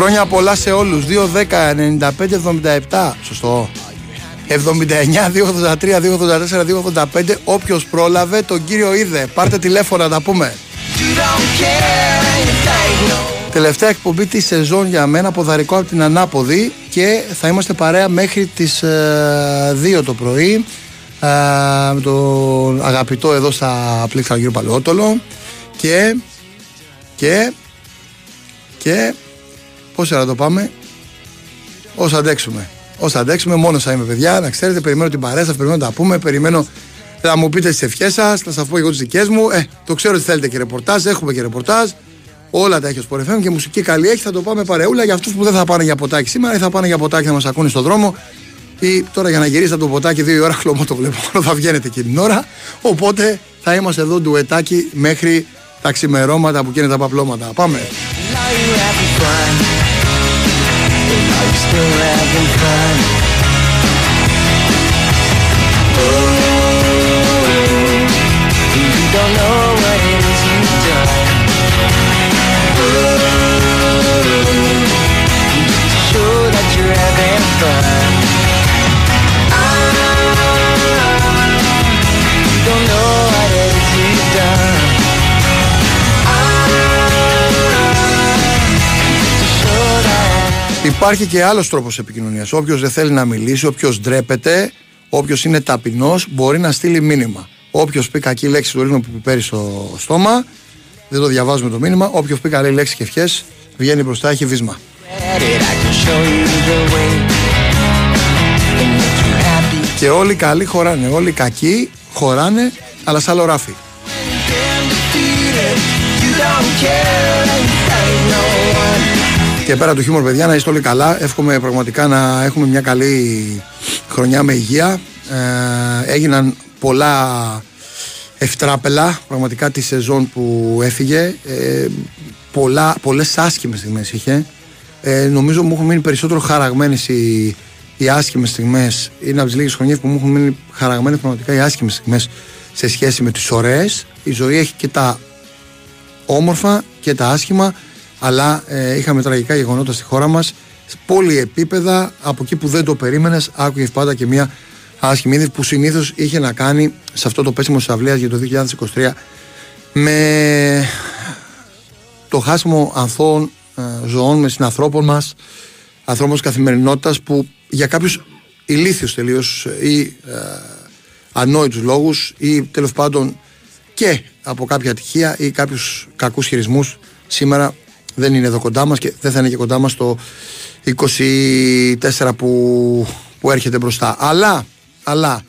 Χρόνια πολλά σε όλους. 2, 10, 95, 77 Σωστό. 79, 283, 284, 285 Όποιος πρόλαβε τον κύριο είδε. Πάρτε τηλέφωνα να τα πούμε. Τελευταία εκπομπή της σεζόν για μένα ποδαρικό από την Ανάποδη. Και θα είμαστε παρέα μέχρι τις 2 ε, το πρωί ε, με τον αγαπητό εδώ στα πλήκτρα γύρω Παλαιότολο. Και και και πώς ώρα το πάμε; Όσο αντέξουμε όσο αντέξουμε μόνος θα είμαι παιδιά να ξέρετε περιμένω την παρέα σας περιμένω να τα πούμε περιμένω να μου πείτε τις ευχές σας να σας πω εγώ τις δικές μου ε, το ξέρω ότι θέλετε και ρεπορτάζ έχουμε και ρεπορτάζ Όλα τα έχει ο Sport και μουσική καλή έχει. Θα το πάμε παρεούλα για αυτούς που δεν θα πάνε για ποτάκι σήμερα ή θα πάνε για ποτάκι να μας ακούνε στον δρόμο. Ή τώρα για να γυρίσετε το ποτάκι δύο ώρα χλωμό το βλέπω. θα βγαίνετε εκείνη την ώρα. Οπότε θα είμαστε εδώ ντουετάκι μέχρι τα ξημερώματα που καίνε τα παπλώματα. Πάμε. Life's still having fun. Υπάρχει και άλλος τρόπος επικοινωνίας. Όποιος δεν θέλει να μιλήσει, όποιος ντρέπεται, όποιος είναι ταπεινός, μπορεί να στείλει μήνυμα. Όποιος πει κακή λέξη του ρίζουμε που πιπέρει στο στόμα, δεν το διαβάζουμε το μήνυμα. Όποιος πει καλή λέξη και ευχές, βγαίνει μπροστά, έχει βίσμα. Και όλοι καλοί χωράνε, όλοι κακοί χωράνε, αλλά σαν άλλο ράφι. Και πέρα του χιούμορ, παιδιά, να είστε όλοι καλά. Εύχομαι πραγματικά να έχουμε μια καλή χρονιά με υγεία. Ε, έγιναν πολλά ευτράπελα πραγματικά τη σεζόν που έφυγε. Ε, πολλά, πολλές άσχημες στιγμές είχε. Ε, νομίζω μου έχουν μείνει περισσότερο χαραγμένες οι, οι άσχημες στιγμές. Είναι από τις λίγες χρονιές που μου έχουν μείνει χαραγμένες πραγματικά οι άσχημες στιγμές σε σχέση με τις ωραίες. Η ζωή έχει και τα όμορφα και τα άσχημα αλλά ε, είχαμε τραγικά γεγονότα στη χώρα μας. Πόλη επίπεδα, από εκεί που δεν το περίμενες, άκουγε πάντα και μια άσχημη είδηση που συνήθως είχε να κάνει σε αυτό το πέσιμο της αυλαία για το 2023 με το χάσιμο ανθών ε, ζωών με συνανθρώπων μας, ανθρώπων της καθημερινότητας που για κάποιους ηλίθιου τελείως ή ε, ανόητους λόγους ή τέλος πάντων και από κάποια ατυχία ή κάποιους κακούς χειρισμούς σήμερα δεν είναι εδώ κοντά μας και δεν θα είναι και κοντά μας το 24 που, που έρχεται μπροστά. Αλλά, αλλά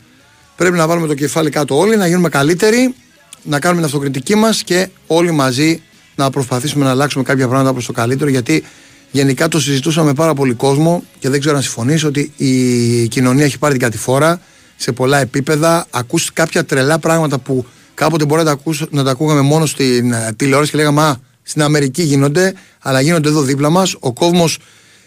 πρέπει να βάλουμε το κεφάλι κάτω όλοι, να γίνουμε καλύτεροι, να κάνουμε την αυτοκριτική μας και όλοι μαζί να προσπαθήσουμε να αλλάξουμε κάποια πράγματα προς το καλύτερο γιατί γενικά το συζητούσαμε με πάρα πολύ κόσμο και δεν ξέρω αν συμφωνείς ότι η κοινωνία έχει πάρει την κατηφόρα σε πολλά επίπεδα. Ακούς κάποια τρελά πράγματα που κάποτε μπορεί να τα, να τα ακούγαμε μόνο στην ε, τηλεόραση και λέγαμε Α, στην Αμερική γίνονται, αλλά γίνονται εδώ δίπλα μας. Ο κόσμος,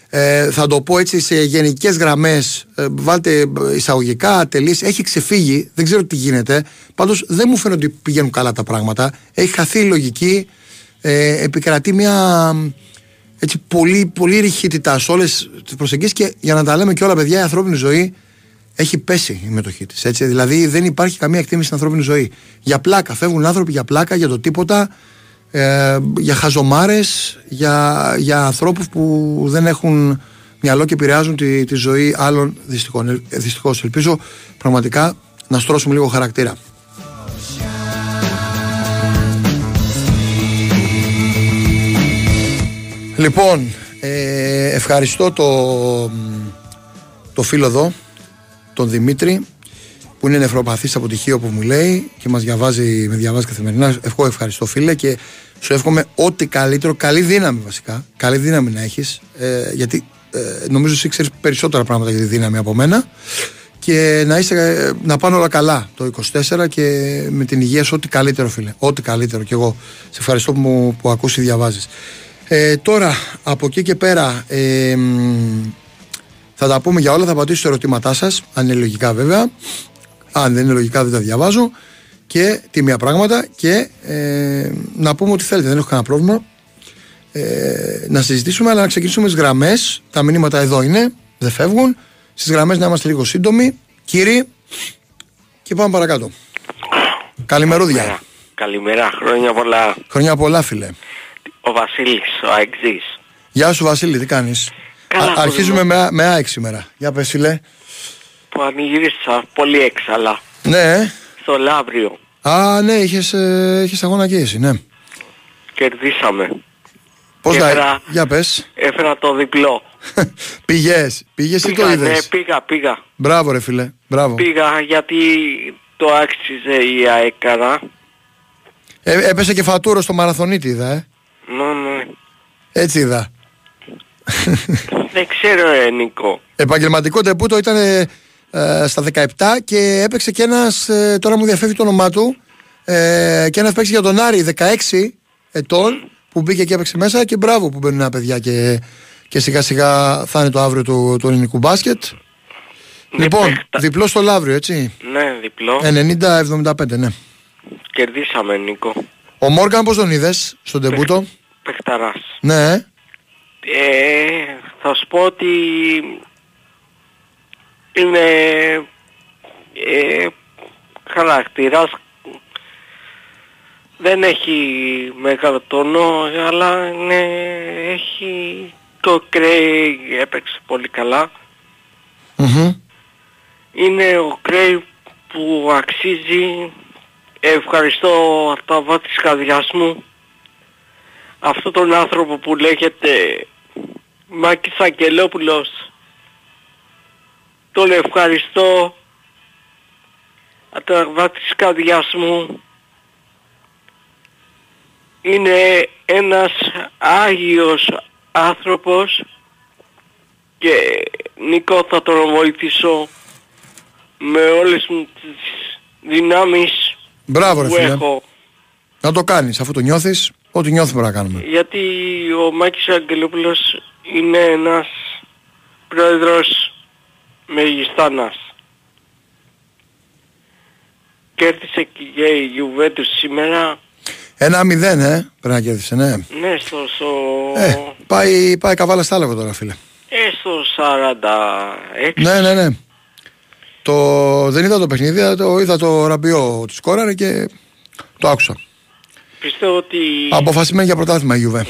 ε, θα το πω έτσι σε γενικές γραμμές, ε, βάλτε εισαγωγικά, τελεί, έχει ξεφύγει. Δεν ξέρω τι γίνεται. Πάντως δεν μου φαίνεται ότι πηγαίνουν καλά τα πράγματα. Έχει χαθεί η λογική. Ε, επικρατεί μια έτσι, πολύ, πολύ ρηχήτητα σε όλες τις προσεγγίσεις και για να τα λέμε και όλα, παιδιά, η ανθρώπινη ζωή έχει πέσει η μετοχή της. Δηλαδή δεν υπάρχει καμία εκτίμηση στην ανθρώπινη ζωή. Για πλάκα. Φεύγουν άνθρωποι για πλάκα, για το τίποτα ε, για χαζομάρες, για, για ανθρώπους που δεν έχουν μυαλό και επηρεάζουν τη, τη ζωή άλλων δυστυχώς. Ελπίζω πραγματικά να στρώσουμε λίγο χαρακτήρα. Λοιπόν, ε, ευχαριστώ το, το φίλο εδώ, τον Δημήτρη, που είναι νευροπαθής από τυχείο που μου λέει και μας διαβάζει, με διαβάζει καθημερινά. Εγώ ευχαριστώ φίλε και σου εύχομαι ό,τι καλύτερο, καλή δύναμη βασικά. Καλή δύναμη να έχεις. Ε, γιατί ε, νομίζω εσύ ξέρεις περισσότερα πράγματα για τη δύναμη από μένα. Και να, είσαι, ε, να πάνε όλα καλά το 24 και με την υγεία σου ό,τι καλύτερο φίλε. Ό,τι καλύτερο και εγώ. Σε ευχαριστώ που, μου, που ακούσει διαβάζεις. Ε, τώρα από εκεί και πέρα ε, θα τα πούμε για όλα. Θα απαντήσω σε ερωτήματά σας, αν είναι λογικά βέβαια. Αν δεν είναι λογικά δεν τα διαβάζω και τιμία πράγματα και ε, να πούμε ότι θέλετε, δεν έχω κανένα πρόβλημα. ε, να συζητήσουμε, αλλά να ξεκινήσουμε τις γραμμές. Τα μηνύματα εδώ είναι, δεν φεύγουν. Στις γραμμές να είμαστε λίγο σύντομοι. Κύριοι, και πάμε παρακάτω. Καλημερούδια. Καλημέρα, χρόνια πολλά. Χρόνια πολλά, φίλε. Ο Βασίλης, ο Αεξής. Γεια σου, Βασίλη, τι κάνεις; Καλά, Α, αρχίζουμε με, με ΑΕΚ σήμερα. Για πες, φίλε. Που ανοιγύρισα πολύ έξαλα. Ναι, ε. Στο Λαύριο. Α, ναι, είχες, ε, είχες αγώνα και εσύ, ναι. Κερδίσαμε. Πώς Και να... έφερα- Για πες. Έφερα το διπλό. πήγες, πήγες ή το Πήγα, ναι, είδες. πήγα, πήγα. Μπράβο ρε φίλε, μπράβο. Πήγα γιατί το άξιζε η αέκαρα. Ε, έπεσε και φατούρο στο μαραθωνίτη είδα, ε. Ναι, ναι. Έτσι είδα. Δεν ξέρω, ε, Νίκο. Επαγγελματικό τεπούτο ήταν ε, ε, στα 17 και έπαιξε και ένας, ε, τώρα μου διαφεύγει το όνομά του, ε, και ένας παίξει για τον Άρη 16 ετών που μπήκε και έπαιξε μέσα και μπράβο που μπαίνουν νέα παιδιά και, και σιγά σιγά θα είναι το αύριο του, του ελληνικού μπάσκετ. Ναι, λοιπόν, παίχτα- διπλό στο Λαύριο, έτσι. Ναι, διπλό. 90-75, ναι. Κερδίσαμε, Νίκο. Ο Μόργαν πώς τον είδες στον τεπούτο. Πεχταράς. Ναι, ε. Ε, θα σου πω ότι είναι ε, χαρακτήρας. Δεν έχει μεγάλο τόνο αλλά είναι, έχει το Κρέι έπαιξε πολύ καλά. Μμμ. είναι ο Κρέι που αξίζει. Ευχαριστώ από τα βάθη της καρδιάς μου. Αυτόν τον άνθρωπο που λέγεται Μάκης Αγγελόπουλος τον ευχαριστώ από τα βάθη της καρδιάς μου είναι ένας Άγιος άνθρωπος και Νίκο θα τον βοηθήσω με όλες μου τις δυνάμεις Μπράβο ρε που φίλε. έχω. Να το κάνεις αφού το νιώθεις, ό,τι νιώθουμε να κάνουμε. Γιατί ο Μάκης Αγγελόπουλος είναι ένας πρόεδρος μεγιστάνας. Κέρδισε και η Juventus σήμερα. Ένα μηδέν, ε, πρέπει να κέρδισε, ναι. Ναι, στο, στο, Ε, πάει, πάει καβάλα στα άλογο τώρα, φίλε. ε, στο 46. Ναι, ναι, ναι. Το, δεν είδα το παιχνίδι, αλλά το είδα το ραμπιό ότι σκόραρε και το άκουσα. Πιστεύω ότι... Αποφασισμένη για πρωτάθλημα η Juve. Ναι,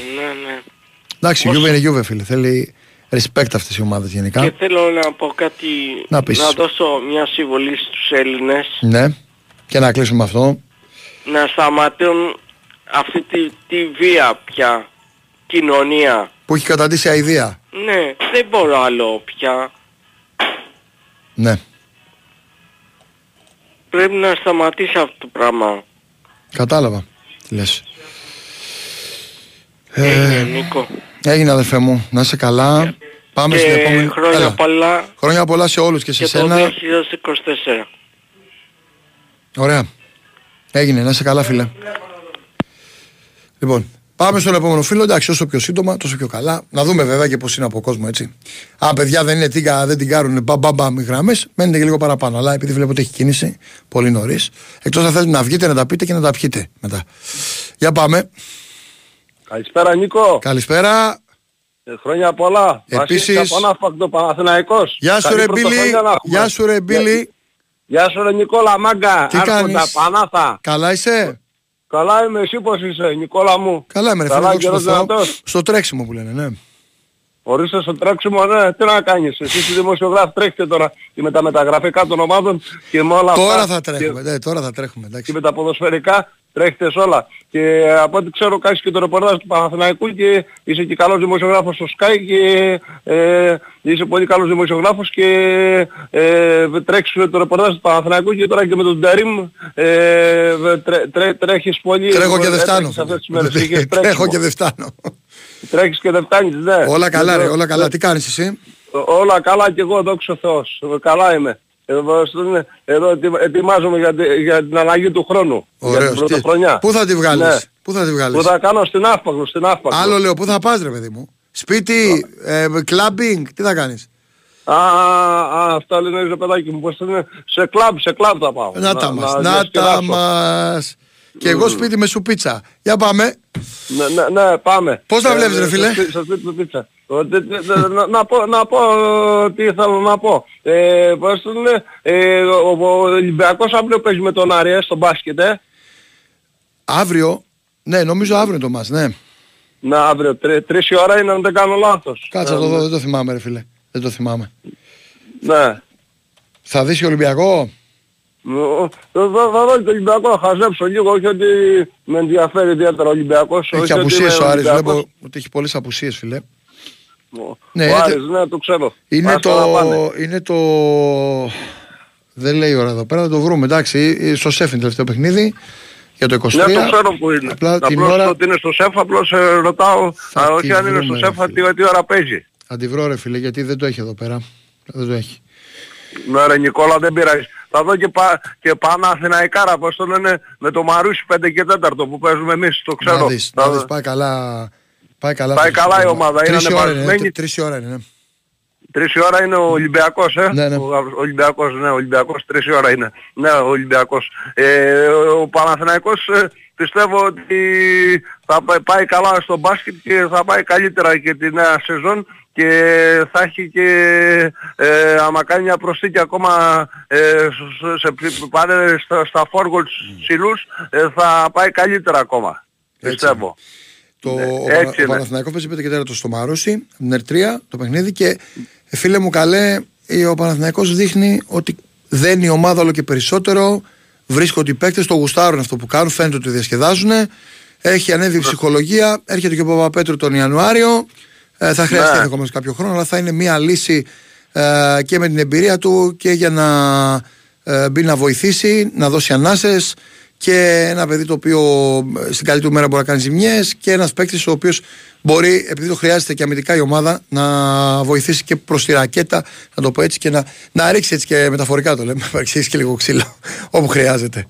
ναι. Εντάξει, η Όσο- Juve είναι Juve, φίλε. Θέλει respect αυτές οι ομάδες γενικά. Και θέλω να πω κάτι, Να πεις. δώσω μια συμβολή στους Έλληνες Ναι. Και να κλείσουμε αυτό. να σταματούν αυτή τη, τη βία πια κοινωνία. Που έχει καταντήσει αηδία. Ναι, δεν μπορώ άλλο πια. Ναι. Πρέπει να σταματήσει αυτό το πράγμα. Κατάλαβα. Τι λες. Έγινε, Ε, Νίκο. Έγινε αδερφέ μου. Να είσαι καλά. Πάμε στην Και επόμενη. χρόνια Έλα. πολλά Χρόνια πολλά σε όλους και σε και το σένα. 2024. Ωραία. Έγινε, να είσαι καλά, φίλε. Λοιπόν, πάμε στον επόμενο φίλο. Εντάξει, όσο πιο σύντομα, τόσο πιο καλά. Να δούμε βέβαια και πώς είναι από κόσμο, έτσι. Αν παιδιά δεν είναι τίγκα, δεν την κάνουν μπαμ μπαμ μπαμ οι γραμμές, μένετε και λίγο παραπάνω. Αλλά επειδή βλέπω ότι έχει κίνηση πολύ νωρίς, εκτός αν θέλετε να βγείτε, να τα πείτε και να τα πιείτε μετά. Για πάμε. Καλησπέρα Νίκο. Καλησπέρα. Ε, χρόνια πολλά. Επίσης- Βασίλης από Ανάφακτο Παναθηναϊκός. Γεια σου, Καλή ρε Μπίλη. πρωτοχρονιά να έχουμε. Γεια σου, ρε Μπίλη. Γεια σου ρε Νικόλα Μάγκα. Τι Άρχοντα, κάνεις; Πανάθα. Καλά είσαι; Καλά είμαι εσύ πως είσαι Νικόλα μου; Καλά είμαι, ρε φίλε. Καλά δόξα τω καιρός Θεώ. δυνατός. Στο τρέξιμο που λένε, ναι. Ορίστε στο τρέξιμο, ναι, τι να κάνεις. Εσείς οι δημοσιογράφοι τρέχετε τώρα και με τα μεταγραφικά των ομάδων και με όλα Τώρα αυτά. θα Και, τρέχουμε, ναι, τώρα θα τρέχουμε. εντάξει. και με τα ποδοσφαιρικά τρέχετε σε όλα. Και από ό,τι ξέρω κάνεις και το ρεπορτάζ του Παναθηναϊκού και είσαι και καλός δημοσιογράφος στο Sky και ε, είσαι πολύ καλός δημοσιογράφος και ε, τρέχεις το ρεπορτάζ του Παναθηναϊκού και τώρα και με τον Τερίμ ε, τρέ, τρέ, τρέχεις πολύ. Τρέχω και ε, δεν φτάνω. τρέχεις αυτές τις μέρες. Είχες Τρέχω τρέξιμο. και δεν φτάνω. Τρέχεις και δεν φτάνεις, ναι. Όλα καλά, ρε, Ε, όλα καλά. Τι κάνεις εσύ; Όλα καλά και εγώ, δόξα τω Θεώς. Καλά είμαι. Εδώ, στον- εδώ ετοι- ετοιμάζομαι για, τη- για την αλλαγή του χρόνου. Για Ωραίος. την Τι- πρωτοχρονιά. Πού θα τη Ναι. βγάλεις. Πού θα τη βγάλεις; Που θα κάνω στην Αύπαγο, στην Αύπαγο. Άλλο λέω, πού θα πας ρε παιδί μου; Σπίτι, ε, κλαμπινγκ, τι θα κάνεις; Α, α, α, αυτά λένε ρε παιδάκι μου, πώς το λένε, σε κλαμπ, σε κλαμπ θα πάω. Να τα μας, να τα διασκεδάσω. μας. Και εγώ σπίτι με σου πίτσα. Για πάμε. Ναι, ναι, ναι, πάμε. Πώς τα βλέπεις, ρε φίλε; Στο σπίτι μου πίτσα. Ο, τε- τε- τε- να- Να πω, να πω ε, τι θέλω να πω. Ε, πώς το λένε, ε, ο ο Ολυμπιακός αύριο παίζει με τον Άρη ε, στο μπάσκετ, ε. Αύριο, ναι, νομίζω αύριο το μας, ναι. Να, αύριο, τρι- τρεις η ώρα είναι αν δεν κάνω λάθος. Κάτσε Ε, να το δω, δεν το θυμάμαι, ρε φίλε. Δεν το θυμάμαι. Ναι. Θα δεις Ολυμπιακό; Ο- Θα θα- θα δω και το Ολυμπιακό, να χαζέψω λίγο, όχι ότι με ενδιαφέρει ιδιαίτερα ο Ολυμπιακός. Έχει όχι ότι απουσίες είμαι ο Άρης, Ολυμπιακός. βλέπω ότι έχει πολλές απουσίες, φίλε. Ο- Ναι, ο είναι- Άρης, ναι, το ξέρω. Είναι Άστα να πάνε. το, είναι το... Δεν λέει η ώρα εδώ πέρα, θα το βρούμε. Εντάξει, στο ΣΕΦ είναι το τελευταίο παιχνίδι για το 23. Ναι, το ξέρω που είναι. Απλά την Απλώς ώρα ότι είναι στο ΣΕΦ, απλώς ε, ρωτάω, Θα α, όχι τη αν είναι στο βρούμε, ΣΕΦ, ρε τι, τι ώρα παίζει. θα τη βρω ρε φίλε, γιατί δεν το έχει εδώ πέρα. Δεν το έχει. Ναι ρε Νικόλα, δεν πειράζει. Θα δω και, πα, και Παναθηναϊκάρα, πώς το λένε, με το Μαρούσι 5 και 4 που παίζουμε εμείς, το ξέρω. Να δεις, Θα να δω. δεις, πάει καλά. Πάει καλά, Πάει το καλά η σύστημα. ομάδα, είναι Τρεις η ώρα είναι, ανεβασμένη. ε, τρεις η ώρα είναι. ναι. Τρεις η ώρα είναι ο Ολυμπιακός, ε; Ναι, ναι. Ο Ολυμπιακός, ναι, ο Ολυμπιακός, τρεις η ώρα είναι. Ναι, ο Ολυμπιακός. Ε, ο Παναθηναϊκός ε, πιστεύω ότι θα πα- πάει καλά στο μπάσκετ και θα πάει καλύτερα και τη νέα σεζόν και θα έχει και ε, άμα κάνει μια προσθήκη ακόμα ε, σε, σε, σε, πάνε στα, στα forward ψηλούς ε, θα πάει καλύτερα ακόμα. Έτσι. Πιστεύω. Το, Ναι, ο, έτσι ο είναι. Παναθηναϊκός παίζει 5 και 4 στο Μαρούσι, την Ερτρία, το παιχνίδι και ε, φίλε μου καλέ, ε, ο Παναθηναϊκός δείχνει ότι δεν η ομάδα όλο και περισσότερο, βρίσκονται οι παίκτες, το γουστάρουν αυτό που κάνουν, φαίνεται ότι διασκεδάζουν, έχει ανέβει η ψυχολογία, έρχεται και ο Παπαπέτρου τον Ιανουάριο, ε, θα χρειαστεί Ναι. ενδεχομένως κάποιο χρόνο, αλλά θα είναι μια λύση ε, και με την εμπειρία του και για να ε, μπει να βοηθήσει, να δώσει ανάσες και ένα παιδί το οποίο ε, στην καλή του μέρα μπορεί να κάνει ζημιές και ένας παίκτης ο οποίος μπορεί, επειδή το χρειάζεται και αμυντικά η ομάδα, να βοηθήσει και προς τη ρακέτα, να το πω έτσι, και να, να ρίξει έτσι και μεταφορικά το λέμε, να ρίξει και λίγο ξύλο όπου χρειάζεται.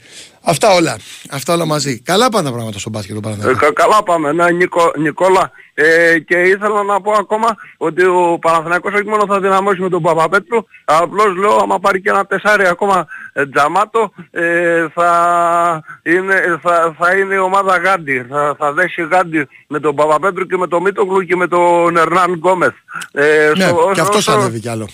Αυτά όλα. Αυτά όλα μαζί. Καλά πάνε τα πράγματα στο μπάσκετ το Ε, Παναθηναϊκό. κα- καλά πάμε, ναι, Νίκο, Νικόλα. Ε, και ήθελα να πω ακόμα ότι ο Παναθηναϊκός όχι μόνο θα δυναμώσει με τον Παπαπέτρου, απλώς λέω άμα πάρει και ένα τεσάρι ακόμα ε, τζαμάτο, ε, θα, είναι, θα, θα είναι η ομάδα Γάντι. Θα, θα δέσει Γάντι με τον Παπαπέτρου και με τον Μίτογλου και με τον Ερνάν Γκόμεθ. Ε, Ναι, στο- και αυτός όσο- θα ανέβει κι άλλο.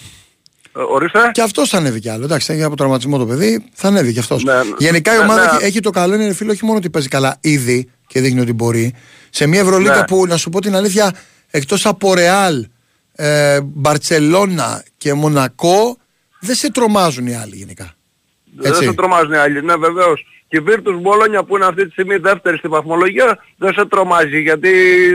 Ε, Ορίστε. Και αυτός θα ανέβει κι άλλο. Εντάξει, έχει από τραυματισμό το παιδί, θα ανέβει κι αυτός. Ναι, ναι. Γενικά η Ναι, ομάδα ναι. έχει, έχει το καλό, είναι φίλο, όχι μόνο ότι παίζει καλά ήδη και δείχνει ότι μπορεί. Σε μια Ευρωλίγα Ναι. που, να σου πω την αλήθεια, εκτός από Ρεάλ, ε, Μπαρσελόνα και Μονακό, δεν σε τρομάζουν οι άλλοι γενικά. Δεν Έτσι. σε τρομάζουν οι άλλοι, ναι βεβαίως. Και η Virtus Bologna που είναι αυτή τη στιγμή δεύτερη στη βαθμολογία δεν σε τρομάζει γιατί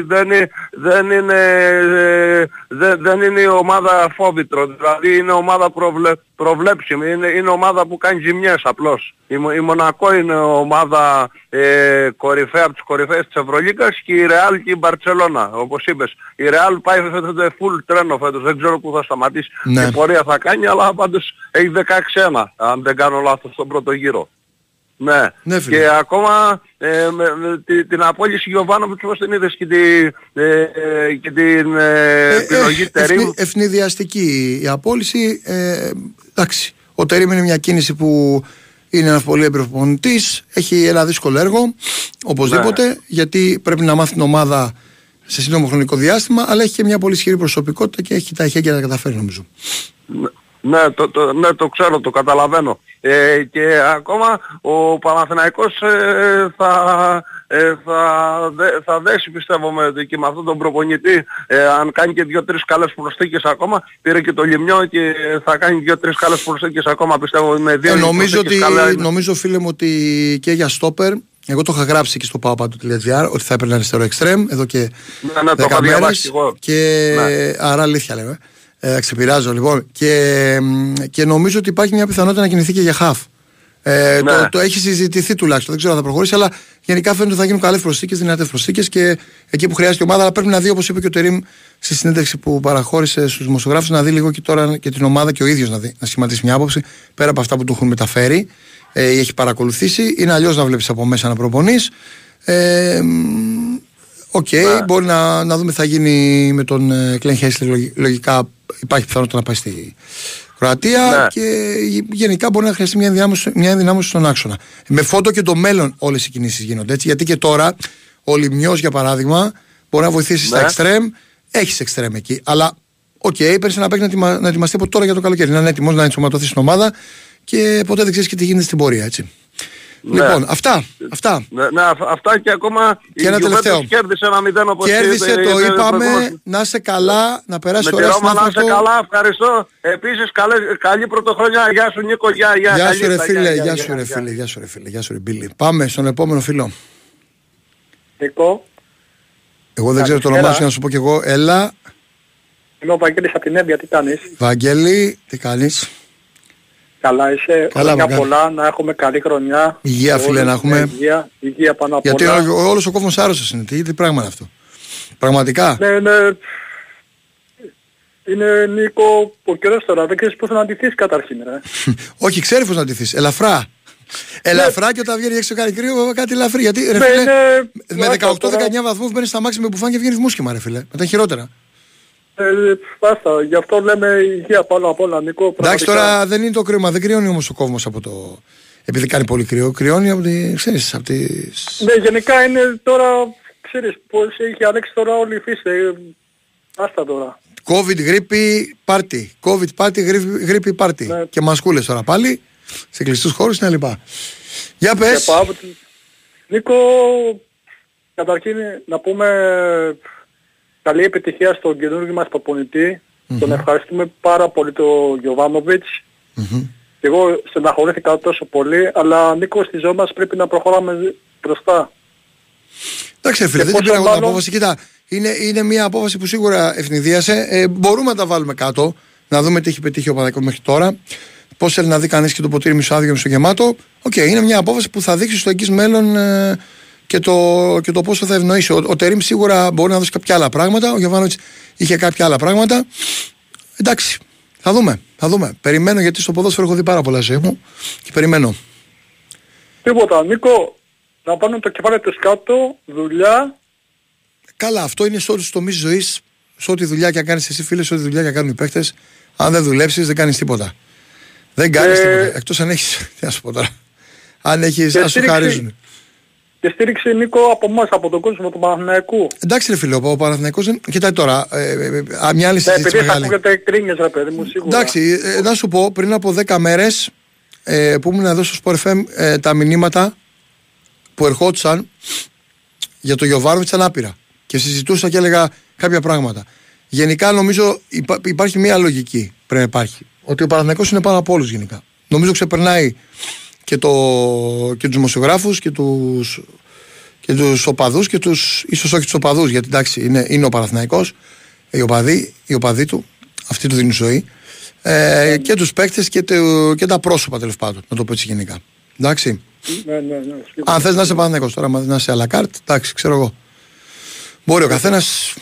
δεν είναι, δεν είναι, ε, δεν, δεν είναι η ομάδα φόβητρο. Δηλαδή είναι ομάδα προβλε, προβλέψιμη. Είναι, είναι ομάδα που κάνει ζημιές απλώς. Η, Μο- η Μονακό είναι ομάδα ε, κορυφαία από τις κορυφαίες της Ευρωλίκας και η Real και η Μπαρτσελώνα όπως είπες. Η Real πάει φέτος full τρένο φέτος. Δεν ξέρω πού θα σταματήσει. Ναι. Τι πορεία θα κάνει αλλά πάντως έχει 16-1 αν δεν κάνω λάθος στον πρώτο γύρο. Ναι. Ναι, φίλε. και ακόμα ε, με, με τη- την απόλυση Γιωβάνοβιτς πώς την είδες και, τη, ε, ε, και την ε, Ε, επιλογή ε, Τερίμ. ευνη- ευνηδιαστική η απόλυση. Ε, εντάξει. Ο Τερίμ είναι μια κίνηση που είναι ένας πολύ έμπειρος προπονητής, Έχει ένα δύσκολο έργο, οπωσδήποτε, Ναι. γιατί πρέπει να μάθει την ομάδα σε σύντομο χρονικό διάστημα, αλλά έχει και μια πολύ ισχυρή προσωπικότητα και έχει τα ηχεία να τα καταφέρει, νομίζω. Ναι, το, το, ναι, το ξέρω, το καταλαβαίνω. Ε, και ακόμα ο Παναθηναϊκός ε, θα, ε, θα, δε- θα δέσει πιστεύω με, και με αυτόν τον προπονητή ε, αν κάνει και δύο-τρεις καλές προσθήκες ακόμα πήρε και το Λιμιό και θα κάνει δύο-τρεις καλές προσθήκες ακόμα πιστεύω με δύο Ε, νομίζω, προσθήκες ότι, καλά είναι. νομίζω φίλε μου ότι και για στόπερ εγώ το είχα γράψει και στο paopadu.gr ότι θα έπαιρνε αριστερό εξτρέμ εδώ και Ναι, ναι, το 10 είχα διαβάσει μέρες κι εγώ. και Ναι. άρα αλήθεια λέμε ε, ξεπειράζω λοιπόν και, μ, και νομίζω ότι υπάρχει μια πιθανότητα να κινηθεί και για χαφ ε, Ναι. το, το έχει συζητηθεί τουλάχιστον, δεν ξέρω αν θα προχωρήσει, αλλά γενικά φαίνεται ότι θα γίνουν καλές προσθήκες, δυνατές προσθήκες και εκεί που χρειάζεται η ομάδα. Αλλά πρέπει να δει, όπως είπε και ο Τερήμ στη συνέντευξη που παραχώρησε στους δημοσιογράφους, να δει λίγο και τώρα και την ομάδα και ο ίδιος να, δει, να σχηματίσει μια άποψη πέρα από αυτά που του έχουν μεταφέρει ε, ή έχει παρακολουθήσει. Είναι αλλιώς να βλέπεις από μέσα να προπονείς. Ε, μ, Οκ, Ναι. μπορεί να, να δούμε τι θα γίνει με τον ε, Κλαϊνχάισλερ. Λογικά υπάρχει πιθανότητα να πάει στη, Κροατία Ναι. και γενικά μπορεί να χρειαστεί μια ενδυνάμωση, μια ενδυνάμωση στον άξονα. Με φόντο και το μέλλον όλες οι κινήσεις γίνονται έτσι. Γιατί και τώρα ο Λημνιός για παράδειγμα μπορεί να βοηθήσει στα Ναι. εξτρέμ. Έχεις εξτρέμ εκεί. Αλλά OK, okay, παίρνει ένα παίκτη να, ετοιμα- να ετοιμαστεί από τώρα για το καλοκαίρι. Να είναι έτοιμος να ενσωματωθεί στην ομάδα και ποτέ δεν ξέρεις και τι γίνεται στην πορεία έτσι. Ναι. Λοιπόν, αυτά. αυτά. Ναι, ναι, αυ- αυτά και ακόμα Και ένα η Juventus τελευταίο. κέρδισε ένα μηδέν όπως Κέρδισε, είπε- το είπε είπαμε. προηγούμενος. Να είσαι καλά, να περάσει Με τη ωραία στην Ρώμα να είσαι Άφρακτο. καλά, ευχαριστώ. Επίσης καλέ- καλή πρωτοχρονιά. Γεια σου Νίκο, γεια, γεια. Γεια καλή σου ρε νύχτα, φίλε, γεια, γεια σου ρε φίλε, γεια σου ρε φίλε, γεια σου ρε Μπίλη. Πάμε στον επόμενο φίλο. Νικό, Εγώ δεν ξέρω το Καλησπέρα. όνομά σου, να σου πω κι εγώ. Έλα, είμαι ο Βαγγέλης από την Έμπια, τι κάνεις; Βαγγέλη, τι κάνεις; Καλά είσαι, Καλά, χρόνια Βαγγέλη. πολλά, να έχουμε καλή χρονιά. Υγεία, φίλε, Όλους, να έχουμε. ναι, Υγεία, υγεία πάνω απ' Γιατί όλα. ο- όλος ο κόσμος άρρωστος είναι. Τι, τι πράγμα είναι αυτό; Πραγματικά; Ναι, ναι. Είναι Νίκο ο καιρός τώρα, δεν ξέρεις πώς να αντιθείς καταρχήν. Ρε. Όχι, ξέρει πώς να ντυθείς. Ελαφρά. Ελαφρά και όταν βγαίνει έξω κάνει κρύο, κάτι ελαφρύ. Γιατί ρε Ναι, φίλε, ναι, με άστα 18-19 τώρα. βαθμούς μπαίνεις στα μάξι με μπουφάν και βγαίνεις μουσκεμα ρε φίλε. Μετά χειρότερα. Ε, Basta, γι' αυτό λέμε υγεία πάνω απ' όλα, Νίκο. Εντάξει πραγματικά. τώρα δεν είναι το κρύωμα, δεν κρυώνει όμως ο κόσμος από το... Επειδή κάνει πολύ κρύο, κρυώνει από τη, ξέρεις, από τις... Ναι, γενικά είναι τώρα, ξέρεις πώς έχει αλλάξει τώρα όλη η φύση. ε, Άστα τώρα. COVID, γρήπη, πάρτι. COVID, πάρτι, γρήπη, γρήπη, πάρτι. Ναι. Και μασκούλες τώρα πάλι, σε κλειστούς χώρους και λοιπά. Για Και πες. πάω από την- Νίκο, καταρχήν να πούμε καλή επιτυχία στον καινούργιο μας προπονητή. Τον ευχαριστούμε πάρα πολύ τον Γιωβάνοβιτς. Μμμ. Και εγώ στεναχωρήθηκα τόσο πολύ, αλλά Νίκο στη ζωή μας πρέπει να προχωράμε μπροστά. Εντάξει, ρε φίλε, Και δεν την πόσο πήρα εγώ την μάλλον- απόφαση. Κοίτα, είναι, είναι μια απόφαση που σίγουρα ευνηδίασε. Ε, μπορούμε να τα βάλουμε κάτω, να δούμε τι έχει πετύχει ο Παναγιώτης μέχρι τώρα. Πώς θέλει να δει κανείς και το ποτήρι μισοάδιο μισογεμάτο. Οκ, είναι μια απόφαση που θα δείξει στο εγγύς μέλλον ε, και, το, και το πόσο θα ευνοήσει. Ο, ο Τερίμ σίγουρα μπορεί να δώσει κάποια άλλα πράγματα. Ο Γιωβάνοβιτς είχε κάποια άλλα πράγματα. Εντάξει, θα δούμε. Θα δούμε. Περιμένω γιατί στο ποδόσφαιρο έχω δει πάρα πολλά ζωή μου και περιμένω. Τίποτα. Νίκο, να πάνε το κεφάλι τους κάτω, δουλειά. Καλά, αυτό είναι σε όλους τους τομείς ζωής. Σε ό,τι δουλειά και αν κάνεις εσύ, φίλε, σε ό,τι δουλειά και αν κάνουν οι παίχτες. Αν δεν δουλέψεις, δεν κάνεις τίποτα. Δεν κάνεις Ε, τίποτα. Εκτός αν έχει. Τι να σου πω τώρα. Αν έχει, Και α σου στήριξη. χαρίζουν. Και στήριξη Νίκο από εμάς, από τον κόσμο του Παναθηναϊκού. Εντάξει, ρε φίλε, ο Παναθηναϊκός δεν. Κοιτάξτε τώρα. Ε, ε, ε, α, μια άλλη Ναι, συζήτηση επειδή θα μεγάλη. ακούγεται κρίνιες ρε παιδί μου, σίγουρα. Εντάξει, ε, να σου πω, πριν από 10 μέρες ε, που ήμουν εδώ στο Sport FM, ε, τα μηνύματα που ερχόντουσαν για το Γιωβάνοβιτς ήταν άπειρα. Και συζητούσα και έλεγα κάποια πράγματα. Γενικά νομίζω υπά- υπάρχει μια λογική πρέπει να υπάρχει. Ότι ο Παναθηναϊκός είναι πάνω από όλους γενικά. Νομίζω ξεπερνάει και, το, και τους δημοσιογράφους και τους, και τους οπαδούς και τους, ίσως όχι τους οπαδούς γιατί εντάξει είναι, είναι ο Παναθηναϊκός οι οπαδοί, οι οπαδοί του αυτοί του δίνουν ζωή ε, και τους παίκτες και, το, και τα πρόσωπα τέλος πάντων να το πω έτσι γενικά. Εντάξει. Ναι, ναι, ναι. σίγουρα. αν θες να είσαι Παναθηναϊκός τώρα αν θες να είσαι αλακάρτ εντάξει ξέρω εγώ. Μπορεί ο καθένας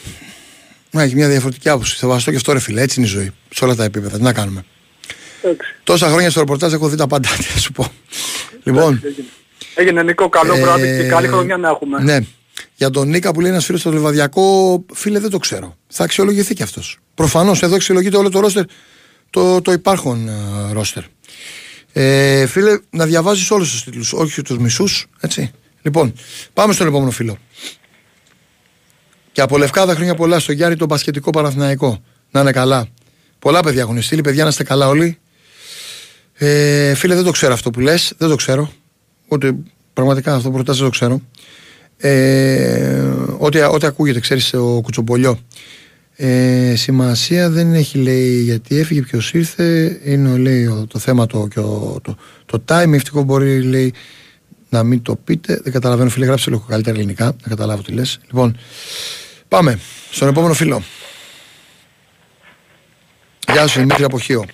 να έχει μια διαφορετική άποψη. Σεβαστό και αυτό ρε φίλε έτσι είναι η ζωή σε όλα τα επίπεδα. Τι να κάνουμε Εντάξει. Τόσα χρόνια στο ρεπορτάζ έχω δει τα πάντα, τι να σου πω. Λοιπόν, Έγινε. Έγινε Νίκο, καλό ε, βράδυ και καλή χρονιά να έχουμε. Ναι. Για τον Νίκα που λέει ένας φίλος στο Λεβαδιακό, φίλε δεν το ξέρω. Θα αξιολογηθεί και αυτός. Προφανώς εδώ αξιολογείται όλο το ρόστερ, το, το υπάρχον ε, ρόστερ. Ε, φίλε, να διαβάζεις όλους τους τίτλους, όχι τους μισούς. Έτσι. Λοιπόν, πάμε στον επόμενο φίλο. Και από Λευκάδα χρόνια πολλά στο Γιάννη το μπασκετικό Παναθηναϊκό. Να είναι καλά. Πολλά παιδιά έχουν στείλει, παιδιά να είστε καλά όλοι. Ε, φίλε, δεν το ξέρω αυτό που λες, δεν το ξέρω. Ούτε πραγματικά αυτό που ρωτάς δεν το ξέρω. Ε, ό,τι, ό,τι ακούγεται, ξέρεις, ο Κουτσομπολιό. Ε, σημασία δεν έχει, λέει, γιατί έφυγε, ποιος ήρθε. Είναι, λέει, ο- το θέμα το, και ο- το, το time. Ευτυχώς μπορεί, λέει, να μην το πείτε. Δεν καταλαβαίνω, φίλε, γράψε λίγο καλύτερα ελληνικά, να καταλάβω τι λες. Λοιπόν, πάμε στον επόμενο φίλο. Γεια σου, Δημήτρη Αποχείο.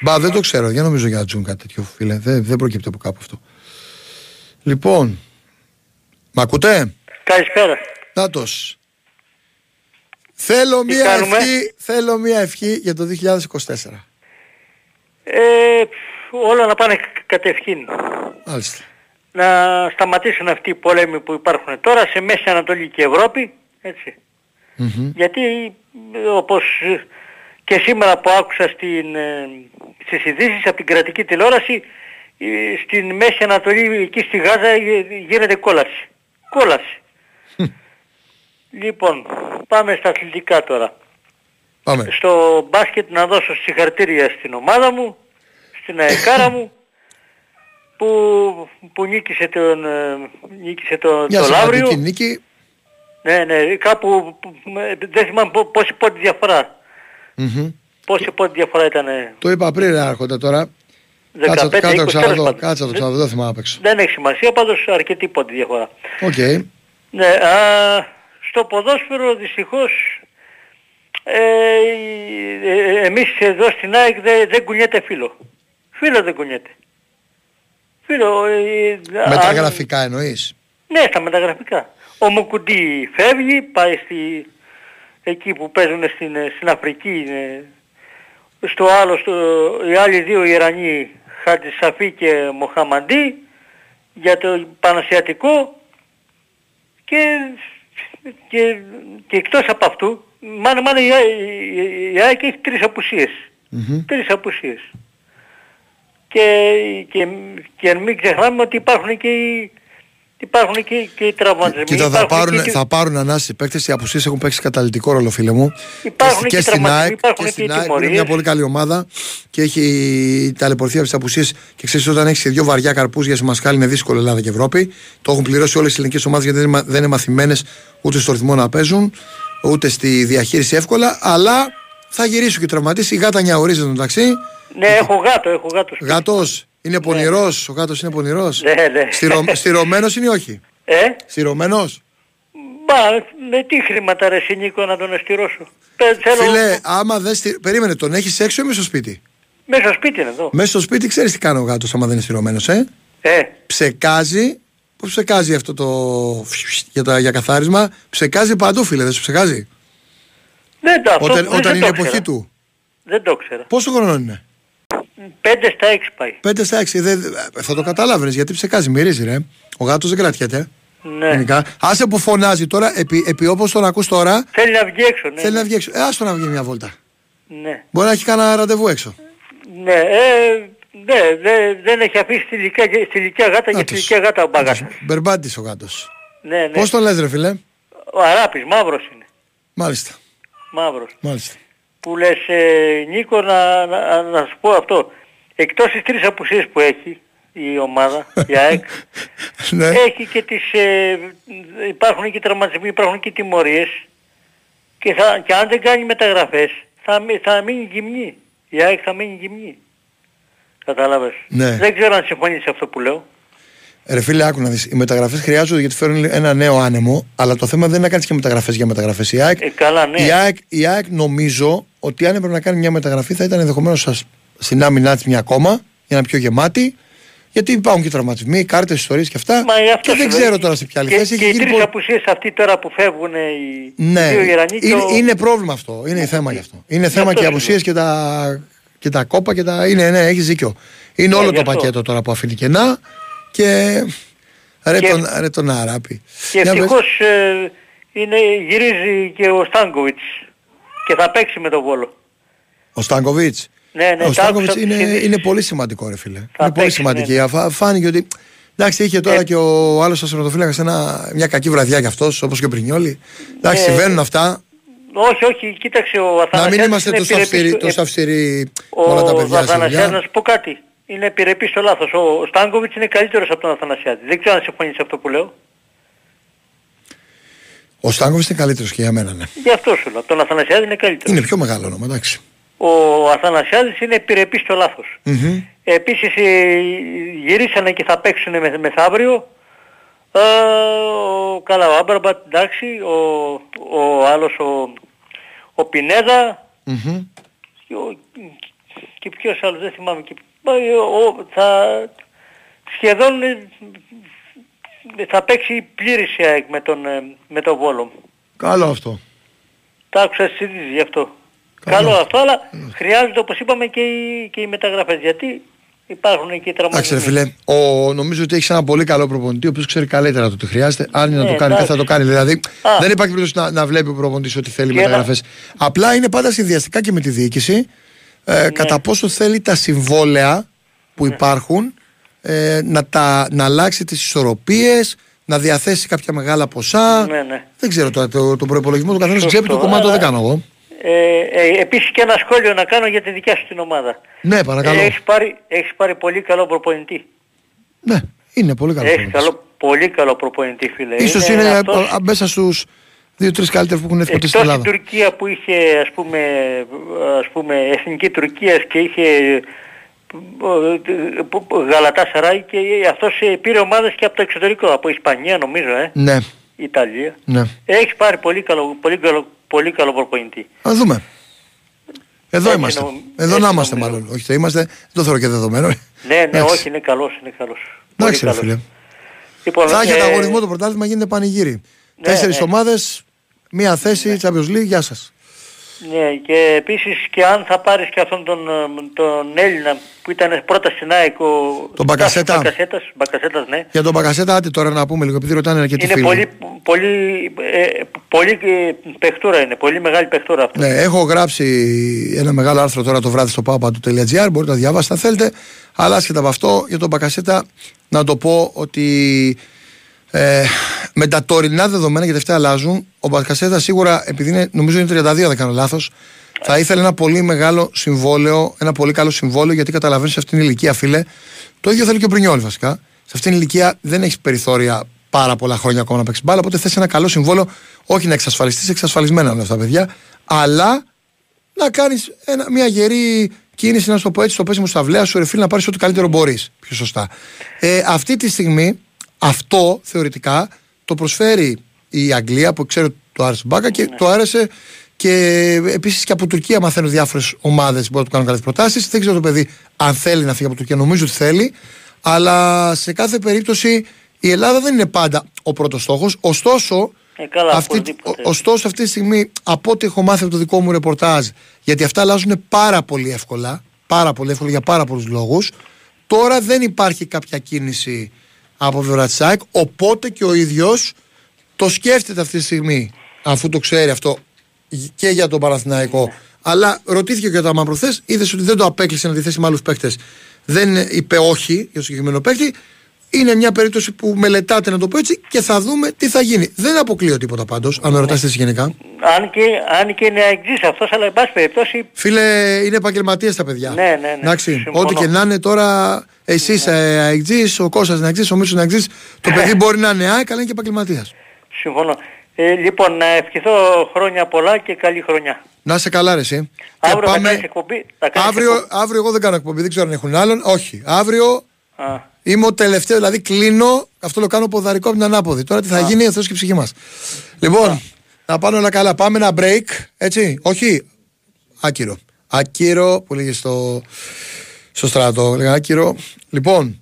Μπα, δεν το ξέρω. Για νομίζω για Τζουν κάτι τέτοιο, φίλε. Δεν, δεν προκύπτει από κάπου αυτό. Λοιπόν, μ' ακούτε; Καλησπέρα. Νάτος. Θέλω μία κάνουμε; ευχή, θέλω μία ευχή για το 2024. Ε, όλα να πάνε κα- κατευχήν. Μάλιστα. Να σταματήσουν αυτοί οι πόλεμοι που υπάρχουν τώρα σε Μέση Ανατολή και Ευρώπη. Έτσι. Μμμ. Γιατί ε, όπως ε, και σήμερα που άκουσα στην, ε, στις ειδήσεις από την κρατική τηλεόραση ε, στην Μέση Ανατολή εκεί στη Γάζα ε, γίνεται κόλαση. Κόλαση. λοιπόν, πάμε στα αθλητικά τώρα. Πάμε. Στο μπάσκετ να δώσω συγχαρητήρια στην ομάδα μου, στην αεκάρα μου, που, που νίκησε τον, ε, νίκησε τον, Μια το Λαύριο. σημαντική νίκη. Ναι, ναι, κάπου, που- με- δεν θυμάμαι πό- πόση πότη διαφορά. Μμμ. Πόση πότη διαφορά ήταν. Το είπα πριν, ρε Άρχοντα τώρα. 15, Κάτσε να το- κάτσε να το 20, τέλος ξαναδώ. πάντων. Κάτσε να το Δεν- ξαναδώ, δεν θυμάμαι απ' έξω. Δεν έχει σημασία, πάντως αρκετή πότη διαφορά. Οκ. Ναι, α, στο ποδόσφαιρο δυστυχώς ε, ε, εμείς εδώ στην ΑΕΚ δεν, δεν κουνιέται φύλλο. Φύλλο δεν κουνιέται. Φύλλο... Ε, αν- Μεταγραφικά εννοείς; Ναι, στα μεταγραφικά. Ο Μουκουντί φεύγει, πάει στη, εκεί που παίζουν στην, στην Αφρική. ε, στο άλλο, στο, οι άλλοι δύο Ιρανοί, Χατζησαφή και Μοχαμαντή, για το Πανασιατικό και, και, και εκτός από αυτού, μάνα μάνα η, Α- η, η ΑΕΚ έχει τρεις απουσίες. Μμμ. Τρεις απουσίες. Και, και, και μην ξεχνάμε ότι υπάρχουν και οι, υπάρχουν και, και οι τραυματισμοί. Κοίτα, θα υπάρχουν πάρουν, και- θα πάρουν ανάση παίκτες. Οι απουσίες έχουν παίξει καταλητικό ρόλο, φίλε μου. Υπάρχουν και και στην τραυματισμοί, ΑΕΚ, υπάρχουν και και στην ΑΕΚ που είναι τιμωρίες. μια πολύ καλή ομάδα και έχει ταλαιπωρηθεί από τις απουσίες και ξέρεις όταν έχεις και δύο βαριά καρπούς για Σιμασκάλη είναι δύσκολο Ελλάδα και Ευρώπη. Το έχουν πληρώσει όλες οι ελληνικές ομάδες γιατί δεν είναι, μα- δεν είναι μαθημένες ούτε στο ρυθμό να παίζουν, ούτε στη διαχείριση εύκολα, αλλά θα γυρίσουν και οι τραυματίες. Η γάτα νιαουρίζεται μεταξύ. Ναι, έχω γάτο, έχω γάτο. σπίτι. Γάτος είναι πονηρός, ο γάτος είναι πονηρός. Ναι, ναι. Στηρο, στηρωμένος είναι ή όχι; Ε, Στηρωμένος. μα με τι χρήματα ρε εσύ, Νίκο να τον εστηρώσω. Παι- Θέλω Φίλε, άμα δεν στηρ... Περίμενε, τον έχεις έξω ή μέσα στο σπίτι; μέσα στο σπίτι είναι εδώ. Μέσα στο σπίτι ξέρεις τι κάνει ο γάτος άμα δεν είναι στηρωμένο, ε; Ε, Ψεκάζει. Πώς ψεκάζει αυτό το. για, τα, για καθάρισμα; Ψεκάζει παντού, φίλε, δεν σου ψεκάζει; δεν το αυτό όταν δεν, όταν δεν είναι το η εποχή ξέρα. του. Δεν το ξέρα. Πόσο χρόνο είναι; Πέντε στα έξι πάει. 5 στα 6. Δεν, θα το καταλάβαινες γιατί ψεκάζει, μυρίζει, ρε. Ο γάτος δεν κρατιέται. Ναι. Γενικά. Άσε που φωνάζει τώρα, επί, επί όπως τον ακούς τώρα, Θέλει να βγει έξω, ναι. θέλει να βγει έξω. Ε, άστο να βγει μια βόλτα. Ναι. Μπορεί να έχει κανένα ραντεβού έξω. Ναι, ε, ναι, δε, δεν έχει αφήσει στη ηλικία, στη ηλικία γάτα και στη Άτος. ηλικία γάτα ο μπαγκάς. Μπερμπάντη ο γάτος. Ναι, ναι. Πώς τον λες, ρε φίλε; Ο Αράπης, μαύρος είναι. Μάλιστα. Μαύρος. Μάλιστα. Που λες, ε, Νίκο, να, να, να σου πω αυτό. Εκτός τις τρεις απουσίες που έχει η ομάδα, η ΑΕΚ, ναι. έχει και τις, ε, υπάρχουν και τραυματισμοί, υπάρχουν και τιμωρίες και, θα, και αν δεν κάνει μεταγραφές θα, μει- θα μείνει γυμνή. Η ΑΕΚ θα μείνει γυμνή. Κατάλαβες. Ναι. Δεν ξέρω αν συμφωνείς σε αυτό που λέω. Ρε φίλε, άκου να δεις. Οι μεταγραφές χρειάζονται γιατί φέρνουν ένα νέο άνεμο, αλλά το θέμα δεν είναι να κάνεις και μεταγραφές για μεταγραφές. Η ΑΕΚ, Ε, καλά, ναι. η, ΑΕΚ, η ΑΕΚ νομίζω ότι αν έπρεπε να κάνει μια μεταγραφή θα ήταν ενδεχομένως στην άμυνά της μια ακόμα, για να είναι πιο γεμάτη. Γιατί υπάρχουν και τραυματισμοί, κάρτες, ιστορίες και αυτά. Μα γι' αυτό και δεν σου λέω. ξέρω τώρα σε ποια άλλη και, θέση. και Έχει οι γίνει τρεις πολύ- απουσίες αυτοί τώρα που φεύγουν οι, Ναι, οι δύο Ιρανοί και είναι, ο- είναι πρόβλημα αυτό. Είναι θέμα γι' αυτό. Είναι θέμα αυτό και οι σου απουσίες και τα, και τα κόπα και τα. Είναι, ναι, έχεις δίκιο. Είναι Ναι, όλο γι' το αυτό. πακέτο τώρα που αφήνει κενά και. Ρε, Και- τον, ρε τον Αράπη. Και Για πες. ευτυχώς ε, είναι, γυρίζει και ο Στάνκοβιτς και θα παίξει με τον Βόλο. Ο Στάνκοβιτς; Ναι, ναι, ο τα Στάνκοβιτς άκουσα είναι, τις ειδήσεις. είναι πολύ σημαντικό, ρε φίλε. είναι πολύ παίξει, σημαντική. ναι. Αφα- Φάνηκε ότι. Εντάξει, είχε τώρα Ε. και ο άλλος αστροματοφύλακα μια κακή βραδιά κι αυτός, όπως και ο Πρινιόλη. Εντάξει, Ε, συμβαίνουν αυτά. Όχι, όχι, κοίταξε ο Να Αθανασιάδης μην είμαστε είναι τόσο αυστηροί, επιρρεπής τόσο στο- αυστηροί Ο, όλα τα ο παιδιά στη Αθανασιάδης, να δουλειά. σου πω κάτι. Είναι επιρρεπής στο λάθος. Ο, ο Στάνκοβιτς είναι καλύτερος από τον Αθανασιάδη. Δεν ξέρω αν συμφωνείς σε αυτό που λέω. Ο Στάνκοβιτς είναι καλύτερος και για μένα, ναι. Γι' αυτό σου λέω. Από τον Αθανασιάδη είναι καλύτερος. Είναι πιο μεγάλο όνομα, εντάξει. Ο Αθανασιάδης είναι επιρρεπής στο λάθος. Μμμ. Επίσης ε, γυρίσανε και θα παίξουν με, μεθαύριο. Ε, ο, καλά, ο Άμπραμπατ, εντάξει, ο, ο άλλος, ο, ο Πινέδα Μμμ. και, ο, και ποιος άλλος, δεν θυμάμαι. Και, μα, ε, ο, θα, σχεδόν ε, θα παίξει πλήρης η ΑΕΚ με τον, ε, με τον Βόλο. Καλό αυτό. Τα άκουσα στις ειδήσεις γι' αυτό. Καλό. Καλό αυτό, αλλά χρειάζονται όπως είπαμε και οι, και οι μεταγραφές. Γιατί υπάρχουν εκεί Εντάξει, ρε τραυματισμοί. φίλε, ο, νομίζω ότι έχεις ένα πολύ καλό προπονητή, ο οποίος ξέρει καλύτερα το τι χρειάζεται. Αν είναι να Ναι, το κάνει, δεν θα εντάξει. το κάνει. Δηλαδή, Α. δεν υπάρχει περίπτωση να, να βλέπει ο προπονητής ότι θέλει Και ένα- μεταγραφές. Απλά είναι πάντα συνδυαστικά και με τη διοίκηση. Ε, Ναι. Κατά πόσο θέλει τα συμβόλαια που υπάρχουν ε, να, τα, να αλλάξει τις ισορροπίες, να διαθέσει κάποια μεγάλα ποσά. Ναι, ναι. Δεν ξέρω τώρα, το, τον προπολογισμό του καθένα Σωστό, τσέπη, το κομμάτι αλλά- δεν κάνω εγώ. Ε, ε, επίσης και ένα σχόλιο να κάνω για τη δικιά σου την ομάδα. Ναι, παρακαλώ. Ε, έχεις, πάρει, έχεις πάρει πολύ καλό προπονητή. Ναι, είναι πολύ καλό. Έχεις προπονητής. καλό, πολύ καλό προπονητή φίλε. Ίσως είναι, αυτός- α, α, μέσα στους δύο-τρεις καλύτερους που έχουν έρθει ποτέ στην Εκτός η Ελλάδα. Τουρκία που είχε ας πούμε, ας πούμε εθνική Τουρκίας και είχε Γαλατά Σαράι και αυτός ε, πήρε ομάδες και από το εξωτερικό, από Ισπανία νομίζω, ε, Ναι, Ιταλία. ναι. Έχεις πάρει πολύ καλό, πολύ καλό, πολύ καλό προπονητή. Α δούμε. Εδώ Έτσι είμαστε. νομ- Εδώ έτσι να είμαστε νομίζω. μάλλον. Όχι, θα είμαστε. Δεν το θεωρώ και δεδομένο. Ναι, ναι, Εντάξει. όχι, είναι καλός, είναι καλός. Εντάξει, ρε Πολύ φίλε. καλός. Λοιπόν, Θα έχει ε, ανταγωνισμό το πρωτάθλημα, γίνεται πανηγύρι. Τέσσερις ναι. ομάδες, μία θέση, Champions League, γεια σας. Ναι, και επίσης και αν θα πάρεις και αυτόν τον, ε, τον Έλληνα που ήταν πρώτα στην ΑΕΚ, ο Τον Μπακασέτα. Μπακασέτας, Μπακασέτας, ναι. Για τον Μπακασέτα, άντε τώρα να πούμε λίγο, επειδή ρωτάνε αρκετοί Είναι φίλοι. πολύ, πολύ, ε, πολύ ε, παιχτούρα είναι, πολύ μεγάλη παιχτούρα αυτό. Ναι, έχω γράψει ένα μεγάλο άρθρο τώρα το βράδυ στο papadu.gr, μπορείτε να διαβάσετε αν θέλετε. Αλλά άσχετα από αυτό, για τον Μπακασέτα, να το πω ότι ε, με τα τωρινά δεδομένα, γιατί αυτά αλλάζουν, ο Μπακασέτα σίγουρα, επειδή είναι, νομίζω είναι 32, αν δεν κάνω λάθος, θα ήθελε ένα πολύ μεγάλο συμβόλαιο, ένα πολύ καλό συμβόλαιο, γιατί καταλαβαίνεις σε αυτήν την ηλικία, φίλε. Το ίδιο θέλει και ο Πρινιόλ βασικά. Σε αυτήν την ηλικία δεν έχεις περιθώρια πάρα πολλά χρόνια ακόμα να παίξεις μπάλα, οπότε θες ένα καλό συμβόλαιο, όχι να εξασφαλιστείς, εξασφαλισμένα όλα αυτά τα παιδιά, αλλά να κάνεις μια γερή κίνηση, να σου το πω έτσι, στο πέσιμο στα βλέα σου, ρε φίλε, να πάρεις ό,τι καλύτερο μπορείς. Πιο σωστά. Ε, αυτή τη στιγμή, αυτό θεωρητικά το προσφέρει η Αγγλία που ξέρω ότι το άρεσε μπάκα και το άρεσε και επίσης και από Τουρκία μαθαίνω διάφορες ομάδες που μπορούν να του κάνουν καλές προτάσεις. Δεν ξέρω το παιδί αν θέλει να φύγει από Τουρκία, νομίζω ότι θέλει. Αλλά σε κάθε περίπτωση η Ελλάδα δεν είναι πάντα ο πρώτος στόχος. Ωστόσο, Ε, καλά, αυτή, οπωσδήποτε. ο- ωστόσο, αυτή τη στιγμή, από ό,τι έχω μάθει από το δικό μου ρεπορτάζ, γιατί αυτά αλλάζουν πάρα πολύ εύκολα, πάρα πολύ εύκολα για πάρα πολλούς λόγους. Τώρα δεν υπάρχει κάποια κίνηση από πλευρά τη ΑΕΚ, οπότε και ο ίδιος το σκέφτεται αυτή τη στιγμή, αφού το ξέρει αυτό και για τον Παναθηναϊκό. Αλλά ρωτήθηκε και όταν μαυροθέ, είδες ότι δεν το απέκλεισε να τη θέσει με άλλους παίκτες. Δεν είπε όχι για το συγκεκριμένο παίκτη. Είναι μια περίπτωση που μελετάτε, να το πω έτσι, και θα δούμε τι θα γίνει. Δεν αποκλείω τίποτα πάντως, αν με ρωτάτε εσύ γενικά. Αν και, αν και είναι αεξής αυτός, αλλά εν πάση περιπτώσει Φίλε, είναι επαγγελματίες τα παιδιά. Ναι, ναι, ναι. Εντάξει, Συμφωνώ. ό,τι και να είναι τώρα, εσύ Ναι. ε, αεκτζή, ο Κώστας να αεκτζή, ο Μίτσος να αεκτζή. Το παιδί μπορεί να είναι ΑΕΚ, αλλά είναι και επαγγελματίας. συμφωνώ. Ε, λοιπόν, να ευχηθώ χρόνια πολλά και καλή χρονιά. Να είσαι καλά, ρε, εσύ. Αύριο θα κάνεις εκπομπή; Θα κάνεις Αύριο, εκπομπή; αύριο εγώ δεν κάνω εκπομπή, δεν ξέρω αν έχουν άλλον. Όχι. Αύριο Α, είμαι ο τελευταίος, δηλαδή κλείνω. Αυτό το κάνω ποδαρικό από την ανάποδη. Τώρα τι θα γίνει, ο Θεός και η ψυχή μας. Λοιπόν, να πάνε όλα καλά. Πάμε ένα break, έτσι. Όχι. Άκυρο. Άκυρο που λέγε στο, στο στρατό. Λέγα άκυρο. Λοιπόν,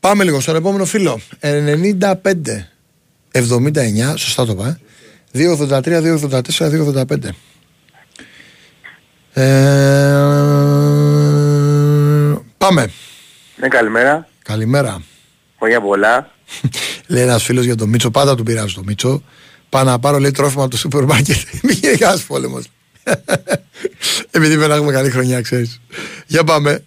πάμε λίγο στον επόμενο φίλο. 95. 79, σωστά το είπα. Ε. 283, 284, 285. Ε, πάμε. Ναι, καλημέρα. Καλημέρα. Χρόνια πολλά. λέει ένας φίλος για τον Μίτσο, πάντα του πειράζει το Μίτσο. Πάω να πάρω λέει τρόφιμα από το σούπερ μάρκετ. Μην γίνει κανένα πόλεμος. Επειδή δεν έχουμε καλή χρονιά, ξέρεις. Για πάμε.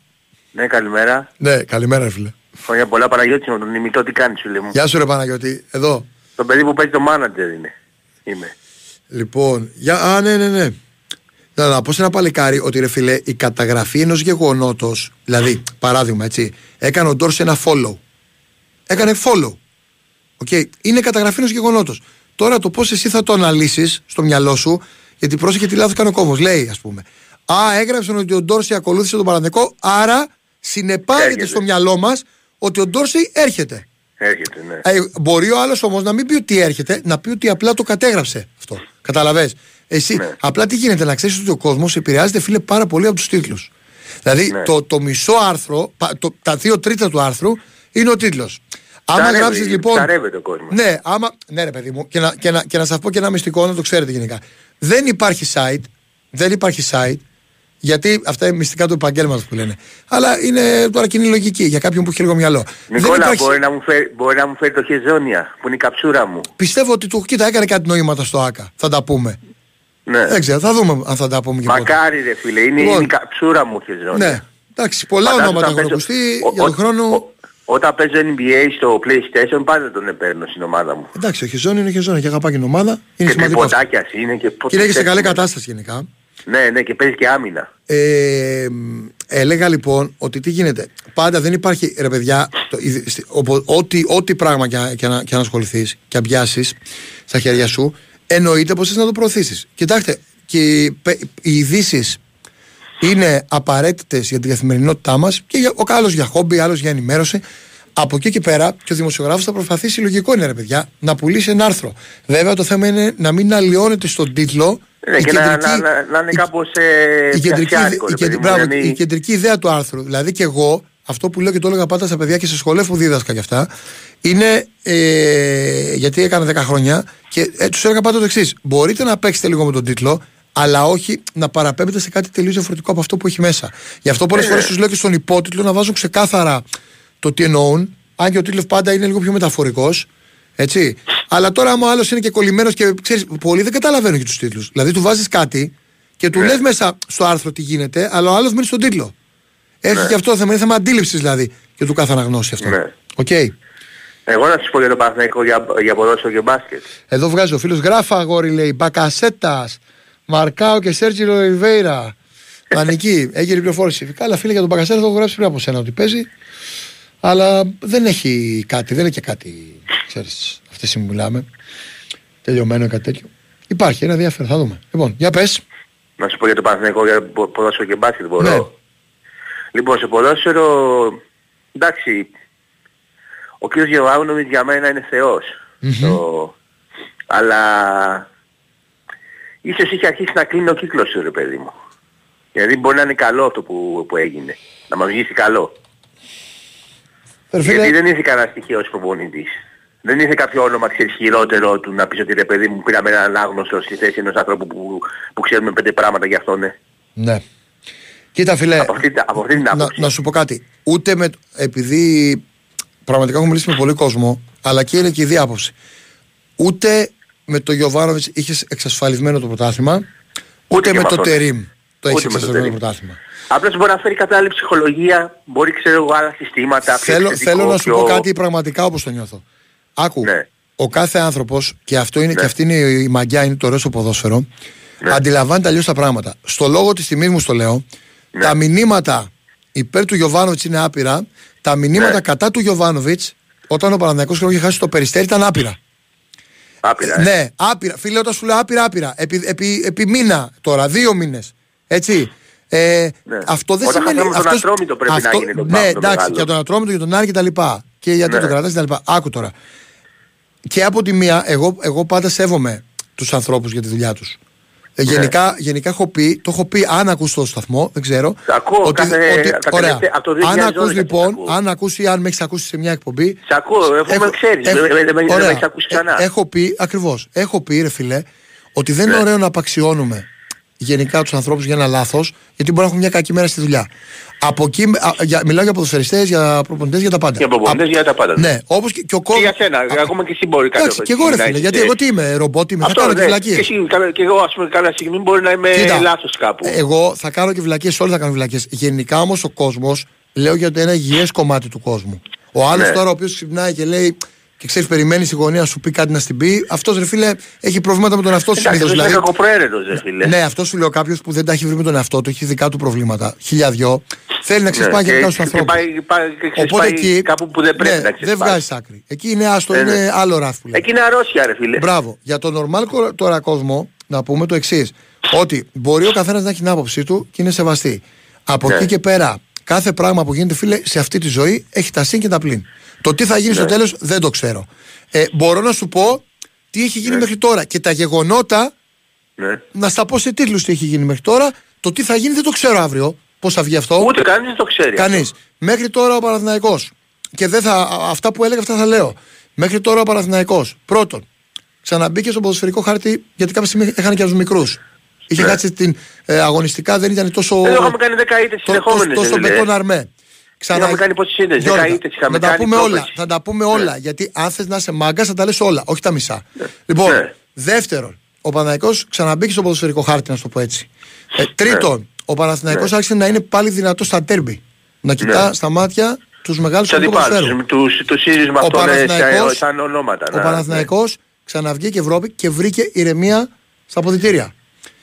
Ναι, καλημέρα. Ναι, καλημέρα, ρε φίλε. Χρόνια πολλά Παναγιώτη με τον ημιτό τι κάνεις φίλε μου; Γεια σου, ρε Παναγιώτη. Εδώ. Το παιδί που παίζει το manager είναι. Είμαι. Λοιπόν, για... Α, ναι, ναι, ναι. Να, να πω σε ένα παλικάρι ότι ρε φίλε, η καταγραφή ενός γεγονότος, δηλαδή, παράδειγμα, έτσι, έκανε ο Ντόρση ένα follow. Έκανε follow. OK, Είναι καταγραφή ενός γεγονότος. Τώρα το πώς εσύ θα το αναλύσεις στο μυαλό σου, γιατί πρόσεχε τι λάθος κάνει ο κόσμος. Λέει, ας πούμε. Α, έγραψαν ότι ο Ντόρσεϊ ακολούθησε τον Παναθηναϊκό, άρα συνεπάγεται Έρχεται. στο μυαλό μας ότι ο Ντόρσεϊ έρχεται. Έρχεται, ναι. Ε, μπορεί ο άλλος όμως να μην πει ότι έρχεται, να πει ότι απλά το κατέγραψε αυτό. Καταλαβες. Εσύ, Ναι. απλά τι γίνεται, να ξέρεις ότι ο κόσμος επηρεάζεται, φίλε, πάρα πολύ από τους τίτλους. Δηλαδή, Ναι. το, το μισό άρθρο, πα- το, τα δύο τρίτα του άρθρου είναι ο τίτλος. Άμα Ψαρεύει, γράψεις λοιπόν. ψαρεύεται ο κόσμος. Ναι, άμα, ναι, ρε παιδί μου, και να, και, να, και να σας πω και ένα μυστικό, να το ξέρετε γενικά. Δεν υπάρχει site, δεν υπάρχει site Γιατί αυτά είναι μυστικά του επαγγέλματος που λένε. Αλλά είναι τώρα κοινή λογική για κάποιον που έχει λίγο μυαλό. Δεν Νικόλα, υπάρχει- μπορεί, να μου φέρει, μπορεί να μου φέρει το χεζόνια που είναι η καψούρα μου. Πιστεύω ότι του κοίτα έκανε κάτι νοήματα στο ΑΚΑ. Θα τα πούμε. Ναι. Δεν ξέρω, θα δούμε αν θα τα πούμε και πότε. Μακάρι ρε φίλε, είναι, Λοιπόν. είναι η καψούρα μου χεζόνια. Ναι, εντάξει, πολλά Φαντάζομαι ονόματα όταν έχουν παίζω- ακουστεί ο- για τον ο- χρόνο. ο- Όταν παίζω NBA στο PlayStation πάντα τον παίρνω στην ομάδα μου. Εντάξει, ο Χεζόν είναι ο Χεζόν και αγαπά και την ομάδα. Είναι και σημαντικός. αυτό. τριποντάκιας είναι και Και είναι και σε καλή πότε- κατάσταση γενικά. Ναι, ναι, και παίζει και άμυνα. Ε, μ, έλεγα λοιπόν ότι τι γίνεται. Πάντα δεν υπάρχει, ρε παιδιά, το, η- στη- οπο- ό,τι, ό,τι πράγμα και, και, να, και να ασχοληθείς και να πιάσεις στα χέρια σου, εννοείται πως θες να το προωθήσεις. Κοιτάξτε, και οι, πε- οι ειδήσει είναι απαραίτητες για την καθημερινότητά μας και για, ο άλλος για χόμπι, άλλος για ενημέρωση. Από εκεί και πέρα και ο δημοσιογράφος θα προσπαθήσει, λογικό είναι ρε παιδιά, να πουλήσει ένα άρθρο. Βέβαια το θέμα είναι να μην αλλοιώνεται στον τίτλο Ναι, η και να, κεντρική- να, να, να είναι η- κάπως ε, η κεντρική, πιασιάρικο, η, ρε παιδί κεντρική, μου, μπράβο, δηλαδή- η κεντρική ιδέα του άρθρου, δηλαδή και εγώ, αυτό που λέω και το έλεγα πάντα στα παιδιά και σε σχολέ που δίδασκα κι αυτά, είναι ε, γιατί έκανα 10 χρόνια και ε, τους έλεγα πάντα το εξής. Μπορείτε να παίξετε λίγο με τον τίτλο, αλλά όχι να παραπέμπετε σε κάτι τελείως διαφορετικό από αυτό που έχει μέσα. Γι' αυτό πολλές Ε, φορές ναι. τους λέω και στον υπότιτλο να βάζουν ξεκάθαρα το τι εννοούν, αν και ο τίτλος πάντα είναι λίγο πιο μεταφορικός. Έτσι. Αλλά τώρα, άμα ο άλλος είναι και κολλημένος και ξέρεις, πολλοί δεν καταλαβαίνουν και τους τίτλους. Δηλαδή, του βάζεις κάτι και του Ναι. λες μέσα στο άρθρο τι γίνεται, αλλά ο άλλος μένει στον τίτλο. Έχει και αυτό το θέμα, είναι θέμα αντίληψης δηλαδή και του κάθε αναγνώστη αυτό. Ναι. Οκ. Εγώ να σου πω για το Παναθηναϊκό για, για ποδόσφαιρο και μπάσκετ. Εδώ βγάζει ο φίλος Γράφα αγόρι λέει Μπακασέτας, Μαρκάο και Σέρτζιλο Ριβέιρα. Πανική, έγινε πληροφόρηση. Καλά, φίλε για τον Μπακασέτας το έχω γράψει πριν από σένα ότι παίζει. Αλλά δεν έχει κάτι, δεν είναι και κάτι, ξέρεις, αυτή τη στιγμή που μιλάμε. Τελειωμένο ή κάτι τέτοιο. Υπάρχει ένα ενδιαφέρον, θα δούμε. Λοιπόν, για πες. Να σου πω για το Παναθηναϊκό για πο- ποδόσφαιρο και μπάσκετ μπορώ. Ναι. Λοιπόν, σε ποδόσφαιρο, εντάξει, ο κ. Γεωργάνοβιτ για μένα είναι θεός. Το... Αλλά ίσως είχε αρχίσει να κλείνει ο κύκλος του ρε παιδί μου. Δηλαδή μπορεί να είναι καλό αυτό που, που έγινε. Να μας βγει καλό. Ρε φίλε, Γιατί δεν ήρθε κανένα στοιχείο ως προπονητής. Δεν ήρθε κάποιο όνομα ξέρεις χειρότερο του να πεις ότι ρε παιδί μου πήραμε έναν άγνωστο στη θέση ενός ανθρώπου που, που ξέρουμε πέντε πράγματα για αυτόν. Ναι. Ναι. Κοίτα, φίλε. Από αυτή, από αυτή την να, άποψη. να σου πω κάτι. Ούτε με. Επειδή πραγματικά έχω μιλήσει με πολύ κόσμο, αλλά και είναι και η διάποψη. Ούτε με το Γιωβάνοβιτς είχες εξασφαλισμένο το πρωτάθλημα, ούτε, και με με το αυτόν. Τερίμ το έχεις Ούτε με το εξασφαλισμένο το Τερίμ. πρωτάθλημα. Απλώς μπορεί να φέρει κατάλληλη ψυχολογία, μπορεί ξέρω εγώ άλλα συστήματα. πιο Θέλω, επιθετικό, θέλω να σου πιο- πω κάτι πραγματικά όπως το νιώθω. Άκου. Ναι. Ο κάθε άνθρωπος, και, αυτό είναι, Ναι. και αυτή είναι η μαγιά, είναι το ωραίο στο ποδόσφαιρο, Ναι. αντιλαμβάνεται αλλιώς τα πράγματα. Στο λόγο της τιμής μου στο λέω, Ναι. τα μηνύματα υπέρ του Γιωβάνοβιτς είναι άπειρα. Τα μηνύματα Ναι. κατά του Γιωβάνοβιτς, όταν ο Παναδιακό είχε χάσει το περιστέρι, ήταν άπειρα. Άπειρα. ε. Ναι, άπειρα. Φίλε, όταν σου λέω άπειρα, άπειρα. Επί, επί, επί μήνα τώρα, δύο μήνες. Έτσι. Ε, Ναι. Αυτό δεν Όταν σημαίνει. χάσαμε τον αυτός- Ατρόμητο πρέπει να αυτό- γίνει το Ναι, πράγμα το εντάξει, μεγάλο. για τον Ατρόμητο, για τον Άρη και τα λοιπά. Και γιατί Ναι. τον κρατάς και τα λοιπά. Άκου τώρα. Και από τη μία, εγώ, εγώ πάντα σέβομαι τους ανθρώπους για τη δουλειά τους. Ε, Ναι. γενικά, γενικά έχω πει, το έχω πει αν ακούς το σταθμό, δεν ξέρω. Ακούω κάθε- τα ωραία. τελευταία- από το αν 2012 ακούς σε λοιπόν, ακούω. αν ακούς ή αν με έχεις ακούσει σε μια εκπομπή. Σε ακούω, αφού με ξέρεις, δεν- δεν- δεν με ωραία. έχεις ακούσει ξανά. Ε, έχω πει, ακριβώς, έχω πει ρε φιλέ, ότι δεν Ναι. είναι ωραίο να απαξιώνουμε γενικά τους ανθρώπους για ένα λάθος, γιατί μπορεί να έχουν μια κακή μέρα στη δουλειά. Από εκεί, α, για, μιλάω για ποδοσφαιριστές, για προπονητές, για τα πάντα. Για προπονητές, Α, για τα πάντα. Ναι, όπως και, και ο Και κόσμος. για σένα, ακόμα και εσύ μπορεί κάτι Εντάξει, και εγώ ρε να φίλε, έχεις, γιατί ε, εγώ τι είμαι, ρομπότ είμαι, θα Αυτό, κάνω και ναι. βλακίες. Και, εσύ, κα- και εγώ ας πούμε κάποια στιγμή μπορεί να είμαι Κοίτα, λάθος κάπου. Εγώ θα κάνω και βλακίες, όλοι θα κάνουν βλακίες. Γενικά όμως ο κόσμος, λέω για το ένα υγιές κομμάτι του κόσμου. Ο άλλος Ναι. τώρα ο οποίος ξυπνάει και λέει και ξέρεις, περιμένει η γωνία να σου πει κάτι να στην πει, αυτός ρε φίλε έχει προβλήματα με τον εαυτό του Εντάξει, συνήθως. αυτός είναι Δηλαδή, κακοπροαίρετος, ρε φίλε. ναι, αυτός σου λέω κάποιος που δεν τα έχει βρει με τον εαυτό του, έχει δικά του προβλήματα. Χιλιαδιό. Θέλει να ξεσπάει Ναι, γενικά και- στου και ανθρώπους. πάει- πάει- και Οπότε ξεσπάει εκεί. κάπου που δεν πρέπει ναι, να Δεν ξεσπάει. βγάζει άκρη. Εκεί είναι άστο, Ναι, ναι. είναι άλλο ράφι που λέει. Εκεί είναι αρρώστια ρε φίλε. Μπράβο. Για τον normal κο- τώρα κόσμο να πούμε το εξής. Ότι μπορεί ο καθένας να έχει την άποψή του και είναι σεβαστή. Από Ναι. εκεί και πέρα, κάθε πράγμα που γίνεται, φίλε, σε αυτή τη ζωή έχει τα συν και τα πλήν. Το τι θα γίνει στο τέλος δεν το ξέρω. Ε, μπορώ να σου πω τι έχει γίνει μέχρι τώρα και τα γεγονότα, Ναι. να στα πω σε τίτλους τι έχει γίνει μέχρι τώρα. Το τι θα γίνει δεν το ξέρω αύριο. Πώς θα βγει αυτό. Ούτε κανείς δεν το ξέρει. Κανείς. αυτό. Μέχρι τώρα ο Παναθηναϊκός Και δεν θα, α- αυτά που έλεγα, αυτά θα λέω. Μέχρι τώρα ο Παναθηναϊκός Πρώτον, ξαναμπήκε στο ποδοσφαιρικό χάρτη γιατί κάποια στιγμή είχαν και από του μικρούς. Είχε Ναι. κάτσει την ε, αγωνιστικά, δεν ήταν τόσο. Εδώ είχαμε κάνει 10 ήττες το- συνεχόμενες. τόσο δεν μπετόν είναι. αρμέ. Είχαμε κάνει πόσες ήττες, Γιώργα, 10 ήττες είχαμε να τα κάνει πούμε όλα. πρόπερση. Θα τα πούμε όλα. Γιατί αν θες να είσαι μάγκας, θα τα λες όλα, όχι τα μισά. Λοιπόν, Ναι. δεύτερον, ο Παναθηναϊκός ξαναμπήκε στο ποδοσφαιρικό χάρτη, να σου το πω έτσι. Ε, Ναι. τρίτον, ο Παναθηναϊκός άρχισε να είναι πάλι δυνατό στα τέρμπι. Να κοιτά Ναι. στα μάτια τους μεγάλους Τους αντιπάλους, τους, τους ίδιους με Ο αυτόν ε, Παναθηναϊκός- σαν, σαν ονόματα. Ο ναι. Παναθηναϊκός ξαναβγήκε Ευρώπη και βρήκε ηρεμία στα αποδητήρια.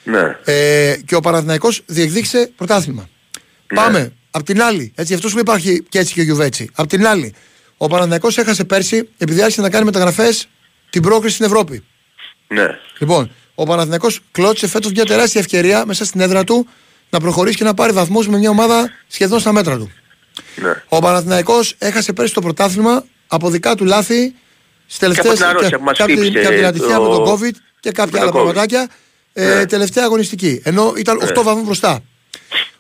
Ναι. Ε, και ο Παναθηναϊκός διεκδίκησε πρωτάθλημα. Ναι. Πάμε. Απ' την άλλη, έτσι, αυτό που υπάρχει και έτσι και ο Γιουβέτσι. Απ' την άλλη, ο Παναθηναϊκός έχασε πέρσι επειδή άρχισε να κάνει μεταγραφές την πρόκριση στην Ευρώπη. ναι. Λοιπόν, ο Παναθηναϊκός κλώτσε φέτος μια τεράστια ευκαιρία μέσα στην έδρα του να προχωρήσει και να πάρει βαθμούς με μια ομάδα σχεδόν στα μέτρα του. ναι. Ο Παναθηναϊκός έχασε πέρσι το πρωτάθλημα από δικά του λάθη στις τελευταίε. από την αρρώστια που μας και, από την- χτύπησε και από την ατυχία το- με τον COVID και κάποια με άλλα τον COVID. πραγματάκια. Ε, Ναι. τελευταία αγωνιστική. Ενώ ήταν 8 βαθμούς μπροστά.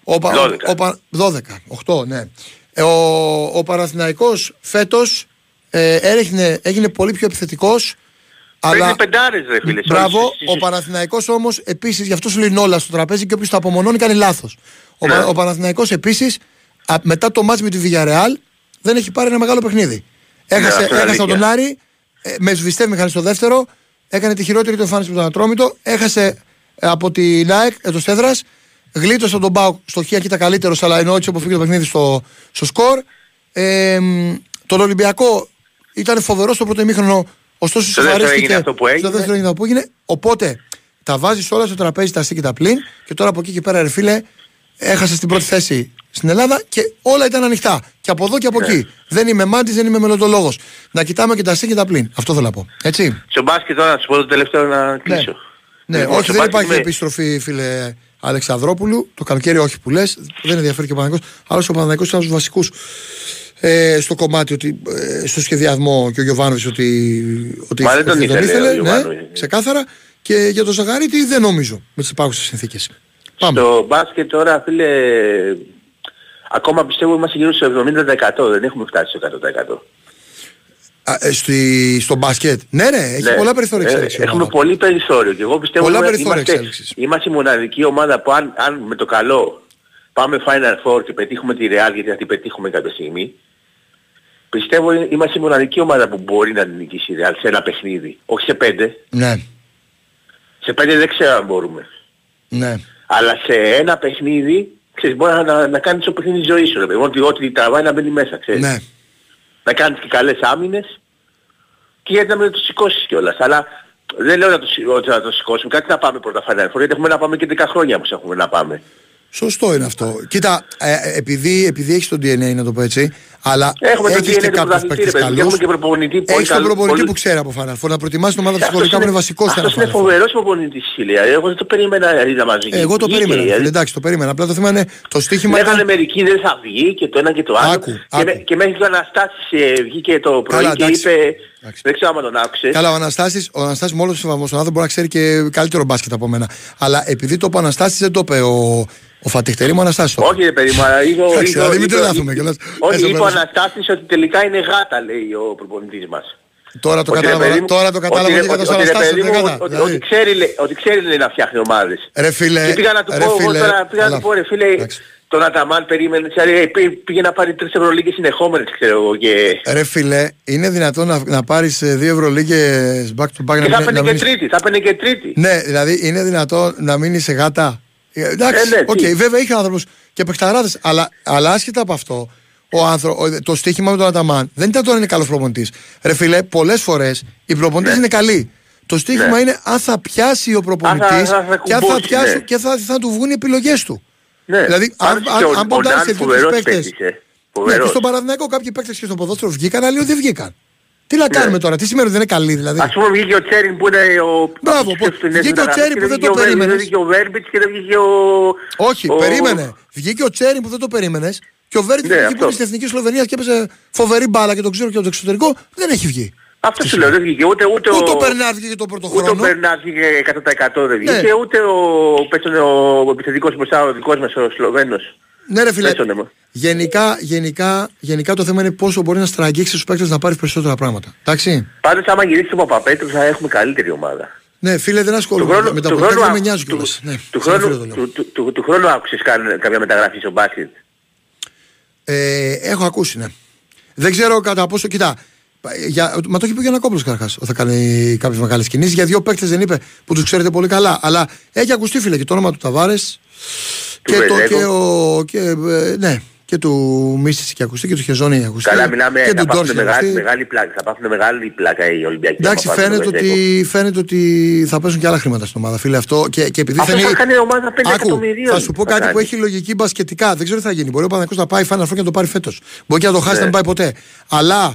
Ο, Πα- 12. ο, Πα- 12, 8, ναι. Ε, ο, ο Παναθηναϊκός φέτος ε, έριχνε, έγινε πολύ πιο επιθετικός αλλά Παίζει πεντάρες ρε φίλε. Μπράβο, Στις- στις- ο Παναθηναϊκός όμως επίσης, γι' αυτό σου λύνει όλα στο τραπέζι και όποιος το απομονώνει κάνει λάθος. Ο, Ναι. Πα- ο Παναθηναϊκός επίσης, α, μετά το μάτς με τη Villarreal, δεν έχει πάρει ένα μεγάλο παιχνίδι. Έχασε, Ναι, αυτό είναι έχασε από τον αλήθεια. Άρη, ε, με σβηστεύει μηχανή στο δεύτερο, έκανε τη χειρότερη του εμφάνιση με τον Ατρόμητο, έχασε ε, από την ΑΕΚ, ε, το Στέδρας, γλίτωσε από τον Μπάουκ στο χ ήταν καλύτερος, αλλά ενώ έτσι αποφύγει το παιχνίδι στο, στο σκορ. Ε, μ, τον Ολυμπιακό ήταν φοβερό στο πρώτο ημίχρονο, ωστόσο Στο δεύτερο σοβαρίστηκε. έγινε αυτό που έγινε. Στο δεύτερο έγινε αυτό που έγινε. Οπότε τα βάζεις όλα στο τραπέζι, τα αστή και τα πλήν και τώρα από εκεί και πέρα, ρε φίλε, έχασες την πρώτη θέση στην Ελλάδα και όλα ήταν ανοιχτά. Και από εδώ και από Ναι. εκεί. Δεν είμαι μάντης, δεν είμαι μελλοντολόγος. Να κοιτάμε και τα αστή και τα πλήν. Αυτό θέλω να πω. Έτσι. Στο μπάσκετ τώρα να σου πω το τελευταίο να κλείσω. Ναι, Λοιπόν, όχι, στο δεν μπάσκετ υπάρχει είμαι- επιστροφή, φίλε Αλεξανδρόπουλου. Το καλοκαίρι, όχι που λες. Δεν ενδιαφέρει και ο Παναγικό. Άλλος ο Παναγικό ήταν από τους βασικούς ε, στο κομμάτι, ότι, ε, στο σχεδιασμό και ο Γιωβάνοβιτς ότι, ότι, Μα δεν τον ότι ήθελε ο ναι, Γιωβάνοβιτς. ξεκάθαρα. Και για τον Ζαγαρίτη δεν νομίζω με τις υπάρχουσες συνθήκες. Πάμε. Στο μπάσκετ τώρα φίλε ακόμα πιστεύω είμαστε γύρω στο 70% δεν έχουμε φτάσει στο 100%. Α, ε, στη, στο μπάσκετ. Ναι, ναι, έχει Ναι. πολλά περιθώρια Ε, εξέλιξης. Έχουμε πολύ περιθώριο και εγώ πιστεύω Πολλά ότι περιθώρια είμαστε, εξέλιξης. είμαστε η μοναδική ομάδα που αν, αν με το καλό πάμε Final Four και πετύχουμε τη Real γιατί θα την πετύχουμε κάποια στιγμή πιστεύω είμαστε η μοναδική ομάδα που μπορεί να την νικήσει η Real σε ένα παιχνίδι. Όχι σε πέντε. Ναι, Σε πέντε δεν ξέρω αν μπορούμε. ναι. Αλλά σε ένα παιχνίδι ξέρεις, μπορεί να, να, να κάνεις το παιχνίδι της ζωής σου. Ρε, παιδί. ότι, ό,τι τραβάει να μπαίνει μέσα. Ξέρεις. ναι. Να κάνεις και καλές άμυνες και γιατί να μην το σηκώσεις κιόλας. Αλλά δεν λέω να το, σηκ- ότι να το σηκώσουμε. Κάτι να πάμε πρώτα Final Four, γιατί έχουμε να πάμε και 10 χρόνια που έχουμε να πάμε. Σωστό είναι αυτό. Κοίτα, ε, επειδή, επειδή έχεις το DNA, να το πω έτσι, αλλά Έχουμε το έχεις DNA και του κάποιους πρωταθλητή, παίκτες ρε παιδί, καλούς. έχουμε και προπονητή πολύ Έχεις τον καλό- προπονητή πολύ- που ξέρει από Final Four. Να προετοιμάσει την ομάδα Αυτός ψυχολογικά που είναι βασικός σε ένας αυτός είναι Final Four. φοβερός προπονητής φίλε. Εγώ δεν το περίμενα δηλαδή, να μας βγει. Εγώ το Βγήκε, περίμενα. δηλαδή. φίλε, Εντάξει, το περίμενα. Απλά το θέμα είναι το στοίχημα. Λέγανε Ήταν... μερικοί δεν θα βγει και το ένα και το άλλο. Άκου, και, άκου. με- και μέχρι το Αναστάσης ε, βγήκε το πρωί Καλά, και εντάξει. είπε, Εντάξει. Δεν ξέρω άμα τον άκουσες. Καλά, ο Αναστάση, ο Αναστάσης με όλο το σεβασμό στον άνθρωπο μπορεί να ξέρει και καλύτερο μπάσκετ από μένα. Αλλά επειδή το είπε ο Αναστάσης, δεν το είπε ο, ο Φατιχτερή μου Αναστάση. Όχι ρε παιδί μου, αλλά είπε ο- Εντάξει, είπε ο- δηλαδή μην είπε ο- τρελαθούμε κιόλας. Όχι, Έστω είπε ο πέρα. Αναστάσης ότι τελικά είναι γάτα λέει ο προπονητής μας. Τώρα το Ότι, ρε κατάλαβα. παιδί μου, Τώρα το κατάλαβα ότι, γιατί ρε- κατά ότι, ρε Αναστάση παιδί δεν μου, κατά. ότι- Δηλαδή, ότι ξέρει, λέει- ότι ξέρει λέει, να φτιάχνει ομάδες. Ρε φίλε, Και πήγα να του ρε πω, εγώ φίλε, τώρα πήγα να καλά. του πω ρε φίλε, Εντάξει. Τον Αταμάν περίμενε, ξέρει, πήγε, πήγε να πάρει τρεις Ευρωλίγκες συνεχόμενες ξέρω εγώ και... Ρε φίλε, είναι δυνατόν να, να πάρεις δύο Ευρωλίγκες back to back Και να, θα μην- έπαιρνε να και μείνεις- τρίτη, θα έπαιρνε και τρίτη. Ναι, δηλαδή είναι δυνατόν να μείνει σε γάτα. Ε, Εντάξει, Ε, ναι, οκ, τι. βέβαια είχε άνθρωπος και παιχταράδες. Αλλά, αλλά άσχετα από αυτό, ο άνθρω... ο- το στοίχημα με τον Αταμάν δεν ήταν τώρα είναι καλός προπονητής. Ρε φίλε, πολλές φορές οι προπονητές Ναι. είναι καλοί. Το στοίχημα Ναι. είναι αν θα πιάσει ο προπονητής Αν θα- θα και, αν θα κουμπώσει, πιάσουν- ναι. και θα, θα του βγουν οι επιλογές του. Ναι. Δηλαδή, αν, Πάντως αν, και ο- αν ο ποντάρεις Ναν σε δύο φοβερός παίκτε. παίκτης, ε. Ναι, και Φοβερός. στον Παναθηναϊκό κάποιοι παίκτες και στο ποδόσφαιρο βγήκαν, άλλοι δεν βγήκαν. Τι να κάνουμε τώρα, τι σημαίνει ότι δεν είναι καλή δηλαδή; Ας πούμε βγήκε ο Τσέριν που είναι ο... Μπράβο, από που- τους Νέες βγήκε ο Μεταγραφές Τσέριν και που δεν το βγήκε ο Βέρμπιτς, περίμενες. Δεν βγήκε ο Βέρμπιτς και δεν βγήκε ο... Όχι, ο- περίμενε. Βγήκε ο Τσέριν που δεν το περίμενες και ο Βέρτ Ναι, εκεί αυτό. που είναι στην εθνική Σλοβενία και έπαιζε φοβερή μπάλα και το ξέρω και από το εξωτερικό δεν έχει βγει. Αυτό σου λέω, δεν βγήκε ούτε, ούτε, Ούτε ο ο... Περνάρ βγήκε το πρώτο Ούτε ο χρόνο. Μπερνάρ βγήκε 100% δεν βγήκε, Ναι. ούτε ο, πες τον, ο επιθετικός μπροστά, ο δικός μας ο Σλοβαίνος. Ναι, ρε φίλε. Πες τον, εμά. Γενικά, γενικά, γενικά το θέμα είναι πόσο μπορεί να στραγγίξεις τους παίκτες να πάρεις περισσότερα πράγματα. Εντάξει. Πάντως άμα γυρίσεις ο Παπαπέτρου θα έχουμε καλύτερη ομάδα. Ναι, φίλε, δεν Του ασχολούμαι χρόνου, με τα του πολιτικά, χρόνου, δεν με νοιάζει του, κιόλας. Ναι, του, σαν φίλο το χρόνου, λέω. του, του, του, του χρόνου άκουσες καν- κάποια μεταγραφή στο μπάσκετ; Ε, έχω ακούσει, ναι. Δεν ξέρω κατά πόσο. Κοιτά, για, μα το έχει πει ο Γιανακόπουλο καταρχάς. Ότι θα κάνει κάποιες μεγάλες κινήσεις. Για δύο παίκτες δεν είπε που τους ξέρετε πολύ καλά. Αλλά έχει ακουστεί, φίλε, και το όνομα του Ταβάρες. Και, το, Βεζέγκο. και, ο, και, ε, ναι, και του Μίστη και ακουστεί και του Χεζόνι ακουστεί. Καλά μιλάμε, και θα του πάθουν Ντόρση μεγάλη, ακουστεί. μεγάλη πλάκα. Θα πάθουν μεγάλη πλάκα οι Ολυμπιακοί. Εντάξει, άμα πάρουν φαίνεται τον Βεζέγκο. ότι, φαίνεται ότι θα πέσουν και άλλα χρήματα στην ομάδα, φίλε. Αυτό και, και επειδή Αυτός θα είναι. θα κάνει ομάδα 5 Άκου, εκατομμυρίων. θα σου πω θα κάτι που κάνει. έχει λογική μπασκετικά. Δεν ξέρω τι θα γίνει. Μπορεί ο Παναγιώτος να πάει Final Four και να το πάρει φέτος. Μπορεί και να το χάσει Ναι. να μην πάει ποτέ. Αλλά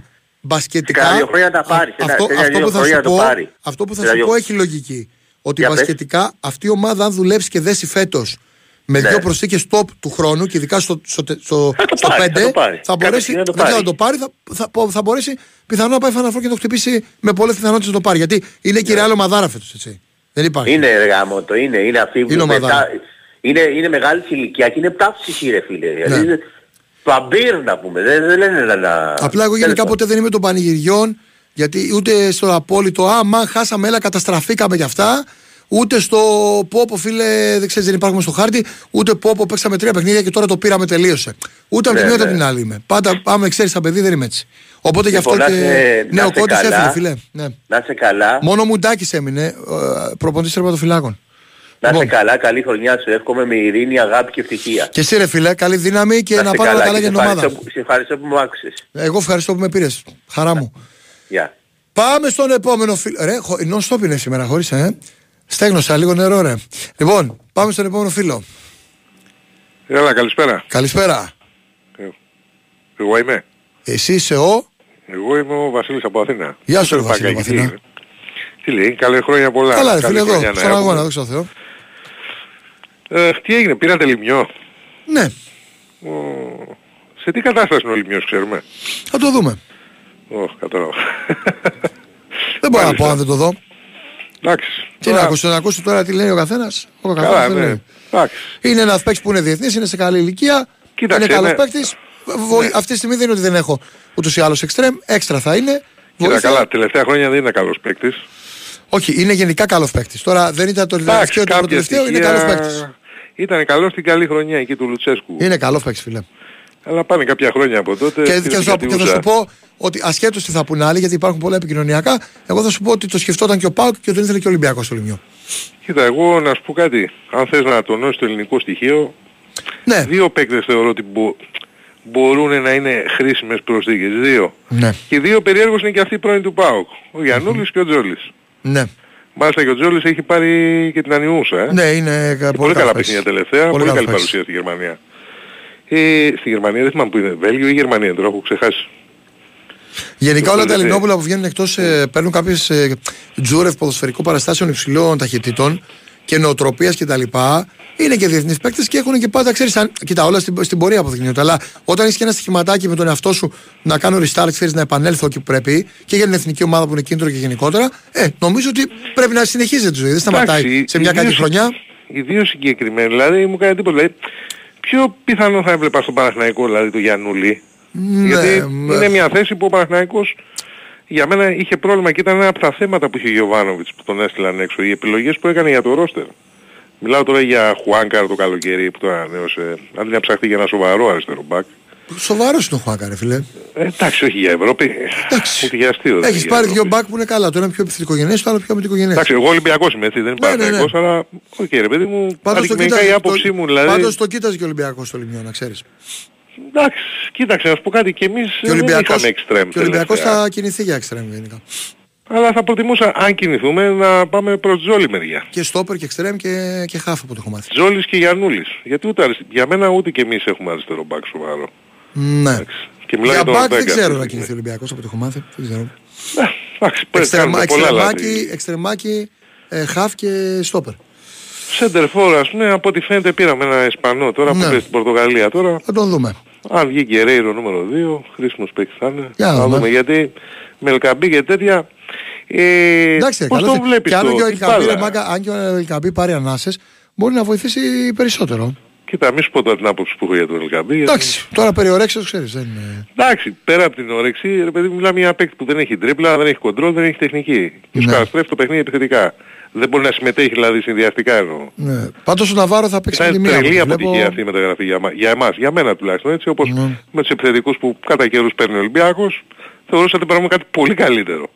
μπασκετικά. Κάνα δύο χρόνια να τα πάρει. Σε Αυτό, ένα- σε αυτό δύο που θα χρόνια σου να το πω, πάρει. αυτό που θα Σε σου δύο- πω έχει λογική. Ότι Για πες. μπασκετικά αυτή η ομάδα, αν δουλέψει και δέσει φέτος με Ναι. δύο προσθήκες top του χρόνου και ειδικά στο, στο, στο, Θα το στο πάρει, 5, θα το πάρει. θα Κάποια μπορέσει, στιγμή θα το δεν ξέρω πάρει. να το πάρει, θα, θα, θα μπορέσει πιθανόν να πάει Final Four και να το χτυπήσει με πολλές πιθανότητες να το πάρει. Γιατί είναι και η Real ομαδάρα φέτος, έτσι. Δεν υπάρχει. Είναι ρε γάμο το, είναι, είναι αυτή Είναι ομάδα. μετά- είναι, είναι μεγάλη σε ηλικία και είναι πτάψη ρε φίλε. Ναι. Δηλαδή, είναι Βαμπύρ να πούμε, δεν, δεν λένε να... να- Απλά εγώ γενικά Τέλος ποτέ δεν είμαι των πανηγυριών, γιατί ούτε στο απόλυτο «Α, μα χάσαμε, έλα, καταστραφήκαμε γι' αυτά», ούτε στο «Πω, πω φίλε, δεν ξέρεις, δεν υπάρχουμε στο χάρτη», ούτε «Πω, πω παίξαμε τρία παιχνίδια και τώρα το πήραμε, τελείωσε». Ούτε από τη Ναι, μία ούτε από ναι. την άλλη είμαι. Πάντα, άμα ξέρεις τα παιδί, δεν είμαι έτσι. Οπότε γι' αυτό Λοιπόν, να και είσαι- να νέο είσαι κόντις καλά. έφυγε, φίλε. Ναι. Να είσαι καλά, Μόνο μουντάκι έμεινε, προποντής τερματοφυλάκων. Να είσαι Λοιπόν. καλά, καλή χρονιά σου εύχομαι με ειρήνη, αγάπη και ευτυχία. Και εσύ ρε φίλε, καλή δύναμη και να, είσαι πάμε όλα καλά και για σε την ομάδα. ευχαριστώ που- Σε ευχαριστώ που μου άκουσες. Εγώ ευχαριστώ που με πήρες. Χαρά μου. Γεια. Πάμε στον επόμενο φίλο. Ρε, χω... non-stop είναι σήμερα, χωρίς, ε. Στέγνωσα λίγο νερό, ρε. Λοιπόν, πάμε στον επόμενο φίλο. Έλα, καλησπέρα. Καλησπέρα. Εγώ είμαι. Εσύ είσαι ο; Εγώ είμαι ο Βασίλης από Αθήνα. Γεια σου, ρε, Τι Βασίλη, πάει, από τι Αθήνα. λέει. Τι λέει, καλή χρόνια πολλά. Καλά, ρε Καλή φίλε, εδώ. χρονιά να Στον αγώνα, έχουμε. δόξα τω Θεώ. Ε, τι έγινε, πήρατε λιμιό; Ναι, Ο... Σε τι κατάσταση είναι ο λιμιός, ξέρουμε; θα το δούμε. Ωχ, κατάλαβα. Δεν μπορώ να πω Μάλιστα. αν δεν το δω. Εντάξει. Τι να ακούσω, να ακούσω τώρα τι λέει ο καθένας; Ο Καλά, καθένας ναι. λέει. Εντάξει. Είναι ένας παίκτης που είναι διεθνής, είναι σε καλή ηλικία. Κοίταξε, είναι καλός ναι. παίκτης. Αυτή τη στιγμή δεν είναι ότι δεν έχω ούτως ή άλλως εξτρέμ. Έξτρα θα είναι. Κοίτα Βοήθεια. καλά, τελευταία χρόνια δεν είναι καλός παίκτης. Όχι, είναι γενικά καλός παίκτης. Τώρα δεν ήταν το Εντάξει, τελευταίο, το κάποια τελευταίο, είναι στοιχεία καλός παίκτης. Ήταν καλό στην καλή χρονιά εκεί του Λουτσέσκου. Είναι καλός παίκτης, φίλε. Αλλά πάνε κάποια χρόνια από τότε. Και, στην και, θα, και θα κατηγούσα. σου πω ότι ασχέτως τι θα πούνε άλλοι, γιατί υπάρχουν πολλά επικοινωνιακά, εγώ θα σου πω ότι το σκεφτόταν και ο Πάουκ και τον ήθελε και ο Ολυμπιακός στο Λιμιό. Κοίτα, εγώ να σου πω κάτι. Αν θες να τονώσεις το ελληνικό στοιχείο, Ναι, δύο παίκτες θεωρώ ότι μπο... μπορούν να είναι χρήσιμες προσθήκες. Δύο. ναι, Και δύο περίεργος είναι και αυτοί οι πρώην του ΠΑΟΚ. Ο Γιαννούλης και ο Τζόλης. ναι. Μάλιστα και ο Τζόλης έχει πάρει και την Ανιούσα. Ε. Ναι, είναι Και πολύ, πολύ καλά καλός παιχνίδια παίκτης. τελευταία. Πολύ, καλός καλή παίκτης. παρουσία στη Γερμανία. Ε, στη Γερμανία δεν θυμάμαι που είναι. Βέλγιο ή Γερμανία τώρα έχω ξεχάσει. Γενικά όλα τα Ναι. Ελληνόπουλα που βγαίνουν εκτός παίρνουν κάποιες ε, τζούρευ ποδοσφαιρικών παραστάσεων υψηλών ταχυτήτων και νοοτροπία κτλ. Είναι και διεθνείς παίκτες και έχουν και πάντα, ξέρεις, αν... κοίτα, όλα στην, στην πορεία αποδεικνύονται. Αλλά όταν έχεις και ένα στοιχηματάκι με τον εαυτό σου να κάνω restart, ξέρεις να επανέλθω εκεί που πρέπει και για την εθνική ομάδα που είναι κίνητρο και γενικότερα, ε, νομίζω ότι πρέπει να συνεχίζεται τη ζωή. Δεν σταματάει Εντάξει, σε μια οι καλή δύο- χρονιά. Οι δύο συγκεκριμένοι, δηλαδή μου κάνει τίποτα. Δηλαδή, πιο πιθανό θα έβλεπα στον Παναθηναϊκό, δηλαδή του Γιαννούλη. Γιατί ναι. είναι μια θέση που ο Παναθηναϊκός για μένα είχε πρόβλημα και ήταν ένα από τα θέματα που είχε ο Γιωβάνοβιτς που τον έστειλαν έξω. Οι επιλογές που έκανε για το ρόστερ. Μιλάω τώρα για Χουάνκαρ το καλοκαίρι που το ανανέωσε. Αντί να ψαχτεί για ένα σοβαρό αριστερό μπακ. Σοβαρό είναι ο Χουάνκαρ, ρε φίλε. Ε, εντάξει, όχι για Ευρώπη. Εντάξει. Ούτε για αστείο. δεν είναι Έχει για πάρει Ευρώπη. δύο μπακ που είναι καλά. Το ένα πιο επιθετικογενές, το άλλο πιο αμυντικογενές. Εντάξει, εγώ Ολυμπιακός είμαι έτσι, δεν είμαι Ναι, ναι, ναι. Παναθηναϊκός, αλλά οκ ρε παιδί μου, Πάντως το αντικειμενικά η κοίταζε, άποψή το, μου δηλαδή. πάντως το κοίταζε και ο Ολυμπιακός στο Λιμιό, να ξέρεις. Εντάξει, κοίταξε να σου πω κάτι και εμείς Και ο δεν Ολυμπιακός, είχαμε εξτρέμ και ο Ολυμπιακός τελευταία. θα κινηθεί για εξτρέμ γενικά. Αλλά θα προτιμούσα αν κινηθούμε να πάμε προς Τζόλι μεριά. Και στόπερ και εξτρέμ και, και χάφ από το έχω μάθει. Τζόλις και Γιαννούλης. Γιατί ούτε αρισ- για μένα ούτε και εμείς έχουμε αριστερό μπακ σοβαρό. Ναι. Εντάξει. Και μιλάει Για τον μπακ δεν Ορτέγκα ξέρω αυτή να τη κινηθεί ο στιγμή. Ολυμπιακός από το έχω μάθει. Δεν ξέρω. Ε, Εντάξει, πρέπει να Εξτρεμα, κάνουμε πολλά εξτρεμάκι, λάθη. εξτρεμάκι ε, χάφ και στόπερ. Σέντερφορ ας πούμε, από ό,τι φαίνεται πήραμε ένα Ισπανό τώρα που Ναι. παίζει στην Πορτογαλία τώρα. Θα τον δούμε. Αν βγει Γκερέιρο νούμερο 2, χρήσιμος παίκτης θα είναι. Για να Θα δούμε. δούμε γιατί με Ελκαμπή και τέτοια. Ε, Εντάξει, ρε, πώς καλός το είναι. βλέπεις Και αν το, και ο η Ελκαμπή, ρε μπάλα. μάγκα, αν και ο Ελκαμπή πάρει ανάσες, μπορεί να βοηθήσει περισσότερο. Κοίτα, μη σου πω τώρα την άποψη που έχω για τον Ελκαμπή. γιατί- Εντάξει, τώρα περί ορέξεως ξέρεις. Δεν είναι... Εντάξει, πέρα από την όρεξη, ρε παιδί, μιλάμε για ένα παίκτη που δεν έχει τρίπλα, δεν έχει κοντρόλ, δεν έχει τεχνική. Και Ναι. σου καταστρέφει το παιχνίδι επιθετικά. Δεν μπορεί να συμμετέχει δηλαδή συνδυαστικά εννοώ. Ναι. Πάντως ο Ναβάρο θα παίξει με τη Ήταν μία. τρελή όπως βλέπω. αποτυχία αυτή η μεταγραφή για, μα- για εμάς, για μένα τουλάχιστον έτσι, όπως Ναι. με τους επιθετικούς που κατά καιρούς παίρνει ο Ολυμπιακός, θεωρούσα ότι πράγμα κάτι πολύ καλύτερο.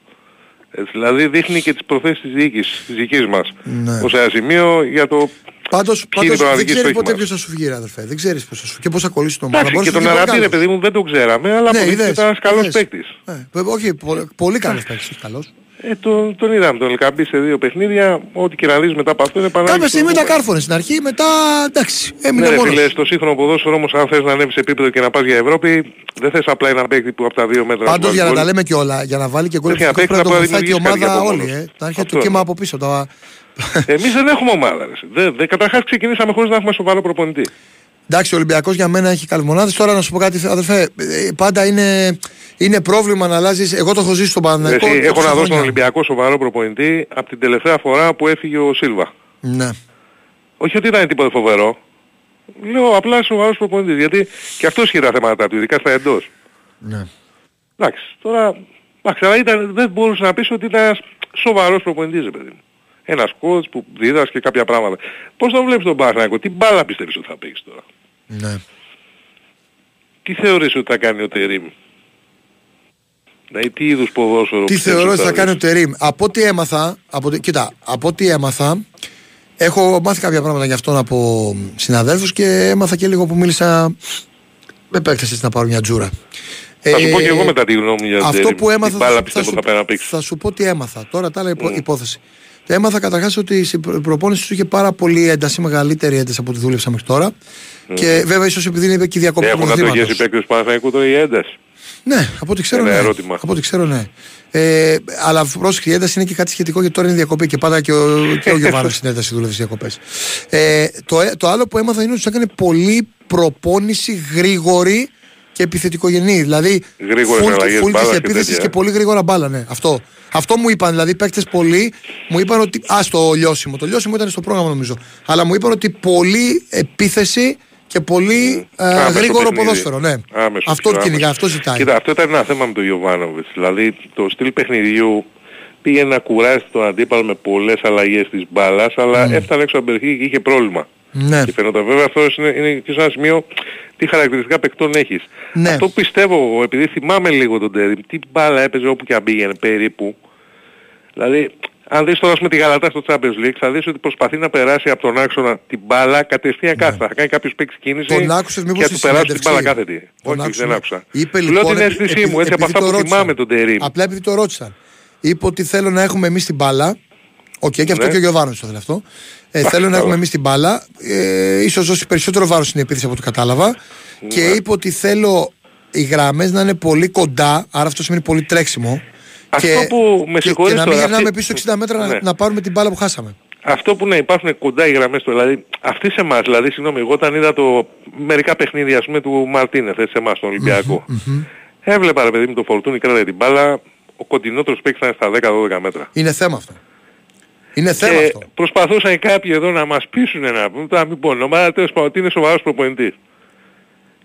Έτσι, δηλαδή δείχνει και τις προθέσεις της διοίκησης, της δικής μας, Ναι. ως ένα σημείο για το... Πάντως, είναι πάντως η δεν πραγματική ξέρεις στόχης ποτέ μας. ποιος θα σου βγει ρε αδερφέ. Δεν ξέρεις ποιος θα σου και πώς θα κολλήσει το ομάδα. Εντάξει, Μπορεί και να σου τον βγει πολύ Αραμπή ρε καλός. παιδί μου δεν το ξέραμε, αλλά Ναι, αποδείχθηκε είδες, ότι ήταν ένας καλός είδες. παίκτης. Ναι, βέβαια, όχι, πολύ, πολύ καλός παίκτης, όχι καλός. Ε, τον, τον είδαμε τον Ελκαμπή σε δύο παιχνίδια, ό,τι και να δεις μετά από αυτό είναι πανάγιο. Κάποια στιγμή τα κάρφωνε στην αρχή, μετά εντάξει, Ναι έμεινε ρε μόνος. φίλε, στο σύγχρονο ποδόσφαιρο όμως αν θες να ανέβεις επίπεδο και να πας για Ευρώπη, δεν θες απλά ένα παίκτη που από τα δύο μέτρα... Πάντως σου για να βάζει τα γκολ. λέμε και όλα, για να βάλει και γκολ Πρέπει να επιθετικό παίξει, πρέπει να το να βοηθάει και η δημιουργήσει ομάδα κάτι από όλη. μόνος. Ε. Να έρχεται το Αυτό κύμα είναι. από πίσω. Τα... Εμείς δεν έχουμε ομάδα. Ρε. Δεν, δεν, καταρχάς ξεκινήσαμε χωρίς να έχουμε σοβαρό προπονητή. Εντάξει, ο Ολυμπιακός για μένα έχει καλές μονάδες. Τώρα να σου πω κάτι, αδερφέ, ε, πάντα είναι, είναι πρόβλημα να αλλάζεις. Εγώ το έχω ζήσει στον Παναθηναϊκό. Εσύ, έχω τόσα να δώσω τον χρόνια. Ολυμπιακό σοβαρό προπονητή από την τελευταία φορά που έφυγε ο Σίλβα. Ναι. Όχι ότι ήταν τίποτα φοβερό. Λέω απλά σοβαρός προπονητής. Γιατί και αυτός είχε τα θέματα του, ειδικά στα εντός. ναι. Εντάξει, τώρα... Εντάξει, αλλά ήταν, δεν μπορούσε να πεις ότι ήταν ένας σοβαρός προπονητής, ρε παιδί μου. Ένας coach που δίδασκε κάποια πράγματα. Πώς τον βλέπεις τον Παναθηναϊκό, τι μπάλα πιστεύεις ότι θα παίξεις τώρα; ναι. Τι θεωρείς ότι θα κάνει ο Τερίμ. Δηλαδή τι είδους ποδόσφαιρο Τι πιστεύεις θεωρώ ότι θα δεις. κάνει ο Τερίμ. Από ό,τι έμαθα, από, ό,τι- κοίτα, από ό,τι έμαθα, έχω μάθει κάποια πράγματα για αυτόν από συναδέλφους και έμαθα και λίγο που μίλησα με παίκτες έτσι να πάρω μια τζούρα. Θα σου πω Ε, και εγώ μετά τη γνώμη μου για τον Αυτό Τερίμ. που έμαθα Τι μπάλα θα, πιστεύω σου, θα πάει να παίξεις; θα σου πω τι έμαθα. Τώρα τα άλλα υπο, Mm. Υπόθεση. Έμαθα καταρχάς ότι στην προ- προπόνηση τους είχε πάρα πολύ ένταση, μεγαλύτερη ένταση από ό,τι δούλεψα μέχρι τώρα. Και βέβαια ίσως επειδή είναι και η διακοπή του Έχουν αντοχές οι πρωταθλήματος. παίκτες του Παναθηναϊκού τώρα η ένταση. Ναι, από ό,τι ξέρω Ένα ναι. ερώτημα. Από ό,τι ξέρω ναι. Ε, αλλά πρόσεχε, η ένταση είναι και κάτι σχετικό γιατί τώρα είναι διακοπή και πάντα και ο, και ο Γιωβάνος στην ένταση δούλευε στις διακοπές. Ε, το, ε- το άλλο που έμαθα είναι ότι τους έκανε πολύ προπόνηση γρήγορη και επιθετικογενή. Δηλαδή, Γρήγορες full- αλλαγές full της μπάλας και επίθεσης τέτοια. και πολύ γρήγορα μπάλα, ναι. Αυτό. Αυτό μου είπαν, δηλαδή παίκτες πολλοί μου είπαν ότι. Α, στο λιώσιμο. Το λιώσιμο ήταν στο πρόγραμμα νομίζω. Αλλά μου είπαν ότι πολύ επίθεση και πολύ ε, Άμεσο γρήγορο παιχνίδι. ποδόσφαιρο. Ναι. Άμεσο, αυτό πιο κυνηγά, άμεσο. αυτό ζητάει. Κοίτα, αυτό ήταν ένα θέμα με τον Ιωβάνοβιτς. Δηλαδή το στυλ παιχνιδιού πήγε να κουράσει τον αντίπαλο με πολλές αλλαγές της μπάλας, αλλά έφτανε έξω από την περιοχή και είχε πρόβλημα. Ναι. Και φαίνονταν βέβαια αυτό είναι, είναι και σε ένα σημείο τι χαρακτηριστικά παικτών έχεις. Ναι. Αυτό που πιστεύω εγώ, επειδή θυμάμαι λίγο τον Τέριμ, τι μπάλα έπαιζε όπου και αν πήγαινε περίπου. Δηλαδή, αν δεις τώρα με τη Γαλατά στο Champions League, θα δεις ότι προσπαθεί να περάσει από τον άξονα την μπάλα κατευθείαν κάθετα. Θα κάνει κάποιος παίξει κίνησης Ναι. Τον άκουσες μήπως και θα στη του περάσει την μπάλα συνέντευξη; κάθετη. Τον Όχι, άκουσες, δεν ναι. άκουσα. Είπε, Λέω λοιπόν, την επει- αίσθησή επει- μου, έτσι από επειδή αυτά το που ρώτησαν. θυμάμαι τον Τερίμ. Απλά επειδή το ρώτησαν. Είπε ότι θέλω να έχουμε εμείς την μπάλα. Οκ, και αυτό Ναι. και ο Γιωβάνος το θέλει αυτό. Ε, θέλω να έχουμε εμείς την μπάλα. Ε, ίσως δώσει περισσότερο βάρος στην επίθεση από ό,τι κατάλαβα. Και Ναι. είπε ότι θέλω οι γραμμές να είναι πολύ κοντά, άρα αυτό σημαίνει πολύ τρέξιμο. Αυτό και, που με και- συγχωρείς και να μην τώρα, γυρνάμε αυτή- πίσω 60 μέτρα να, Ναι. να πάρουμε την μπάλα που χάσαμε. Αυτό που να υπάρχουν κοντά οι γραμμές του, δηλαδή αυτοί σε εμάς, δηλαδή συγγνώμη, εγώ όταν είδα το μερικά παιχνίδια ας πούμε του Μαρτίνεθ έτσι, σε εμάς τον Ολυμπιακό, έβλεπα ρε παιδί μου το φορτούνι κράταγε την μπάλα, ο κοντινότερος παίκτης ήταν στα 10-12 μέτρα. Είναι θέμα αυτό. Είναι θέμα και αυτό. προσπαθούσαν κάποιοι εδώ να μας πείσουν να πούμε, τώρα μην πω ονόματα, τέλος πάντων ότι είναι σοβαρός προπονητής.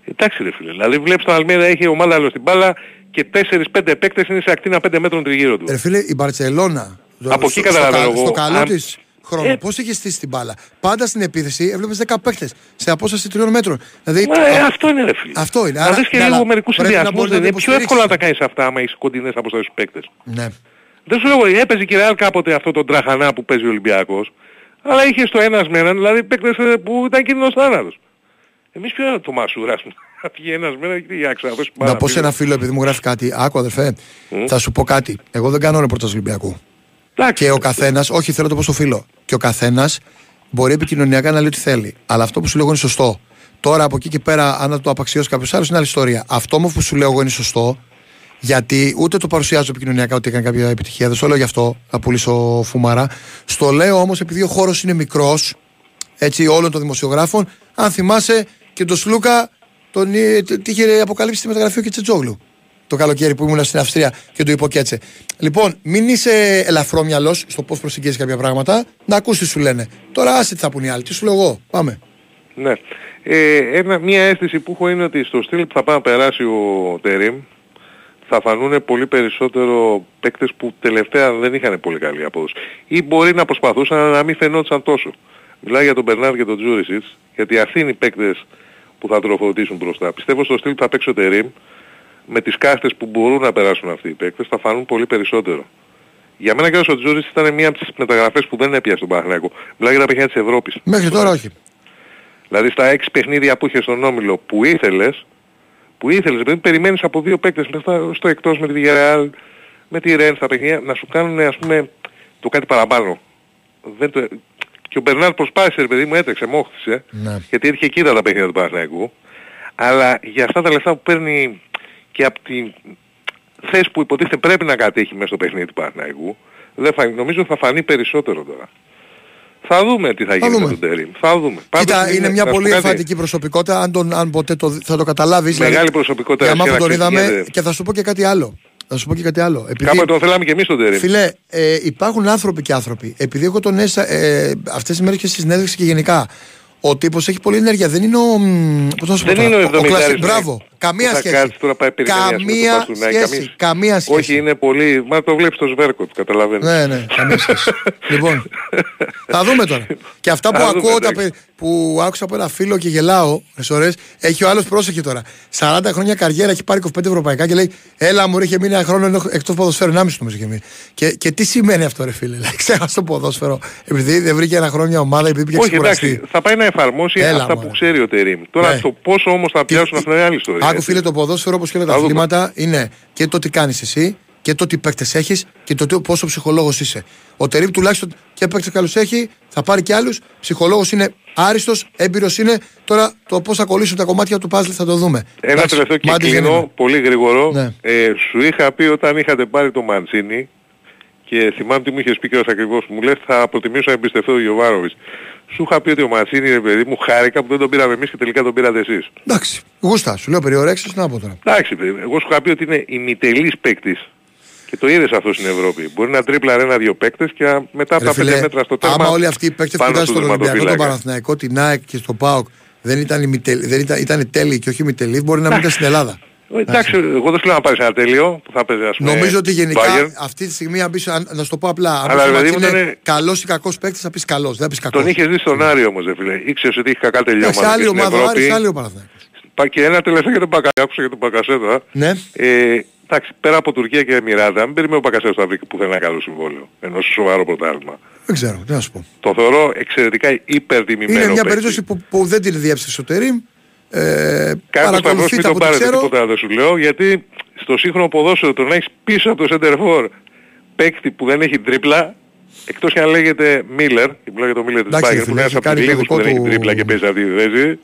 Εντάξει ρε φίλε, δηλαδή βλέπεις τον Αλμίδα έχει ομάδα άλλο στην μπάλα και 4-5 παίκτες είναι σε ακτίνα 5 μέτρων τριγύρω του. Ρε φίλε, η Μπαρτσελώνα. Από εκεί καταλαβαίνω στο, εγώ. Στο καλό Αν- της χρόνο. Ε, Πώς είχε στήσει την μπάλα. Πάντα στην επίθεση έβλεπες 10 παίκτες σε απόσταση τριών μέτρων. Δηλαδή, Μα, ε, α- αυτό είναι ρε φίλε. Αυτό είναι. Να Άρα, δεις και ναι, λίγο αλλά μερικούς πρέπει να συνδυασμούς, μπορείς να δηλαδή το πιο εύκολα να τα υποστηρίξεις. κάνεις αυτά άμα έχεις κοντινές αποστάσεις στους παίκτες. ναι. Δεν σου λέω, έπαιζε και η Ρεάλ κάποτε αυτό τον τραχανά που παίζει ο Ολυμπιακός, αλλά είχε στο ένας με έναν, δηλαδή παίκτες ε, που ήταν κίνδυνος θάνατος. Εμείς ποιο είναι το μασούρα, ας πούμε, να φύγει ένας με έναν και για ξαναδώσει Να πω σε ένα φίλο, επειδή μου γράφει κάτι. Άκου, αδερφέ, θα σου πω κάτι. Εγώ δεν κάνω ρεπορτάζ Ολυμπιακού. Και ο καθένας, όχι θέλω το πω στο φίλο. Και ο καθένας μπορεί επικοινωνιακά να λέει ό,τι θέλει. Αλλά αυτό που σου λέω εγώ είναι σωστό. Τώρα από εκεί και πέρα, αν το απαξιώσει κάποιος άλλος, είναι άλλη ιστορία. Αυτό όμως που σου λέω εγώ είναι σωστό, γιατί ούτε το παρουσιάζω επικοινωνιακά ότι έκανε κάποια επιτυχία. Δεν στο λέω γι' αυτό, να πουλήσω φούμαρα. Στο λέω όμως επειδή ο χώρος είναι μικρός, έτσι όλων των δημοσιογράφων. Αν θυμάσαι και τον Σλούκα, τον, ε, τι τι είχε αποκαλύψει στη μεταγραφή ο Κετσετζόγλου. Το καλοκαίρι που ήμουν στην Αυστρία και του υποκέτσε. Λοιπόν, μην είσαι ελαφρόμυαλο στο πώς προσεγγίζεις κάποια πράγματα, να ακούς τι σου λένε. Τώρα άσε τι θα πουν οι άλλοι. Τι σου λέω εγώ. Πάμε. Ναι. Ε, ένα, μια αίσθηση που έχω είναι ότι στο στυλ που θα πάει να περάσει ο Τερίμ θα φανούν πολύ περισσότερο παίκτες που τελευταία δεν είχαν πολύ καλή απόδοση. Ή μπορεί να προσπαθούσαν να μην φαινόντουσαν τόσο. Μιλάει για τον Μπερνάρ και τον Τζούρισιτς, γιατί αυτοί είναι οι παίκτες που θα τροφοδοτήσουν μπροστά. Πιστεύω στο στυλ που θα παίξει ο Τερίμ, με τις κάστες που μπορούν να περάσουν αυτοί οι παίκτες, θα φανούν πολύ περισσότερο. Για μένα και ο Τζούρις ήταν μία από τις μεταγραφές που δεν έπιασε τον Παναθηναϊκό. Μιλάει για τα παιχνίδια της Ευρώπης. Μέχρι τώρα όχι. Δηλαδή στα έξι παιχνίδια που είχε στον Όμιλο που ήθελες, που ήθελες, δηλαδή περιμένεις από δύο παίκτες μέσα στο εκτός με τη Villarreal, με τη Ρεν στα παιχνίδια, να σου κάνουν ας πούμε το κάτι παραπάνω. Δεν το... Και ο Μπερνάρ προσπάθησε, ρε παιδί μου, έτρεξε, μόχτησε, Ναι. γιατί έτυχε εκεί τα παιχνίδια του Παναθηναϊκού. Αλλά για αυτά τα λεφτά που παίρνει και από τη θέση που υποτίθεται πρέπει να κατέχει μέσα στο παιχνίδι του Παναθηναϊκού, δεν θα, νομίζω θα φανεί περισσότερο τώρα. Θα δούμε τι θα γίνει δούμε. με τον Τερίμ. Θα δούμε. Κοίτα, Πάντως είναι να μια σου πω πολύ κάτι. εμφαντική προσωπικότητα. Αν, τον, αν ποτέ το, θα το καταλάβεις. Μεγάλη προσωπικότητα, Για μάθω σχεδόν τον είδαμε αξιολογείται. και θα σου πω και κάτι άλλο. Θα σου πω και κάτι άλλο. Επειδή, Κάποτε τον θέλαμε και εμείς τον Τερίμ. Φίλε, ε, υπάρχουν άνθρωποι και άνθρωποι. Επειδή εγώ τον έζησα ε, αυτές τις μέρες και στη συνέντευξη και γενικά. Ο τύπος έχει πολλή ενέργεια. Δεν είναι ο. μ, Πώς να σου πω Δεν τώρα, είναι ο 70 κλασι- αριθμός. Μπράβο. Καμία Που θα σχέση. κάτσει τώρα πάει περιτενίας με το Καμία Παστούνακη, σχέση. καμία- Καμία σχέση. Όχι, είναι πολύ... Μα το βλέπεις στο Σβέρκο, του καταλαβαίνεις. Ναι, ναι, καμία σχέση. λοιπόν, θα δούμε τώρα. Και αυτά που Θα δούμε, ακούω, τα, εντάξει. παι- που άκουσα από ένα φίλο και γελάω, ώρες, έχει ο άλλος πρόσεχε τώρα. 40 χρόνια καριέρα, έχει πάρει 25 ευρωπαϊκά και λέει: Έλα μου, είχε μείνει ένα χρόνο εκτός ποδοσφαίρου. 1,5 νομίζω είχε μείνει. Και, και τι σημαίνει αυτό, ρε φίλε. Λέει, Ξέχασε το ποδόσφαιρο. Επειδή δεν βρήκε ένα χρόνο μια ομάδα, επειδή πήγε Όχι, ξεκουραστεί. εντάξει, θα πάει να εφαρμόσει Έλα, αυτά μωρέ. που ξέρει ο Τερίμ. Τώρα Ναι. το πόσο όμως θα πιάσουν αυτά είναι άλλη ιστορία. Άκου έτσι. φίλε το ποδόσφαιρο όπως και όλα τα Θα δούμε. αθλήματα είναι και το τι κάνεις εσύ και το τι παίκτες έχεις και το τι, πόσο ψυχολόγος είσαι. Ο Τερήμ τουλάχιστον και παίκτες καλούς έχει, θα πάρει και άλλους. Ψυχολόγος είναι άριστος, έμπειρος είναι. Τώρα το πώς θα κολλήσουν τα κομμάτια του παζλ θα το δούμε. Ένα Εντάξει, τελευταίο και μάντης δεν κλείνω, είναι. πολύ γρήγορο. Ναι. Ε, σου είχα πει όταν είχατε πάρει το Μαντσίνη και θυμάμαι τι μου είχες πει και ακριβώς μου λες θα προτιμήσω να εμπιστευτώ τον Γιωβάνοβιτς. Σου είχα πει ότι ο Μαντσίνη ρε παιδί μου χάρηκα που δεν τον πήραμε εμείς και τελικά τον πήρατε εσείς. Εντάξει, γούστα, σου λέω περιορέξεις να πω τώρα. Εντάξει, παιδί, εγώ σου είχα πει ότι είναι ημιτελής παίκτης. Και το είδες αυτό στην Ευρώπη. Μπορεί να τρίπλαρε ένα-δυο παίκτες και α, μετά από Ρε τα πέντε φίλε, μέτρα στο τέρμα άμα όλοι αυτοί οι παίκτες που πάνω ήταν στο στον Ολυμπιακό, τον τερματοφύλακα. Παναθηναϊκό, την ΑΕΚ και στο ΠΑΟΚ δεν ήταν, ημιτελ- δεν ήταν, ήταν τέλειοι και όχι ημιτελεί, μπορεί να μην ήταν στην Ελλάδα. Ε, Εντάξει, εγώ δεν θέλω να πάρεις ένα τέλειο που θα παίζει ας πούμε Νομίζω ότι γενικά Bayern. αυτή τη στιγμή, αν πεις, αν- να σου το πω απλά, αν Αλλά, πεις παιδί ότι μου, είναι ήταν- καλός ή κακός παίκτης θα πεις καλός, δεν θα πεις κακός. Τον είχες δει στον Άρη όμως, δε φίλε. Ήξερες ότι είχε κακά Εντάξει, τελειώματα άλλη και στην ομάδα, ο Άρης, Ευρώπη. άλλη ο Παναθηναϊκός. Πα- Και ένα τελευταίο για τον Πακασέτα, άκουσα για τον Πακασέτα. Ναι. Ε, εντάξει, πέρα από Τουρκία και Εμμυράτα, μην περιμένει ο Πακασέτας να βρει πουθενά ένα καλό συμβόλαιο. Ενώ σε σοβαρό πρωτάθλημα. Δεν ξέρω, τι να σου πω. Το θεωρώ εξαιρετικά υπερτιμημένο Είναι μια παίκτη. περίπτωση που, που δεν την διέψευσε ο Τερίμ. Ε, Κάποιος θα παρακολουθείτε βρώσει μην από τον ό,τι πάρετε ξέρω. τίποτα δεν σου λέω, γιατί στο σύγχρονο ποδόσφαιρο το να έχεις πίσω από το Σεντερφόρ παίκτη που δεν έχει τρίπλα, εκτός και αν λέγεται Μίλλερ, και μιλάω για το Μίλλερ της Εντάξει, ρε Bayern, που φίλε, είναι ένας έχει από κάνει τους το λίγους που δικό δεν έχει του- τρίπλα και παίζει αυτή τη θέση,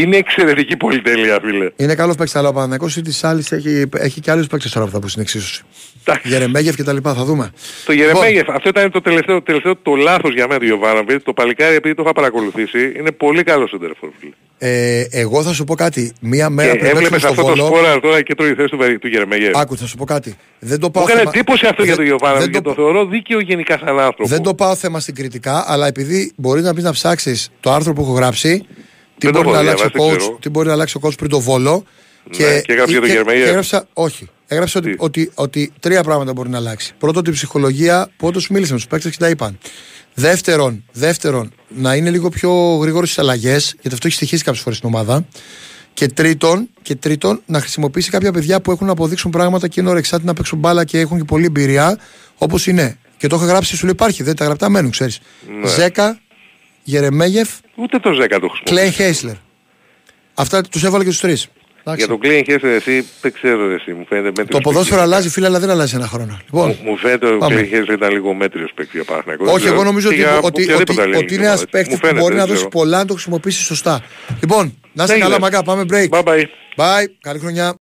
είναι εξαιρετική πολυτέλεια φίλε. Είναι καλός παίκτης, αλλά ο Παναθηναϊκός ή της άλλης έχει, έχει και άλλους παίκτες τώρα από αυτά που στην εξίσωση. Εντάξει. Γερεμέγεφ και τα λοιπά, θα δούμε. Το Λοιπόν, Γερεμέγεφ, αυτό ήταν το τελευταίο, τελευταίο το λάθος για μένα του Γιωβάνοβιτ. Το παλικάρι επειδή το είχα παρακολουθήσει είναι πολύ καλό σεντερφόρ φίλε. Ε, εγώ θα σου πω κάτι. Μία μέρα Και πριν παίξουμε έβλεπες στο αυτό το Βόλο. σκόρα τώρα και τρώει θέση του, Βερ- του Γερεμέγεφ; Άκου, θα σου πω κάτι. Δεν το Μου πάω έκανε θέμα- εντύπωση αυτό για δεν- τον Γιωβάνοβιτ δεν και το- το θεωρώ δίκαιο γενικά σαν άνθρωπο. Δεν το πάω θέμα στην κριτικά, αλλά επειδή μπορεί να πεις να ψάξεις το άρθρο που έχω γράψει, τι Δεν το μπορεί, να έχω αλλάξει ο διαβάσει, δεν coach, ξέρω. τι μπορεί να αλλάξει ο coach πριν το βόλο. και έγραψε για τον Γερμαγιέ. και έγραψα, όχι. Έγραψα ότι, Τι; ότι, ότι τρία πράγματα μπορεί να αλλάξει. Πρώτον, την ψυχολογία που όντως μίλησε με τους παίκτες και τα είπαν. Δεύτερον, δεύτερον, να είναι λίγο πιο γρήγορο στις αλλαγές, γιατί αυτό έχει στοιχήσει κάποιες φορές στην ομάδα. Και τρίτον, και τρίτον, να χρησιμοποιήσει κάποια παιδιά που έχουν να αποδείξουν πράγματα και είναι ορεξάτη να παίξουν μπάλα και έχουν και πολλή εμπειρία, όπως είναι. Και το έχω γράψει, σου λέει υπάρχει, δεν τα γραπτά μένουν, ξέρεις. Ναι. Ζέκα, Γερεμέγεφ, Ούτε το 10 το χρησιμοποιώ. Κλέιν Χέισλερ. Αυτά τους έβαλε και τους τρεις. Για τον Κλέιν Χέστερ εσύ δεν ξέρω ρε, εσύ μου φαίνεται μέτριος Το ποδόσφαιρο παίκτης. αλλάζει, φίλε, αλλά δεν αλλάζει ένα χρόνο. Λοιπόν, Μου- Μου φαίνεται ο πάμε. Κλέιν Χέστερ ήταν λίγο μέτριος παίκτης για Παναθηναϊκό. Δεν όχι, ξέρω. εγώ νομίζω Και ότι, για ότι, ότι, οποιαδήποτε άλλη ότι είναι ομάδα, ένας έτσι. παίκτης Μου που φαίνεται, μπορεί να δεν δώσει ξέρω. πολλά να το χρησιμοποιήσει σωστά. Λοιπόν, να είστε Έγινε. καλά, μακά, πάμε break. Bye bye. Bye, καλή χρονιά.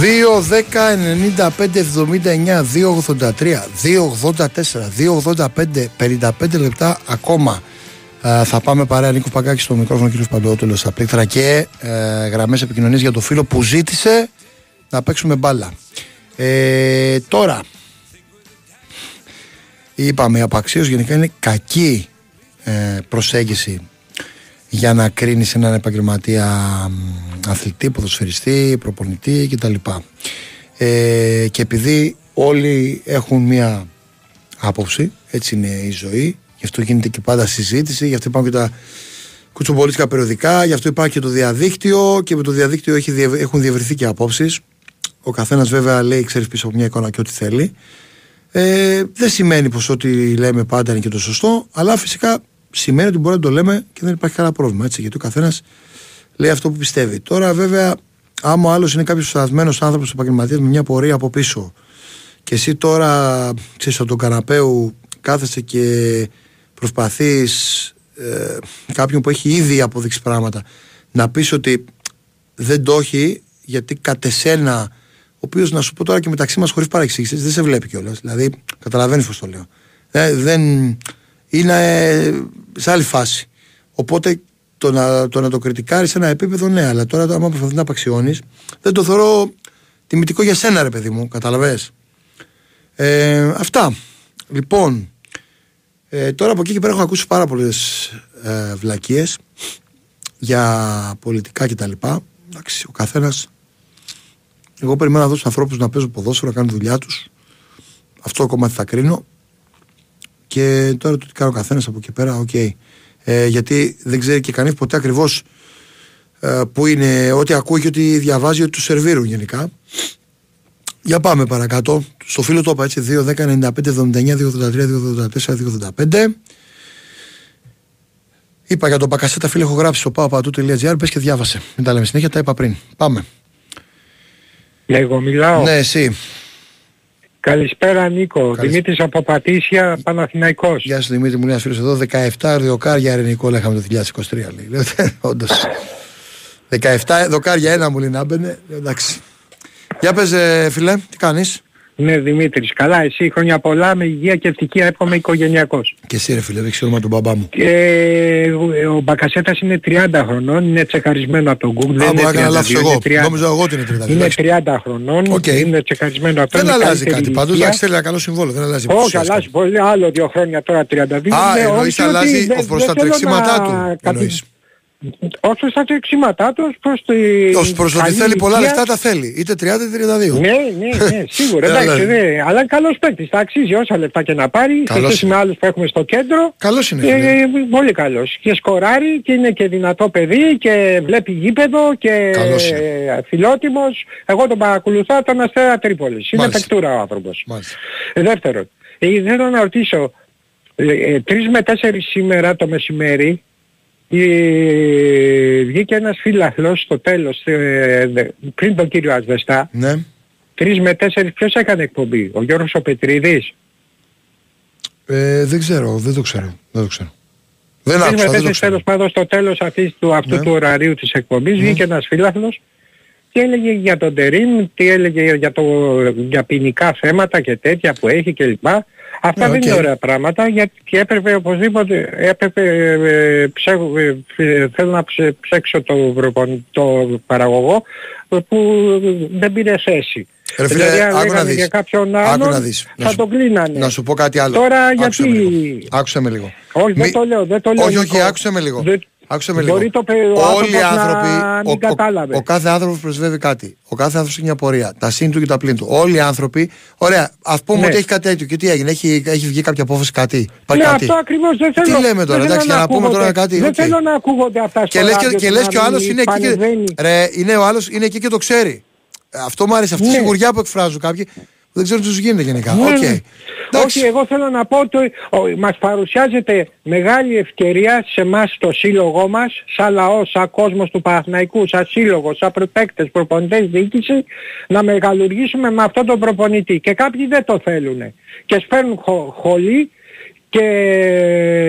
2, 10, 95, 79, 283, 284, 285, 55 λεπτά ακόμα. Ε, θα πάμε παρέα Νίκο Παγκάκης στο μικρόφωνο κ. Παντεότολο στα πλήκτρα και ε, γραμμές επικοινωνίας για το φίλο που ζήτησε να παίξουμε μπάλα. Ε, τώρα, είπαμε η απαξίωση γενικά είναι κακή ε, προσέγγιση για να κρίνεις έναν επαγγελματία μ, αθλητή, ποδοσφαιριστή, προπονητή κτλ. Ε, και επειδή όλοι έχουν μία άποψη, έτσι είναι η ζωή, γι' αυτό γίνεται και πάντα συζήτηση, γι' αυτό υπάρχουν και τα κουτσομπολίστικα περιοδικά, γι' αυτό υπάρχει και το διαδίκτυο και με το διαδίκτυο έχει, διευ- έχουν διευρυθεί και απόψεις. Ο καθένας βέβαια λέει, ξέρεις πίσω από μια εικόνα και ό,τι θέλει. Ε, δεν σημαίνει πως ό,τι λέμε πάντα είναι και το σωστό, αλλά φυσικά σημαίνει ότι μπορεί να το λέμε και δεν υπάρχει κανένα πρόβλημα. Έτσι, γιατί ο καθένας λέει αυτό που πιστεύει. Τώρα, βέβαια, άμα ο άλλος είναι κάποιος σταθμένο άνθρωπος επαγγελματίας με μια πορεία από πίσω και εσύ τώρα ξέρεις από τον καναπέου κάθεσαι και προσπαθείς ε, κάποιον που έχει ήδη αποδείξει πράγματα να πεις ότι δεν το έχει γιατί κατ' εσένα ο οποίος να σου πω τώρα και μεταξύ μας χωρίς παρεξήγησης δεν σε βλέπει κιόλας. Δηλαδή, καταλαβαίνεις πώς το λέω. Ε, δεν είναι ε, σε άλλη φάση. Οπότε το να το, να το κριτικάρεις σε ένα επίπεδο, ναι, αλλά τώρα άμα προσπαθείς να απαξιώνεις, δεν το θεωρώ τιμητικό για σένα, ρε παιδί μου. Καταλαβες. Ε, αυτά. Λοιπόν, ε, τώρα από εκεί και πέρα έχω ακούσει πάρα πολλές ε, βλακίες για πολιτικά κτλ. Εντάξει, ο καθένας. Εγώ περιμένω να δώσω ανθρώπους να παίζουν ποδόσφαιρο, να κάνουν δουλειά τους. Αυτό το κομμάτι θα κρίνω. Και τώρα το τι κάνει ο καθένας από εκεί πέρα, οκ. Ε, γιατί δεν ξέρει και κανείς ποτέ ακριβώς ε, που είναι, ό,τι ακούει και ό,τι διαβάζει, ότι του σερβίρουν γενικά. Για πάμε παρακάτω. Στο φίλο το είπα έτσι: 2, 10, 95, 79, 283, 284, 285. Είπα για τον Πακασέτα, φίλε, έχω γράψει στο papapatu.gr. Πες και διάβασε. Μην τα λέμε συνέχεια, τα είπα πριν. Πάμε. Εγώ μιλάω. Ναι, εσύ. Καλησπέρα Νίκο. Καλησπέρα. Δημήτρης από Πατήσια, Παναθηναϊκός. Γεια σου Δημήτρη, μου λέει ένας φίλος εδώ. 17 δοκάρια ρενικό λέγαμε το 2023. Λέει. Λέω, όντως. 17 δοκάρια ένα μου λέει να μπαινε. Λέω, εντάξει. Για πες ε, φίλε, τι κάνεις; Ναι Δημήτρης, καλά εσύ χρόνια πολλά με υγεία και ευτυχία εύχομαι οικογενειακός. Και εσύ ρε φίλε, ρίξει όνομα του μπαμπά μου. Και ε, ο Μπακασέτας είναι 30 χρονών, είναι τσεκαρισμένο από τον Google. Α, δεν μου είναι έκανα 32, λάθος εγώ. είναι 30. Νόμιζα εγώ ότι είναι 32. Είναι Εντάξει. 30 χρονών, Οκ. είναι τσεκαρισμένο αυτό. Δεν είναι αλλάζει καλύτερη κάτι πάντως, ηλικία. εντάξει θέλει ένα καλό συμβόλαιο, δεν αλλάζει. Όχι, ουσιαστικά. αλλάζει πολύ άλλο δύο χρόνια τώρα 32. Α, Ναι, εννοείς όχι αλλάζει ότι δεν- ως προς δεν τα θέλω τρεξίματά να του, κατη- εννοείς. Ως προς τα τρεξίματά τους, ως προς τη... Ως προς το ότι καλή θέλει πολλά ηλικία. λεφτά τα θέλει. Είτε 30 είτε 32. Ναι, ναι, ναι, σίγουρα. Δεν εντάξει, αλλάζει. ναι. Αλλά είναι καλός παίκτης. Θα αξίζει όσα λεφτά και να πάρει. Σε Καλός σχέση είναι. με άλλους που έχουμε στο κέντρο. Καλός είναι. Ε, φίλε. ε, πολύ καλός. Και σκοράρει και είναι και δυνατό παιδί και βλέπει γήπεδο και Καλός ε, φιλότιμος. Εγώ τον παρακολουθώ από τον Αστέρα Τρίπολης. Είναι Μάλιστα. παικτούρα ο άνθρωπος. Μάλιστα. Ε, δεύτερον, ε, θέλω να ρωτήσω, ε, ε, 3 με 4 σήμερα το μεσημέρι ε, βγήκε ένας φίλαθλος στο τέλος, ε, δε- πριν τον κύριο Ασβεστά, Ναι. 3 με 4 ποιος έκανε εκπομπή, ο Γιώργος ο Πετρίδης; Ε, δεν ξέρω, δεν το ξέρω. Δεν το ξέρω. Δεν 3 με άκουσα, δεν το 4 ξέρω. τέλος πάντων στο τέλος αυτής του, αυτού Ναι. του ωραρίου της εκπομπής Ναι. βγήκε ένας φίλαθλος και έλεγε για τον Τερίμ, τι έλεγε για, το, για ποινικά θέματα και τέτοια που έχει κλπ. Αυτά Ναι, δεν οκ. είναι ωραία πράγματα γιατί και έπρεπε οπωσδήποτε, έπρεπε, ε, ψέ- ε, ε, θέλω να ψε- ψέξω το, προπον- το παραγωγό που δεν πήρε θέση. Ρε φίλε, δηλαδή αν άκου να λέγανε δεις. για κάποιον Άκου άλλον να δεις. Να θα σου- τον κλείνανε. Να σου πω κάτι άλλο. Τώρα Άκουσε γιατί... με λίγο. Άκουσε με λίγο. Όχι, Μη- δεν το λέω, δεν το λέω. Όχι, όχι, Νίκο. άκουσε με λίγο. Δεν- Άκουσε με λίγο. Μπορεί το, παι- ο Όλοι άνθρωπος οι άνθρωποι. να μην ο, κατάλαβε. ο, ο κάθε άνθρωπος πρεσβεύει κάτι. Ο κάθε άνθρωπος έχει μια πορεία. Τα συν του και τα πλήν του. Όλοι οι άνθρωποι. Ωραία, ας πούμε Ναι. ότι έχει κάτι τέτοιο. Και τι έγινε, έχει, έχει βγει κάποια απόφαση κάτι; Ναι, Υπάρχει κάτι; αυτό ακριβώς δεν Τι θέλω. λέμε τώρα, δεν εντάξει, θέλω για να πούμε τώρα ακούγονται- κάτι, Δεν οκ. θέλω να ακούγονται αυτά στο Και λες και, ράδιο και, λες και ο να άλλος μην είναι εκεί. Και, πανεβαίνει. ρε, είναι ο άλλος είναι εκεί και το ξέρει. Ε, Αυτό μου άρεσε. Αυτή η Ναι. σιγουριά που εκφράζουν κάποιοι. Που Δεν ξέρω τι τους γίνεται γενικά. Ναι, Οκ. ναι. Εντάξει. Όχι, εγώ θέλω να πω ότι ο- μας παρουσιάζεται μεγάλη ευκαιρία σε εμάς το σύλλογό μας, σαν λαός, σαν κόσμος του Παναθηναϊκού, σαν σύλλογος, σαν προπαίκτες, προπονητές, διοίκηση, να μεγαλουργήσουμε με αυτόν τον προπονητή. Και κάποιοι δεν το θέλουν. Και σπέρνουν χω, χολή και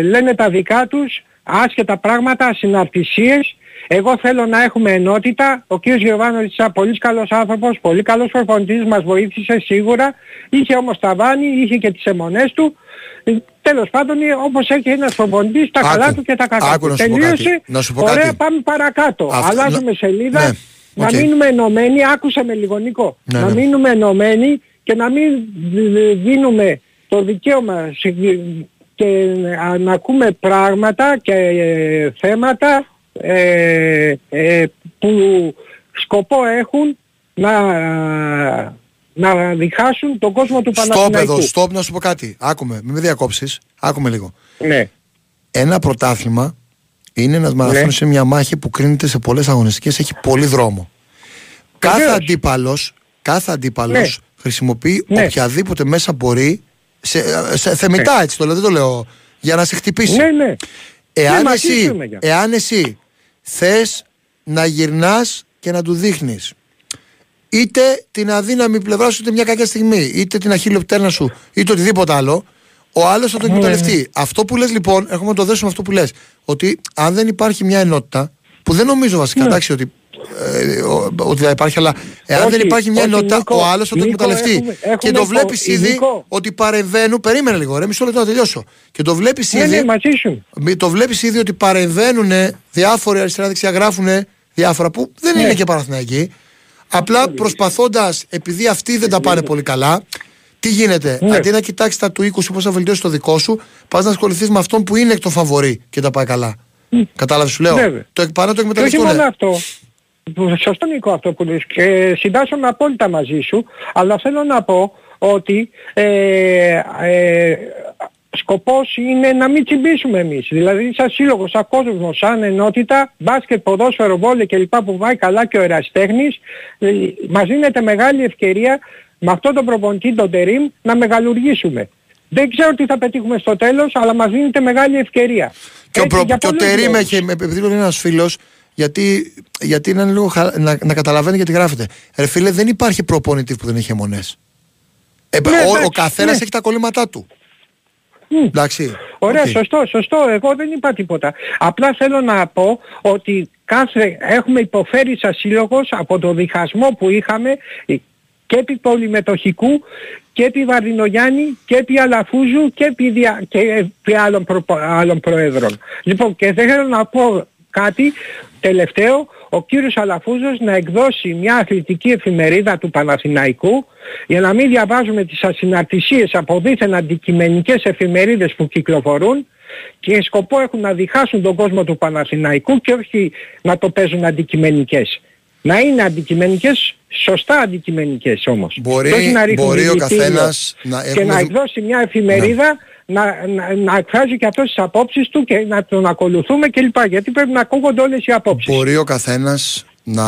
λένε τα δικά τους, άσχετα πράγματα, συναρτησίες. Εγώ θέλω να έχουμε ενότητα. Ο κ. Γιωβάνοβιτς είναι πολύ καλός άνθρωπος, πολύ καλός προπονητής, μας βοήθησε σίγουρα. Είχε όμως τα βάνη, είχε και τις αιμονές του. Ε, Τέλος πάντων, ε, όπως έχει ένας προπονητής, τα Άκου. καλά του και τα κακά Άκου του. να σου πω Τελείωσε. κάτι. Να σου πω Ωραία, κάτι. πάμε παρακάτω. Αυτό- Αλλάζουμε να- σελίδα. Ναι, Να οκ. μείνουμε ενωμένοι, άκουσα με λίγο Νικό, Ναι, να ναι. μείνουμε ενωμένοι και να μην δ- δίνουμε το δικαίωμα σε- και να- να ακούμε πράγματα και ε, θέματα ε, ε, που σκοπό έχουν να να διχάσουν τον κόσμο του Στόπ Παναθηναϊκού. εδώ, στόπ να σου πω κάτι. Άκουμε, μην με διακόψεις. Άκουμε λίγο. Ναι. Ένα πρωτάθλημα είναι ένας μαραθώνιος Ναι. σε μια μάχη που κρίνεται σε πολλές αγωνιστικές, έχει πολύ δρόμο. Κάθε Βεβαίως. αντίπαλος, κάθε αντίπαλος Ναι. χρησιμοποιεί Ναι. οποιαδήποτε μέσα μπορεί, σε, σε θεμητά έτσι το λέω, δεν το λέω, για να σε χτυπήσει. Ναι, ναι. Εάν, Ναι, μαζί εσύ, σου είμαι, για. εάν εσύ θες να γυρνάς και να του δείχνεις είτε την αδύναμη πλευρά σου είτε μια κακιά στιγμή είτε την αχίλιο σου είτε οτιδήποτε άλλο ο άλλος θα το Ναι. εκμεταλλευτεί. Αυτό που λες λοιπόν, έχουμε να το δέσουμε αυτό που λες ότι αν δεν υπάρχει μια ενότητα, που δεν νομίζω βασικά, Ναι. εντάξει, ότι, ε, ο- ότι θα υπάρχει, αλλά εάν Όχι, δεν υπάρχει μια όχι, ενότητα, Νίκο, ο άλλος θα το Νίκο, εκμεταλλευτεί. έχουμε- έχουμε και το το- βλέπεις ήδη ειδικό. ότι παρεμβαίνουν. Περίμενε λίγο, ρε, μισό λεπτό να τελειώσω. Και το βλέπεις Ναι, ήδη ναι, μαζί σου. μη- το βλέπεις ήδη ότι παρεμβαίνουν διάφοροι αριστερά-δεξιά, γράφουν διάφορα που δεν Ναι. είναι και Παναθηναϊκοί. Απλά προσπαθώντας, επειδή αυτοί δεν τα πάνε πολύ καλά, τι γίνεται, Ναι. αντί να κοιτάξεις τα του οίκου σου πώς θα βελτιώσει το δικό σου, πας να ασχοληθείς με αυτόν που είναι εκ των φαβορή και τα πάει καλά. Κατάλαβες, σου λέω. Βέβαια. Το εκ- παρά το Και όχι εκμεταλλευτούν. μόνο αυτό. Που- Σωστό Νίκο αυτό που λες και συντάσσομαι απόλυτα μαζί σου αλλά θέλω να πω ότι ε, ε, σκοπός είναι να μην τσιμπήσουμε εμείς. Δηλαδή σαν σύλλογο, σαν κόσμο, σαν ενότητα, μπάσκετ, ποδόσφαιρο, βόλε κλπ. που πάει καλά και ο εραστέχνης ε, μας δίνεται μεγάλη ευκαιρία με αυτόν τον προπονητή, τον Τερίμ, να μεγαλουργήσουμε. Δεν ξέρω τι θα πετύχουμε στο τέλος, αλλά μας δίνεται μεγάλη ευκαιρία. Και ο, Έτσι, προ... για και ο πολλούς Τερίμ λόγους. έχει, επειδή είναι ένας φίλος, γιατί, γιατί είναι λίγο χα... να, να καταλαβαίνει γιατί γράφεται. Ρε φίλε, δεν υπάρχει προπονητής που δεν έχει εμμονές. Ε, Ναι, ο, εντάξει, ο καθένας ναι. έχει τα κολλήματά του. Μμ. Εντάξει. Ωραία, οκ. σωστό, σωστό. Εγώ δεν είπα τίποτα. Απλά θέλω να πω ότι κάθε, έχουμε υποφέρει σαν σύλλογος από το διχασμό που είχαμε και επί πολυμετοχικού και επί Βαρδινογιάννη και επί Αλαφούζου και επί, δια, και επί άλλων, προ, άλλων προέδρων. Λοιπόν και δεν θέλω να πω κάτι τελευταίο ο κύριος Αλαφούζος να εκδώσει μια αθλητική εφημερίδα του Παναθηναϊκού για να μην διαβάζουμε τις ασυναρτησίες από δίθεν αντικειμενικές εφημερίδες που κυκλοφορούν και σκοπό έχουν να διχάσουν τον κόσμο του Παναθηναϊκού και όχι να το παίζουν αντικειμενικές. Να είναι αντικειμενικές, σωστά αντικειμενικές όμως. Μπορεί- Και όχι να ρίχνουν μπορεί ο δηλητήριο καθένας να και έχουμε να δι- εκδώσει μια εφημερίδα να, να, να εκφράζει και αυτός τις απόψεις του και να τον ακολουθούμε κλπ. Γιατί πρέπει να ακούγονται όλες οι απόψεις. Μπορεί ο καθένας να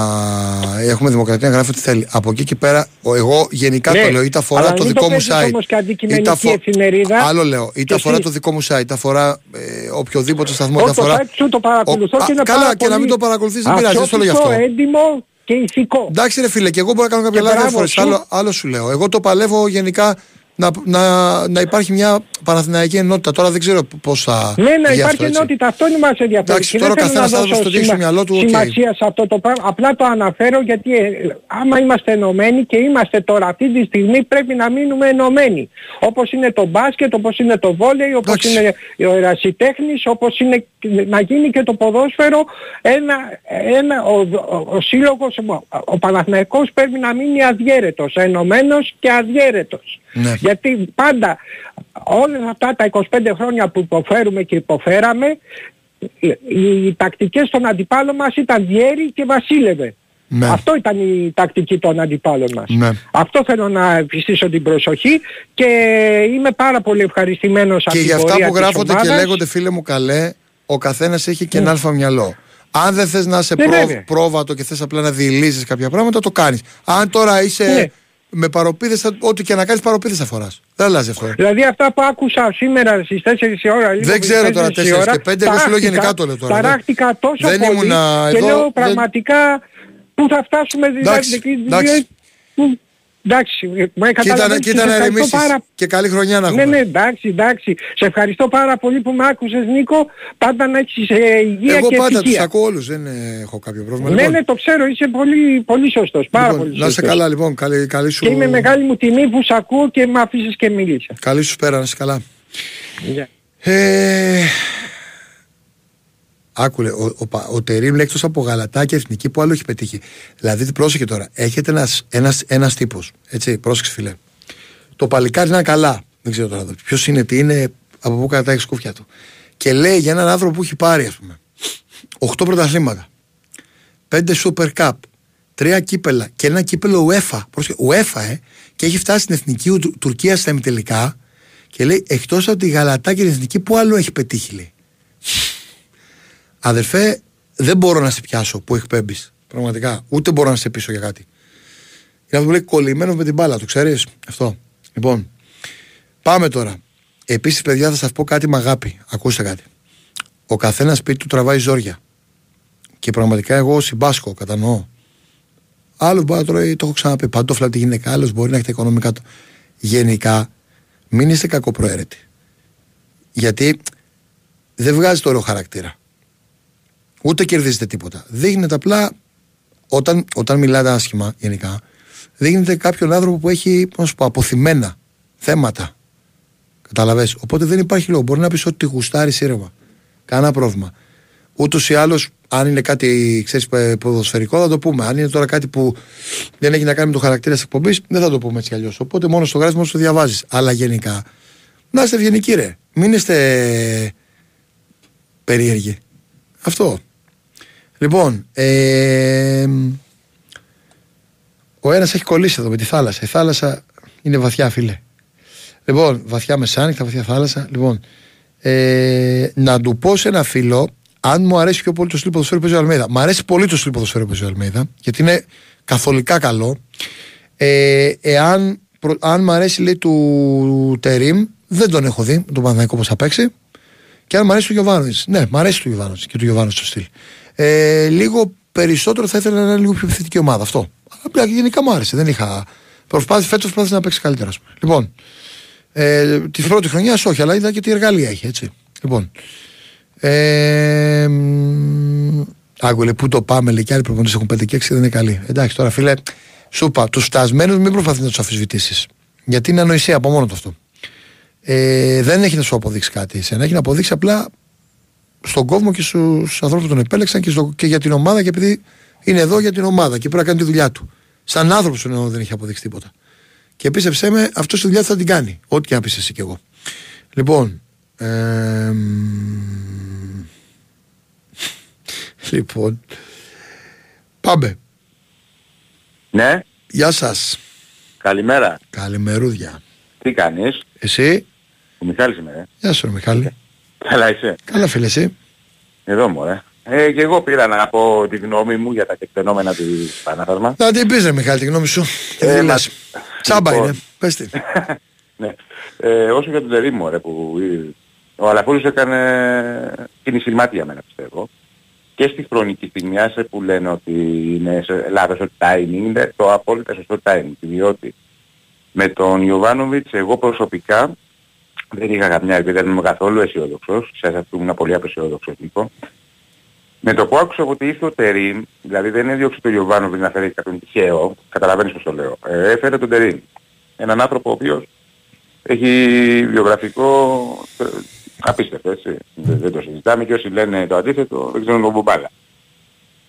έχουμε δημοκρατία να γράφει ό,τι θέλει. Από εκεί και πέρα, ο- εγώ γενικά Ναι, το λέω, είτε αφορά αλλά το μην δικό το μου παίζεις site. όμως και αντικειμενική είτε αφο- εφημερίδα. Άλλο λέω, είτε Και αφορά εσύ- το δικό μου site, είτε αφορά ε, οποιοδήποτε σταθμό. Όχι, είτε το αφορά. site σου το παρακολουθώ Ο- και α, είναι Καλά, πάρα και να μην πολύ το παρακολουθείς, δεν πειράζει, δεν στο λέω γι' αυτό. αξιόπιστο, έντιμο και ηθικό. Εντάξει, ρε φίλε, και εγώ μπορώ να κάνω κάποια Και λάθη μπράβο φορές. σου. Άλλο, άλλο σου λέω. Εγώ το παλεύω γενικά να, να, να υπάρχει μια Παναθηναϊκή ενότητα. Τώρα δεν ξέρω πώ θα. Ναι, να βγει υπάρχει αυτό, έτσι. ενότητα. Αυτό είναι μας ενδιαφέρει. Εντάξει, Και τώρα δεν ο θέλω καθένας να θα δώσει δώσω το τι έχει στο σημα- μυαλό του, οκ. Σημασία σε αυτό το πράγμα. Απλά το αναφέρω γιατί ε, άμα είμαστε ενωμένοι και είμαστε τώρα αυτή τη στιγμή πρέπει να μείνουμε ενωμένοι. Όπως είναι το μπάσκετ, όπως είναι το βόλεϊ, όπως Εντάξει. είναι ο ερασιτέχνης, όπως είναι να γίνει και το ποδόσφαιρο ένα, ένα, ο, ο, ο σύλλογος, ο, ο Παναθηναϊκός πρέπει να μείνει αδιέρετος, ενωμένος και αδιέρετος. Ναι. Γιατί πάντα όλα αυτά τα 25 χρόνια που υποφέρουμε και υποφέραμε οι, οι τακτικές των αντιπάλων μας ήταν διέρη και βασίλευε. Ναι. Αυτό ήταν η τακτική των αντιπάλων μας. Ναι. Αυτό θέλω να επιστήσω την προσοχή και είμαι πάρα πολύ ευχαριστημένος από Και την για αυτά πορεία που της γράφονται και ομάδας. λέγονται, φίλε μου, καλέ, ο καθένας έχει και ένα αλφα μυαλό. Αν δεν θες να είσαι Ναι, πρό- βέβαια. πρόβατο και θες απλά να διηλύσεις κάποια πράγματα, το κάνεις. Αν τώρα είσαι Ναι. Με παροπίδες, ό,τι και να κάνεις παροπίδες θα φοράς. Δεν αλλάζει αυτό. Δηλαδή αυτά που άκουσα σήμερα στις 4 η ώρα, λίγο Δεν πριν ξέρω τις τώρα 4 η 4 ώρα, και 5, εγώ σου λέω ταράχτηκα- γενικά το λέω τώρα. Ταράχτηκα τόσο Δεν πολύ ήμουνα και εδώ, λέω δεν- πραγματικά πού θα φτάσουμε Εντάξει, δηλαδή. Εντάξει. Πού- Εντάξει, με Κοίτα, να- καταλαβαίνεις, κοίτα σε να ευχαριστώ ερεμήσεις πάρα και καλή χρονιά να Ναι, έχουμε. ναι, εντάξει, εντάξει. Σε ευχαριστώ πάρα πολύ που με άκουσες Νίκο. Πάντα να έχεις ε, υγεία Εγώ και πάντα τους ευτυχία. ακούω όλους, δεν ε, έχω κάποιο πρόβλημα. Ναι, Λοιπόν, ναι, το ξέρω, είσαι πολύ, πολύ σωστός, πάρα λοιπόν, πολύ να είσαι σωστός. καλά λοιπόν, καλή, καλή σου, Και είναι μεγάλη μου τιμή που σε ακούω και με αφήσεις και μίλησα. καλή σου πέρα, να είσαι καλά. Γεια. Ε, άκουλε, ο, ο, Πα- ο Τερίμ λέει εκτός από γαλατά και εθνική που άλλο έχει πετύχει. Δηλαδή, πρόσεχε τώρα, έχετε ένας, ένας, ένας τύπος, έτσι, πρόσεξε φίλε. Το παλικάρι είναι καλά, δεν ξέρω τώρα ποιος είναι, τι είναι, από πού κρατάει σκούφια του. Και λέει για έναν άνθρωπο που έχει πάρει, ας πούμε, 8 πρωταθλήματα, 5 Super Cup, τρία κύπελα και ένα κύπελο UEFA. Πρόσεχε, UEFA, ε, και έχει φτάσει στην εθνική Του- Τουρκία στα ημιτελικά και λέει εκτός από τη Γαλατά και την εθνική, που άλλο έχει πετύχει, λέει. Αδερφέ, δεν μπορώ να σε πιάσω που εκπέμπεις. Πραγματικά. Ούτε μπορώ να σε πείσω για κάτι. Είναι αυτό που λέει κολλημένος με την μπάλα, το ξέρεις. Αυτό. Λοιπόν, πάμε τώρα. Επίσης, παιδιά, θα σας πω κάτι με αγάπη. Ακούστε κάτι. Ο καθένας σπίτι του τραβάει ζόρια. Και πραγματικά εγώ συμπάσκω, κατανοώ. Άλλο μπορεί να τρώει, το έχω ξαναπεί, παντόφλα τη γυναίκα. Άλλος μπορεί να έχετε οικονομικά το. Γενικά, μην είστε κακοπροαίρετοι. Γιατί δεν βγάζετε ωραίο χαρακτήρα. Ούτε κερδίζετε τίποτα. Δείχνετε απλά, όταν, όταν μιλάτε άσχημα γενικά, δείχνετε κάποιον άνθρωπο που έχει πώς να σου πω, αποθυμένα θέματα. Καταλαβέ. Οπότε δεν υπάρχει λόγο. Μπορεί να πεις ότι γουστάρει ήρεμα. Κανένα πρόβλημα. Ούτως ή άλλως, αν είναι κάτι ξέρεις, πε- ποδοσφαιρικό, θα το πούμε. Αν είναι τώρα κάτι που δεν έχει να κάνει με το χαρακτήρα της εκπομπής, δεν θα το πούμε έτσι κι αλλιώς. Οπότε μόνο στο γράφημα το διαβάζεις. Αλλά γενικά, να είστε ευγενικοί, ρε. Μην είστε περίεργοι. Αυτό. Λοιπόν, ε, ο ένας έχει κολλήσει εδώ με τη θάλασσα. Η θάλασσα είναι βαθιά, φίλε. Λοιπόν, βαθιά μεσάνυχτα, βαθιά θάλασσα. Λοιπόν, ε, να του πω σε ένα φίλο, αν μου αρέσει πιο πολύ το στυλ ποδοσφαίρου που παίζει ο Αλμέιδα. Μ' αρέσει πολύ το στυλ ποδοσφαίρου που παίζει ο Αλμέιδα, γιατί είναι καθολικά καλό. Ε, εάν προ- αν μ' αρέσει λέει του Τερίμ, δεν τον έχω δει, τον Παναθηναϊκό πώς θα παίξει. Και αν μ' αρέσει του Γιωβάνοβιτς. Ναι, μ' αρέσει του Γιωβάνοβιτς και του Γιωβάνοβιτς το στυλ. Ε, λίγο περισσότερο θα ήθελα να είναι λίγο πιο επιθετική ομάδα αυτό. Απλά γενικά μου άρεσε. Δεν είχα. Προσπάθησε, φέτος προσπάθησε να παίξει καλύτερα. ας πούμε. Λοιπόν, ε, τη πρώτη χρονιά όχι, αλλά είδα και τι εργαλεία έχει, έτσι. Λοιπόν. Ε, μ, άκου, λέει, πού το πάμε, λέει, και άλλοι προπονητές έχουν 5 και 6 δεν είναι καλοί. Εντάξει, τώρα φίλε, σου είπα, τους φτασμένους μην προσπαθεί να τους αμφισβητήσει. Γιατί είναι ανοησία από μόνο του αυτό. Ε, δεν έχει να σου αποδείξει κάτι. Εσένα έχει να αποδείξει απλά στον κόσμο και στους ανθρώπους που τον επέλεξαν και, στο, και για την ομάδα και επειδή είναι εδώ για την ομάδα και πρέπει να κάνει τη δουλειά του. Σαν άνθρωπος εννοώ δεν έχει αποδείξει τίποτα. Και πίστεψέ με, αυτός τη δουλειά του θα την κάνει. Ό,τι και να πεις εσύ κι εγώ. Λοιπόν. Ε, μ, λοιπόν. Πάμε. Ναι, Γεια σας. καλημέρα. Καλημερούδια. Τι κάνεις, Εσύ; ο Μιχάλης είμαι, ρε. Γεια σου, ρε Μιχάλη. Καλά είσαι. Καλά, φίλε, εσύ. Εδώ μου, ρε. Ε, και εγώ πήρα να πω τη γνώμη μου για τα κεκτενόμενα του Πανάθασμα. Να την πεις, ρε Μιχάλη, τη γνώμη σου. Και Ε, τι μα- λες. Τσάμπα Λοιπόν. είναι. Πες τη. ναι. Ε, όσο για τον Τερήμο, ρε, που ε, ο Αλαφούρης έκανε κινησιλμάτι για μένα, πιστεύω. Και στη χρονική στιγμή, άσε που λένε ότι είναι σε λάθος το timing, είναι το απόλυτα σωστό timing. Διότι με τον Ιωβάνοβιτς εγώ προσωπικά δεν είχα καμιά ελπίδα, δεν είμαι καθόλου αισιόδοξος. Σε αυτό ήμουν πολύ απεσιόδοξος λοιπόν. Με το που άκουσα ότι ήρθε ο Τερίμ, δηλαδή δεν έδιωξε τον Ιωβάνοβιτς να φέρει κάποιον τυχαίο, καταλαβαίνεις πώς το λέω. Ε, έφερε τον Τερίμ. Έναν άνθρωπο ο οποίος έχει βιογραφικό ε, απίστευτο, έτσι. Δεν, δεν το συζητάμε και όσοι λένε το αντίθετο δεν ξέρουν τον Μπουμπάλα.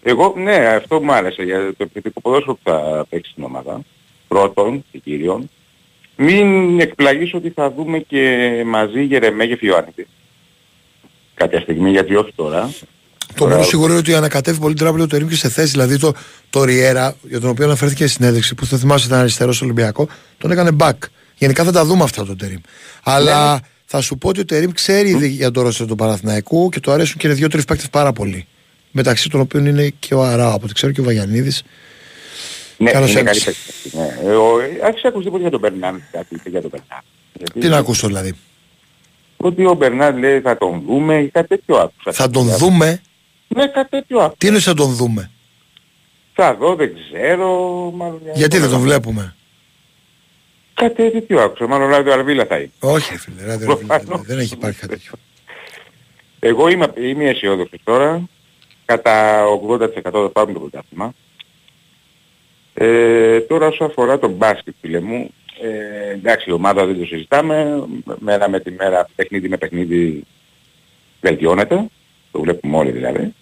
Εγώ, ναι, αυτό μου άρεσε για το επιθετικό ποδόσφαιρο που θα παίξει στην ομάδα. Πρώτον και κύριον. Μην εκπλαγείς ότι θα δούμε και μαζί Γερεμέ και Φιωάννητη. Κάποια στιγμή, γιατί όχι τώρα. Το μόνο σίγουρο είναι ότι ανακατεύει πολύ τράπεζο το Ερήμ και σε θέση. Δηλαδή το, το Ριέρα, για τον οποίο αναφέρθηκε η συνέντευξη, που θα θυμάσαι ήταν αριστερός στο Ολυμπιακό, τον έκανε back. Γενικά θα τα δούμε αυτά τον Τερήμ. Αλλά θα σου πω ότι ο Τερήμ ξέρει ήδη για το ρόστερ του Παναθηναϊκού και του αρέσουν και δύο-τρεις παίκτες πάρα πολύ. Μεταξύ των οποίων είναι και ο Αρά, από ό,τι ξέρω και ο Βαγιανίδης. Ναι, Καλώς είναι έμεινες. καλή παίκτης. Ναι. Ε, ο- ε, Άρχισα ακούσει τίποτα για τον Μπερνάν, κάτι για τον Μπερνάν. Γιατί- Τι να ακούσω δηλαδή; Ότι ο Μπερνάν λέει θα τον δούμε ή κάτι τέτοιο άκουσα. Θα τον δούμε; Ναι, κάτι τέτοιο άκουσα. Τι είναι θα τον δούμε; Θα δω, δεν ξέρω. Μάλλον, Γιατί δεν τον βλέπουμε; Κάτι τέτοιο άκουσα. Μάλλον ράδιο Αρβίλα θα είναι. Όχι, ρε φίλε, ράδιο, ρε φίλε, δεν- δεν έχει υπάρχει κάτι τέτοιο. Εγώ είμαι, είμαι αισιόδοξος τώρα. Κατά 80% θα πάρουμε το πρωτάθλημα. Ε, τώρα όσο αφορά τον μπάσκετ φίλε μου, ε, εντάξει η ομάδα δεν το συζητάμε, μέρα με τη μέρα, παιχνίδι με παιχνίδι βελτιώνεται, το βλέπουμε όλοι δηλαδή.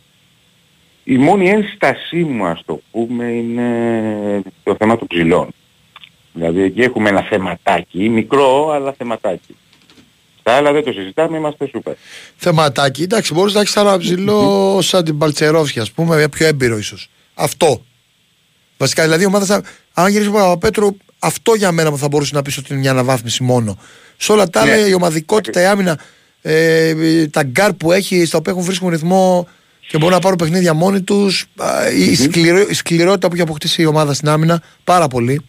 Η μόνη ένστασή μου ας το πούμε είναι το θέμα των ψηλών. Δηλαδή εκεί έχουμε ένα θεματάκι, μικρό αλλά θεματάκι. Τα άλλα δεν το συζητάμε, είμαστε σούπερ. Θεματάκι. Εντάξει, μπορείς να έχεις ένα ψηλό σαν την Παλτσερόφσκι, ας πούμε, πιο έμπειρο ίσως. Αυτό. Βασικά δηλαδή η ομάδα θα, αν γυρίσει ο Παπαπέτρου, αυτό για μένα θα μπορούσε να πεις ότι είναι μια αναβάθμιση μόνο. Σε όλα τα άλλα Ναι. η ομαδικότητα, η άμυνα, ε, τα γκαρντ που έχει, στα οποία έχουν βρίσκουν ρυθμό και μπορούν να πάρουν παιχνίδια μόνοι τους. Η, σκληρό- η σκληρότητα που έχει αποκτήσει η ομάδα στην άμυνα πάρα πολύ.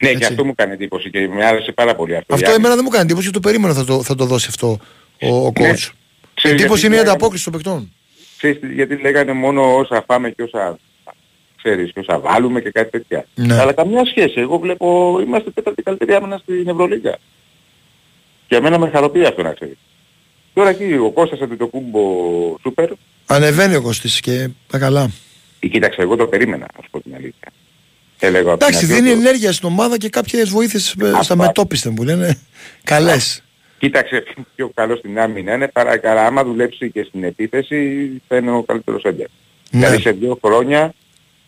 Ναι, Έτσι. και αυτό μου κάνει εντύπωση και με άρεσε πάρα πολύ αυτό. Αυτό Η εμένα δεν μου κάνει εντύπωση, το περίμενα θα το, θα το δώσει αυτό ο, ο Ναι. coach. Η Ξέρεις εντύπωση γιατί είναι η λέγανε- ανταπόκριση των παικτών. Ξέρεις τι, γιατί λέγανε μόνο όσα φάμε και όσα ξέρεις και όσα βάλουμε και κάτι τέτοια. Ναι. Αλλά καμιά σχέση. Εγώ βλέπω είμαστε τέταρτη καλύτερη άμυνα στην Ευρωλίγα. Και εμένα με χαροποιεί αυτό να ξέρεις. Τώρα εκεί ο Κώστας Αντιτοκούμπο Σούπερ, Ανεβαίνει ο Κωστής και τα καλά. ε, κοίταξε εγώ το περίμενα, να σου πω την αλήθεια. Έλεγα από την Εντάξει, αρχή δίνει ότι- ενέργεια στην ομάδα και κάποιες βοήθειες στα Αυτό. μετόπιστα που λένε καλές. Κοίταξε, πιο καλό στην άμυνα είναι παρά καλά. Άμα δουλέψει και στην επίθεση θα είναι ο καλύτερος έντερ. Ναι. Δηλαδή σε δύο χρόνια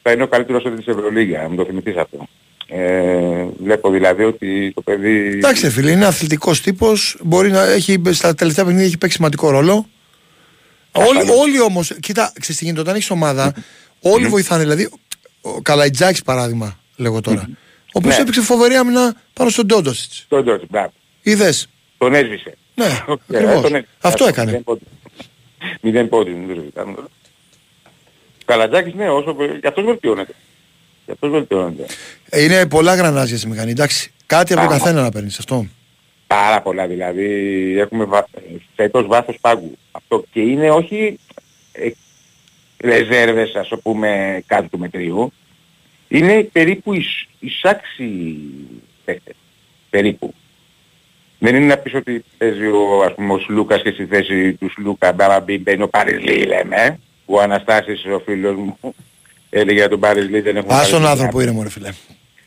θα είναι ο καλύτερος έντερ της Ευρωλίγα, να μου το θυμηθείς αυτό. Ε, βλέπω δηλαδή ότι το παιδί... Εντάξει, ρε φίλε, είναι αθλητικός τύπος. Μπορεί να έχει στα τελευταία παιχνίδια έχει παίξει σημαντικό ρόλο. Όλοι, Ασφαλώς. όλοι όμως, κοίτα, ξέρεις τι γίνεται, όταν έχεις ομάδα, όλοι βοηθάνε. Δηλαδή, ο Καλαϊτζάκης παράδειγμα, λέγω τώρα. Ο οποίος Ναι. έπαιξε φοβερή άμυνα πάνω στον Ντόντοσιτ. Τον Τζόρτζ, μπράβο. Είδες; Τον έσβησε. Ναι, Ε, ακριβώς. τον έσβησε. Αυτό Μηδέν έκανε. πόντους. Μηδέν πόντους, μην το συζητάμε τώρα. Καλατζάκης, ναι, όσο... και αυτός βελτιώνεται. Και αυτός βελτιώνεται. Είναι πολλά γρανάζια στη μηχανή. Εντάξει, κάτι από το Άμα. καθένα να παίρνεις αυτό. Πάρα πολλά δηλαδή. Έχουμε βα... φέτος βάθος πάγκου. Αυτό και είναι όχι ε, ρεζέρβες ας το πούμε κάτω του μετρίου. Είναι περίπου εις... εισάξιοι παίκτες. Περίπου. Δεν είναι να πεις ότι παίζει ο, ας πούμε, ο Σλούκας και στη θέση του Σλούκα μπαμπαμπι μπαίνει ο Παριζλή λέμε. Που Ο Αναστάσης ο φίλος μου έλεγε για τον Παριζλή δεν έχουμε Α τον Παριζλή. άνθρωπο είναι, μωρέ φίλε.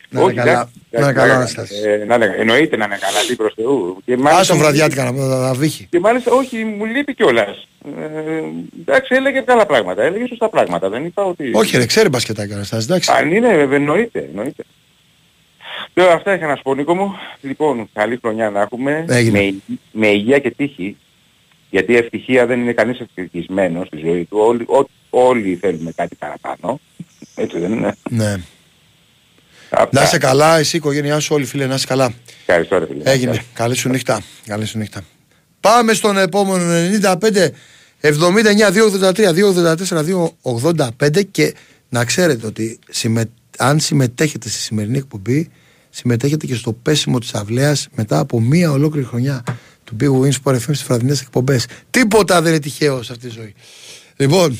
Να είναι Όχι, καλά. εντάξει, Να είναι εντάξει, καλά, εντάξει. Αναστάσης. Ε, να είναι- Εννοείται να είναι καλά, τι προς Θεού. Και Άσο μάλιστα, βραδιάτικα να να- να βύχει. και μάλιστα όχι, μου λείπει κιόλας. Ε, εντάξει, έλεγε καλά πράγματα, έλεγε σωστά πράγματα. Δεν είπα ότι... Όχι, ρε, ξέρει μπασκετάκι Αναστάσης, εντάξει. Αν είναι, βέβαια, εννοείται, εννοείται. Τώρα αυτά είχα να σου πω Νίκο μου. Λοιπόν, καλή χρονιά να έχουμε. Έγινε. Με, υγεία- με υγεία και τύχη. Γιατί ευτυχία δεν είναι κανείς ευτυχισμένος στη ζωή του. Όλοι, ό, όλοι θέλουμε κάτι παραπάνω. Έτσι δεν είναι. Ναι. Αυτά. Να είσαι καλά, εσύ η οικογένειά σου, όλοι φίλε, να είσαι καλά. Ευχαριστώ ρε φίλε. Έγινε. Καλή σου νύχτα. Καλή σου νύχτα. Πάμε στον επόμενο 95 79 283 284 285 και να ξέρετε ότι συμμε... αν συμμετέχετε στη σημερινή εκπομπή συμμετέχετε και στο πέσιμο της αυλαίας μετά από μία ολόκληρη χρονιά του Big Win Sport FM στις βραδινές εκπομπές. Τίποτα δεν είναι τυχαίος σε αυτή τη ζωή. Λοιπόν,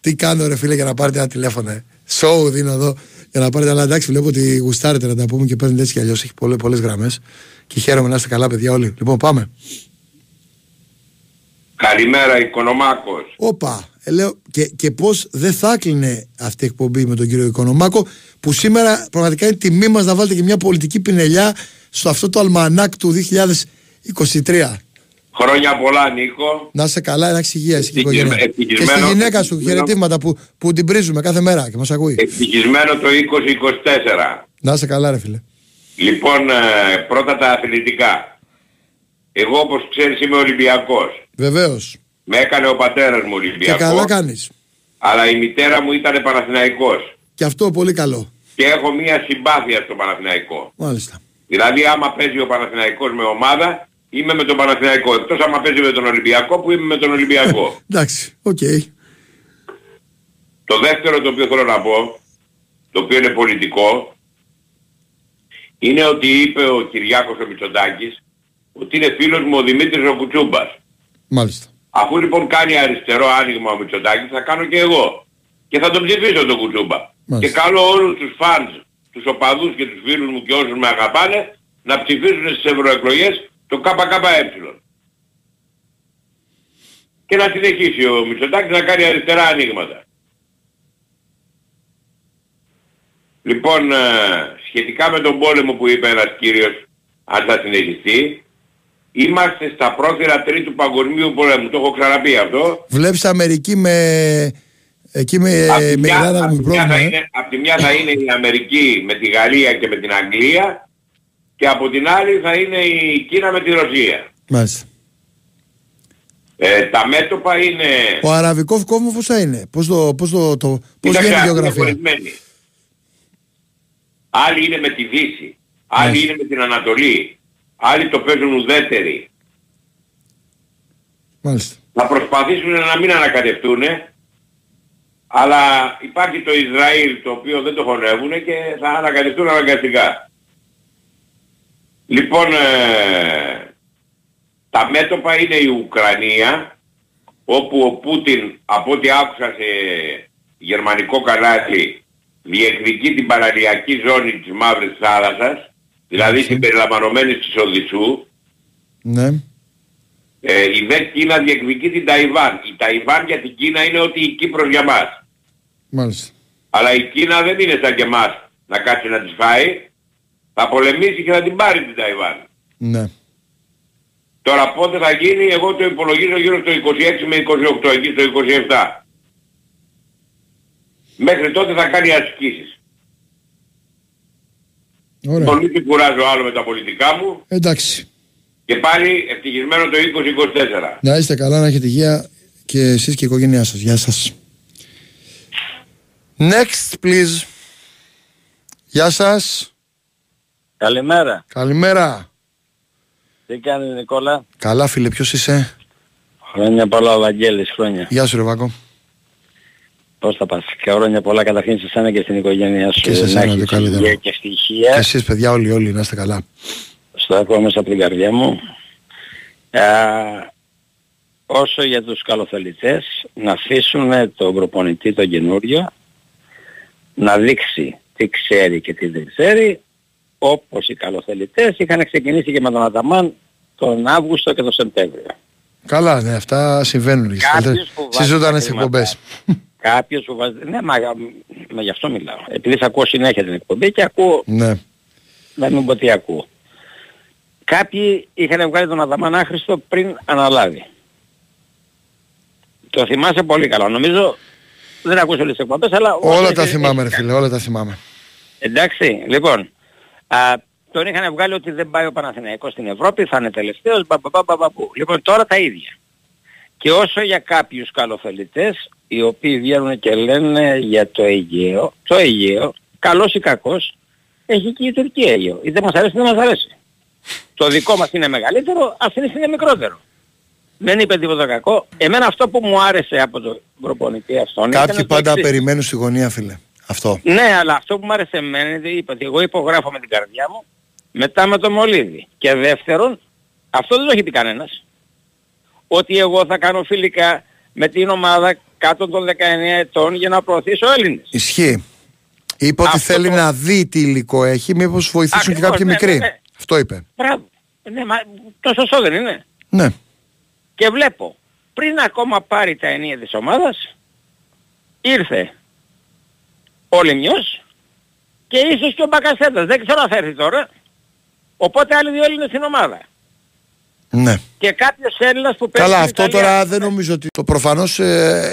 τι κάνω ρε φίλε για να πάρετε ένα τηλέφωνο. Ε. Show δίνω εδώ για να πάρετε. Αλλά εντάξει, βλέπω ότι γουστάρετε να τα πούμε και παίρνετε έτσι κι αλλιώς. Έχει πολλέ πολλές γραμμές και χαίρομαι να είστε καλά, παιδιά όλοι. Λοιπόν, πάμε. Καλημέρα Οικονομάκος. Όπα, ε, λέω και, και πώς δεν θα κλείνε αυτή η εκπομπή με τον κύριο Οικονομάκο, που σήμερα πραγματικά είναι τιμή μας να βάλετε και μια πολιτική πινελιά στο αυτό το αλμανάκ του 2023. Χρόνια πολλά Νίκο. Να είσαι καλά, να έχεις υγεία εσύ και η Ευτυχισμένο- οικογένεια. Και στη ευτυχισμένο- γυναίκα σου, ευτυχισμένο- χαιρετήματα που, που την πρίζουμε κάθε μέρα και μας ακούει. Ευτυχισμένο το 2024. Να είσαι καλά, ρε φίλε. Λοιπόν, ε, πρώτα τα αθλητικά. Εγώ όπως ξέρεις είμαι Ολυμπιακός. Βεβαίως. Με έκανε ο πατέρας μου Και Ολυμπιακό. καλά κάνεις. Αλλά η μητέρα μου ήταν Παναθηναϊκός. Και αυτό πολύ καλό. Και έχω μία συμπάθεια στο Παναθηναϊκό. Μάλιστα. Δηλαδή άμα παίζει ο Παναθηναϊκός με ομάδα, είμαι με τον Παναθηναϊκό. Εκτός άμα παίζει με τον Ολυμπιακό που είμαι με τον Ολυμπιακό. Εντάξει, οκ. Το δεύτερο το οποίο θέλω να πω, το οποίο είναι πολιτικό, είναι ότι είπε ο Κυριάκος ο Μητσοτάκης ότι είναι φίλος μου ο Δημήτρης ο Κουτσούμπας. Μάλιστα. Αφού λοιπόν κάνει αριστερό άνοιγμα ο Μητσοτάκης θα κάνω και εγώ. Και θα τον ψηφίσω τον Κουτσούμπα. Μάλιστα. Και καλώ όλους τους φανς, τους οπαδούς και τους φίλους μου και όσους με αγαπάνε να ψηφίσουν στις ευρωεκλογές το ΚΚΕ. Και να συνεχίσει ο Μητσοτάκης να κάνει αριστερά ανοίγματα. Λοιπόν, ε, σχετικά με τον πόλεμο που είπε ένας κύριος, αν θα συνεχιστεί, είμαστε στα πρόθυρα τρίτου παγκοσμίου πολέμου. Το έχω ξαναπεί αυτό. Βλέπεις Αμερική με. Εκεί με, Απ' τη με μια- Ελλάδα απ' με τη μια πρόβλημα. θα ε. είναι- Απ' τη μια θα είναι η Αμερική με τη Γαλλία και με την Αγγλία και από την άλλη θα είναι η Κίνα με τη Ρωσία. Μάλιστα. Ε, τα μέτωπα είναι... Ο αραβικός κόσμος πώς θα είναι, πώς το, πώς το, το, πώς Κοίταξε, βγαίνει η είναι γεωγραφία; χωρισμένοι. Άλλοι είναι με τη Δύση. Άλλοι Μάλιστα. είναι με την Ανατολή. Άλλοι το παίζουν ουδέτεροι. Μάλιστα. Θα προσπαθήσουν να μην ανακατευτούν. Αλλά υπάρχει το Ισραήλ το οποίο δεν το χωνεύουν και θα ανακατευτούν αναγκαστικά. Λοιπόν, ε, τα μέτωπα είναι η Ουκρανία, όπου ο Πούτιν, από ό,τι άκουσα σε γερμανικό κανάλι, διεκδικεί την παραλιακή ζώνη της Μαύρης Θάλασσας, δηλαδή συμπεριλαμβανομένης της Οδυσσού, Ναι. ε, η δε Κίνα διεκδικεί την Ταϊβάν. Η Ταϊβάν για την Κίνα είναι ότι η Κύπρος για μας. Μάλιστα. Αλλά η Κίνα δεν είναι σαν και εμάς να κάτσει να τις φάει. Θα πολεμήσει και θα την πάρει την Ταϊβάν. Ναι. Τώρα πότε θα γίνει, εγώ το υπολογίζω γύρω στο 26 με 28, εκεί στο 27. Μέχρι τότε θα κάνει ασκήσεις. Ωραία. Πολύ δεν κουράζω άλλο με τα πολιτικά μου Εντάξει. και πάλι ευτυχισμένο το 2024. Να είστε καλά, να έχετε υγεία και εσείς και η οικογένειά σας. Γεια σας. Next, please. Γεια σας. Καλημέρα. Καλημέρα. Τι κάνει Νικόλα; Καλά φίλε, ποιος είσαι; Χρόνια πολλά ο Βαγγέλης, χρόνια. Γεια σου ρε Βάκο. Πώς θα πας; Και χρόνια πολλά καταρχήν σε σένα και στην οικογένειά σου. Και σε Να σένα, έχεις το καλύτερο. υγεία και Και ευτυχία. εσείς παιδιά όλοι όλοι να είστε καλά. Στο ακούω μέσα από την καρδιά μου. Α, όσο για τους καλοθελητές, να αφήσουν τον προπονητή τον καινούριο να δείξει τι ξέρει και τι δεν ξέρει όπως οι καλοθελητές είχαν ξεκινήσει και με τον Αταμάν τον Αύγουστο και τον Σεπτέμβριο. Καλά, ναι, αυτά συμβαίνουν. Κάποιος που βάζει Στις ζωντανές τα χρήματα. εκπομπές. Κάποιος που βάζει... Ναι, μα, μα γι' αυτό μιλάω. Επειδή σε ακούω συνέχεια την εκπομπή και ακούω, Ναι. να μην πω τι ακούω. Κάποιοι είχαν βγάλει τον Αδαμάν άχρηστο πριν αναλάβει. Το θυμάσαι πολύ καλά. Νομίζω δεν ακούς όλες τις εκπομπές, αλλά... Όλα όσες τα έχεις θυμάμαι ρε κάνει. φίλε, όλα τα θυμάμαι. Εντάξει, λοιπόν. Α, τον είχαν βγάλει ότι δεν πάει ο Παναθηναϊκός στην Ευρώπη, θα είναι τελευταίος, μπα, μπα, μπα, μπα, μπα, μπου. Λοιπόν, τώρα τα ίδια. Και όσο για κάποιους καλοθελητές, οι οποίοι βγαίνουν και λένε για το Αιγαίο, το Αιγαίο, καλός ή κακός, έχει και η Τουρκία Αιγαίο. Είτε μας αρέσει είτε δεν μας αρέσει. Το δικό μας είναι μεγαλύτερο, αυτήν είναι μικρότερο. Δεν είπε τίποτα κακό. Εμένα αυτό που μου άρεσε από τον προπονητή αυτόν ήταν Κάποιοι το πάντα εξής. περιμένουν στη γωνία φίλε. Αυτό. Ναι, αλλά αυτό που μου άρεσε εμένα είναι ότι είπα ότι εγώ υπογράφω με την καρδιά μου, μετά με το μολύβι. Και δεύτερον, αυτό δεν το έχει πει κανένας. Ότι εγώ θα κάνω φιλικά με την ομάδα κάτω των 19 ετών για να προωθήσω Έλληνες. Ισχύει. Είπε ότι Αυτό θέλει το- να δει τι υλικό έχει, μήπως βοηθήσουν και Ακριβώς, κάποιοι ναι, μικροί. ναι, ναι. Αυτό είπε. Μπράβο. Ναι, μα το σωστό δεν είναι. Ναι. Και βλέπω, πριν ακόμα πάρει τα ενία της ομάδας, ήρθε ο Λιμιός και ίσως και ο Μπακασέτας. Δεν ξέρω αν θα έρθει τώρα. Οπότε άλλοι δύο Έλληνες στην ομάδα. Ναι. Και κάποιος Έλληνας που παίζει Καλά, στην αυτό Ιταλία. τώρα δεν νομίζω ότι. Το προφανώς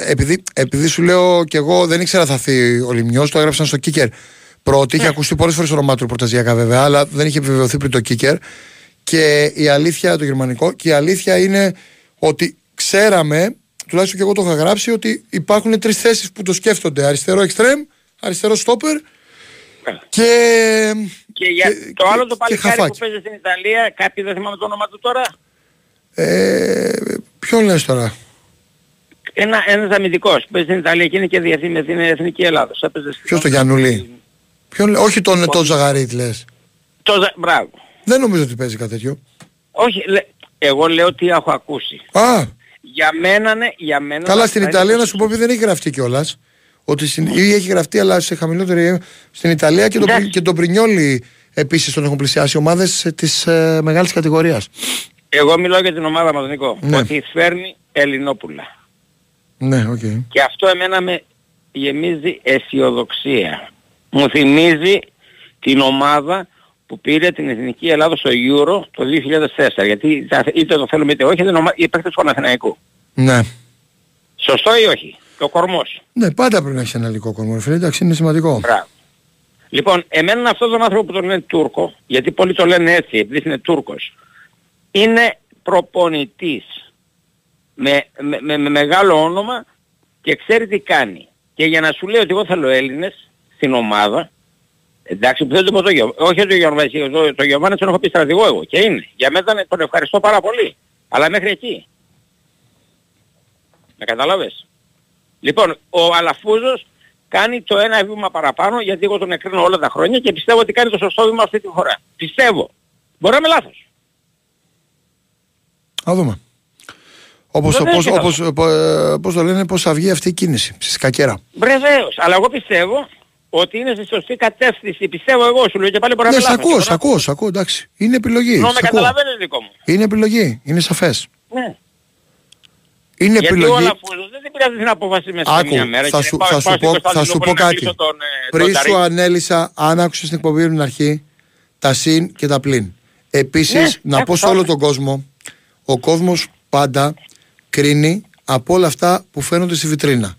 επειδή, επειδή σου λέω και εγώ δεν ήξερα θα έρθει ο Λιμιό, το έγραψαν στο Κίκερ πρώτη. Είχε ακουστεί πολλές φορές το όνομά του ρεπορταζιακά βέβαια, αλλά δεν είχε επιβεβαιωθεί πριν το Κίκερ. Και η αλήθεια, το γερμανικό, και η αλήθεια είναι ότι ξέραμε, τουλάχιστον και εγώ το είχα γράψει, ότι υπάρχουν τρεις θέσεις που το σκέφτονται. Αριστερό εξτρέμ, αριστερό στόπερ και. Και, για και- το άλλο το και παλικάρι που χαφάκι. παίζει στην Ιταλία, κάποιοι δεν θυμάμαι το όνομα του τώρα, Ε, ποιον λες τώρα; ένα, ένας αμυντικός που παίζει στην Ιταλία και είναι και διεθνή με την Εθνική Ελλάδος. Έπαιζε στην- Ποιος το Γιαννούλη; Ποιον, λέ- όχι τον, τον Ζαγαρίτ λες. Το, Ζα- μπράβο. Δεν νομίζω ότι παίζει κάτι τέτοιο. Όχι, λέ, εγώ λέω τι έχω ακούσει. Α, Για μένα, ναι, για μένα... καλά θα στην είναι Ιταλία το να σου πω ότι δεν έχει γραφτεί κιόλας. Ότι στην, ή έχει γραφτεί αλλά σε χαμηλότερη. Στην Ιταλία και, τον, Εντάξει. Πρι- και τον Πρινιόλι επίσης τον έχουν πλησιάσει ομάδες της ε, μεγάλης κατηγορίας. Εγώ μιλάω για την ομάδα μας, Νικό. Ναι. Ότι φέρνει Ελληνόπουλα. Ναι, οκ. Και αυτό εμένα με γεμίζει αισιοδοξία. Μου θυμίζει την ομάδα που πήρε την Εθνική Ελλάδα στο Euro το 2004. Γιατί θα- είτε το θέλουμε είτε όχι, ήταν ομα- οι παίκτες του Παναθηναϊκού. Ναι. Σωστό ή όχι; Και ο κορμός. Ναι, πάντα πρέπει να έχεις ένα ελληνικό κορμό. Φίλε, εντάξει, είναι σημαντικό. Μπράβο. Λοιπόν, εμένα αυτόν τον άνθρωπο που τον λένε Τούρκο, γιατί πολλοί το λένε έτσι, επειδή είναι Τούρκος, είναι προπονητής με, με, με, με μεγάλο όνομα και ξέρει τι κάνει. Και για να σου λέει ότι εγώ θέλω Έλληνες στην ομάδα, Εντάξει που δεν το πω το Γιώργο. Όχι το Γιώργος, το, το Γιωβάνη τον έχω πει στρατηγό εγώ και είναι. Για μένα τον ευχαριστώ πάρα πολύ. Αλλά μέχρι εκεί. Με καταλάβες. Λοιπόν, ο Αλαφούζος κάνει το ένα βήμα παραπάνω γιατί εγώ τον εκρίνω όλα τα χρόνια και πιστεύω ότι κάνει το σωστό βήμα αυτή τη φορά. Πιστεύω. Μπορεί να είμαι λάθος. Να δούμε. Όπως, Βεβαίως πώς, και όπως, ε, πο- ε, πώς το λένε, πώς θα βγει αυτή η κίνηση στη σκακέρα. Βεβαίως. Αλλά εγώ πιστεύω ότι είναι στη σωστή κατεύθυνση. Πιστεύω εγώ σου λέω και πάλι μπορεί να Ναι, είμαι σ' λάθος. ακούω, σ' ακούω, σ' ακούω, εντάξει. Είναι επιλογή. Ενώ σ' με ακούω. καταλαβαίνεις δικό μου. Είναι επιλογή, είναι σαφές. Ναι. Είναι Γιατί επιλογή. ο Αλαφούζος δεν την πήρε την απόφαση μέσα σε Άκου, μια μέρα. θα και σου, πάω- θα πάω σου στην πω, θα σου πω Κωνσταντινούπολη να κάτι. μιλήσω τον, ε, τον Πριν Ταρί. σου ανέλησα, αν άκουσες την εκπομπή από την αρχή, τα συν και τα πλην. Επίσης, Ναι, να πω άκουσα σε όλο όλα. τον κόσμο, ο κόσμος πάντα κρίνει από όλα αυτά που φαίνονται στη βιτρίνα.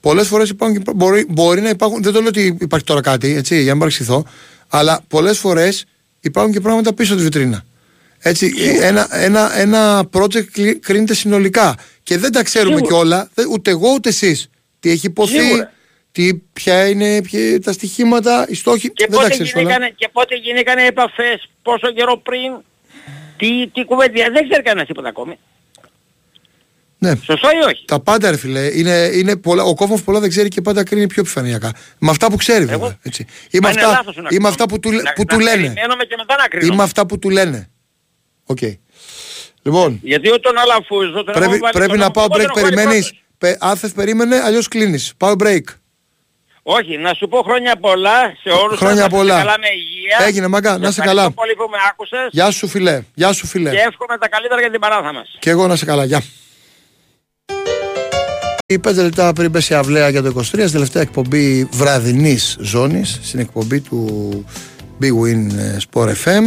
Πολλές φορές υπάρχουν και, μπορεί, μπορεί να υπάρχουν. Δεν το λέω ότι υπάρχει τώρα κάτι, έτσι, για να μην παρεξηθώ. Αλλά πολλές φορές υπάρχουν και πράγματα πίσω από τη βιτρίνα. Έτσι, ένα, ένα, ένα project κλει- κρίνεται συνολικά. Και δεν τα ξέρουμε Σίγουρα. κιόλα, δε- ούτε εγώ ούτε εσείς. Τι έχει ειπωθεί, Σίγουρα. τι, ποια είναι ποια, τα στοιχήματα, οι στόχοι. Και δεν τα πότε, ξέρεις όλα. γίνηκαν, και πότε γίνηκαν επαφές, πόσο καιρό πριν, τι, τι κουβέντα, δεν ξέρει κανένας τίποτα ακόμη. Ναι. Σωστό ή όχι; Τα πάντα, ρε φίλε. Είναι, είναι πολλά, ο κόσμος πολλά δεν ξέρει και πάντα κρίνει πιο επιφανειακά. Με αυτά που ξέρει, βέβαια. Έτσι. Ή με Μα είναι αυτά, λάθος να ή με κρίνω. αυτά που του, Να- που να του λένε. περιμένουμε και μετά να Ή κρίνουμε. με αυτά που του λένε. Οκ. Λοιπόν, Γιατί τον Αλαφούζο τον πρέπει, έχουμε βάλει πρέπει στον να πάω νόμο, break. τον έχω βάλει Περιμένεις; πρώτος. Αν θες, περίμενε, αλλιώς κλείνεις. Πάω break. Όχι, να σου πω χρόνια πολλά σε όλους Χρόνια σας, να είστε πολλά. καλά με υγεία. Έγινε, μαγκά, να είσαι Ευχαριστώ καλά. πολύ που με άκουσες Γεια σου, φιλέ. Γεια σου, φιλέ. και εύχομαι τα καλύτερα για την παράθα μας. Και εγώ να σε καλά. Γεια. Οι 5 λεπτά πριν πέσει η αυλαία για το 23, στην τελευταία εκπομπή βραδινής ζώνης, στην εκπομπή του Big Win ε, Sport FM.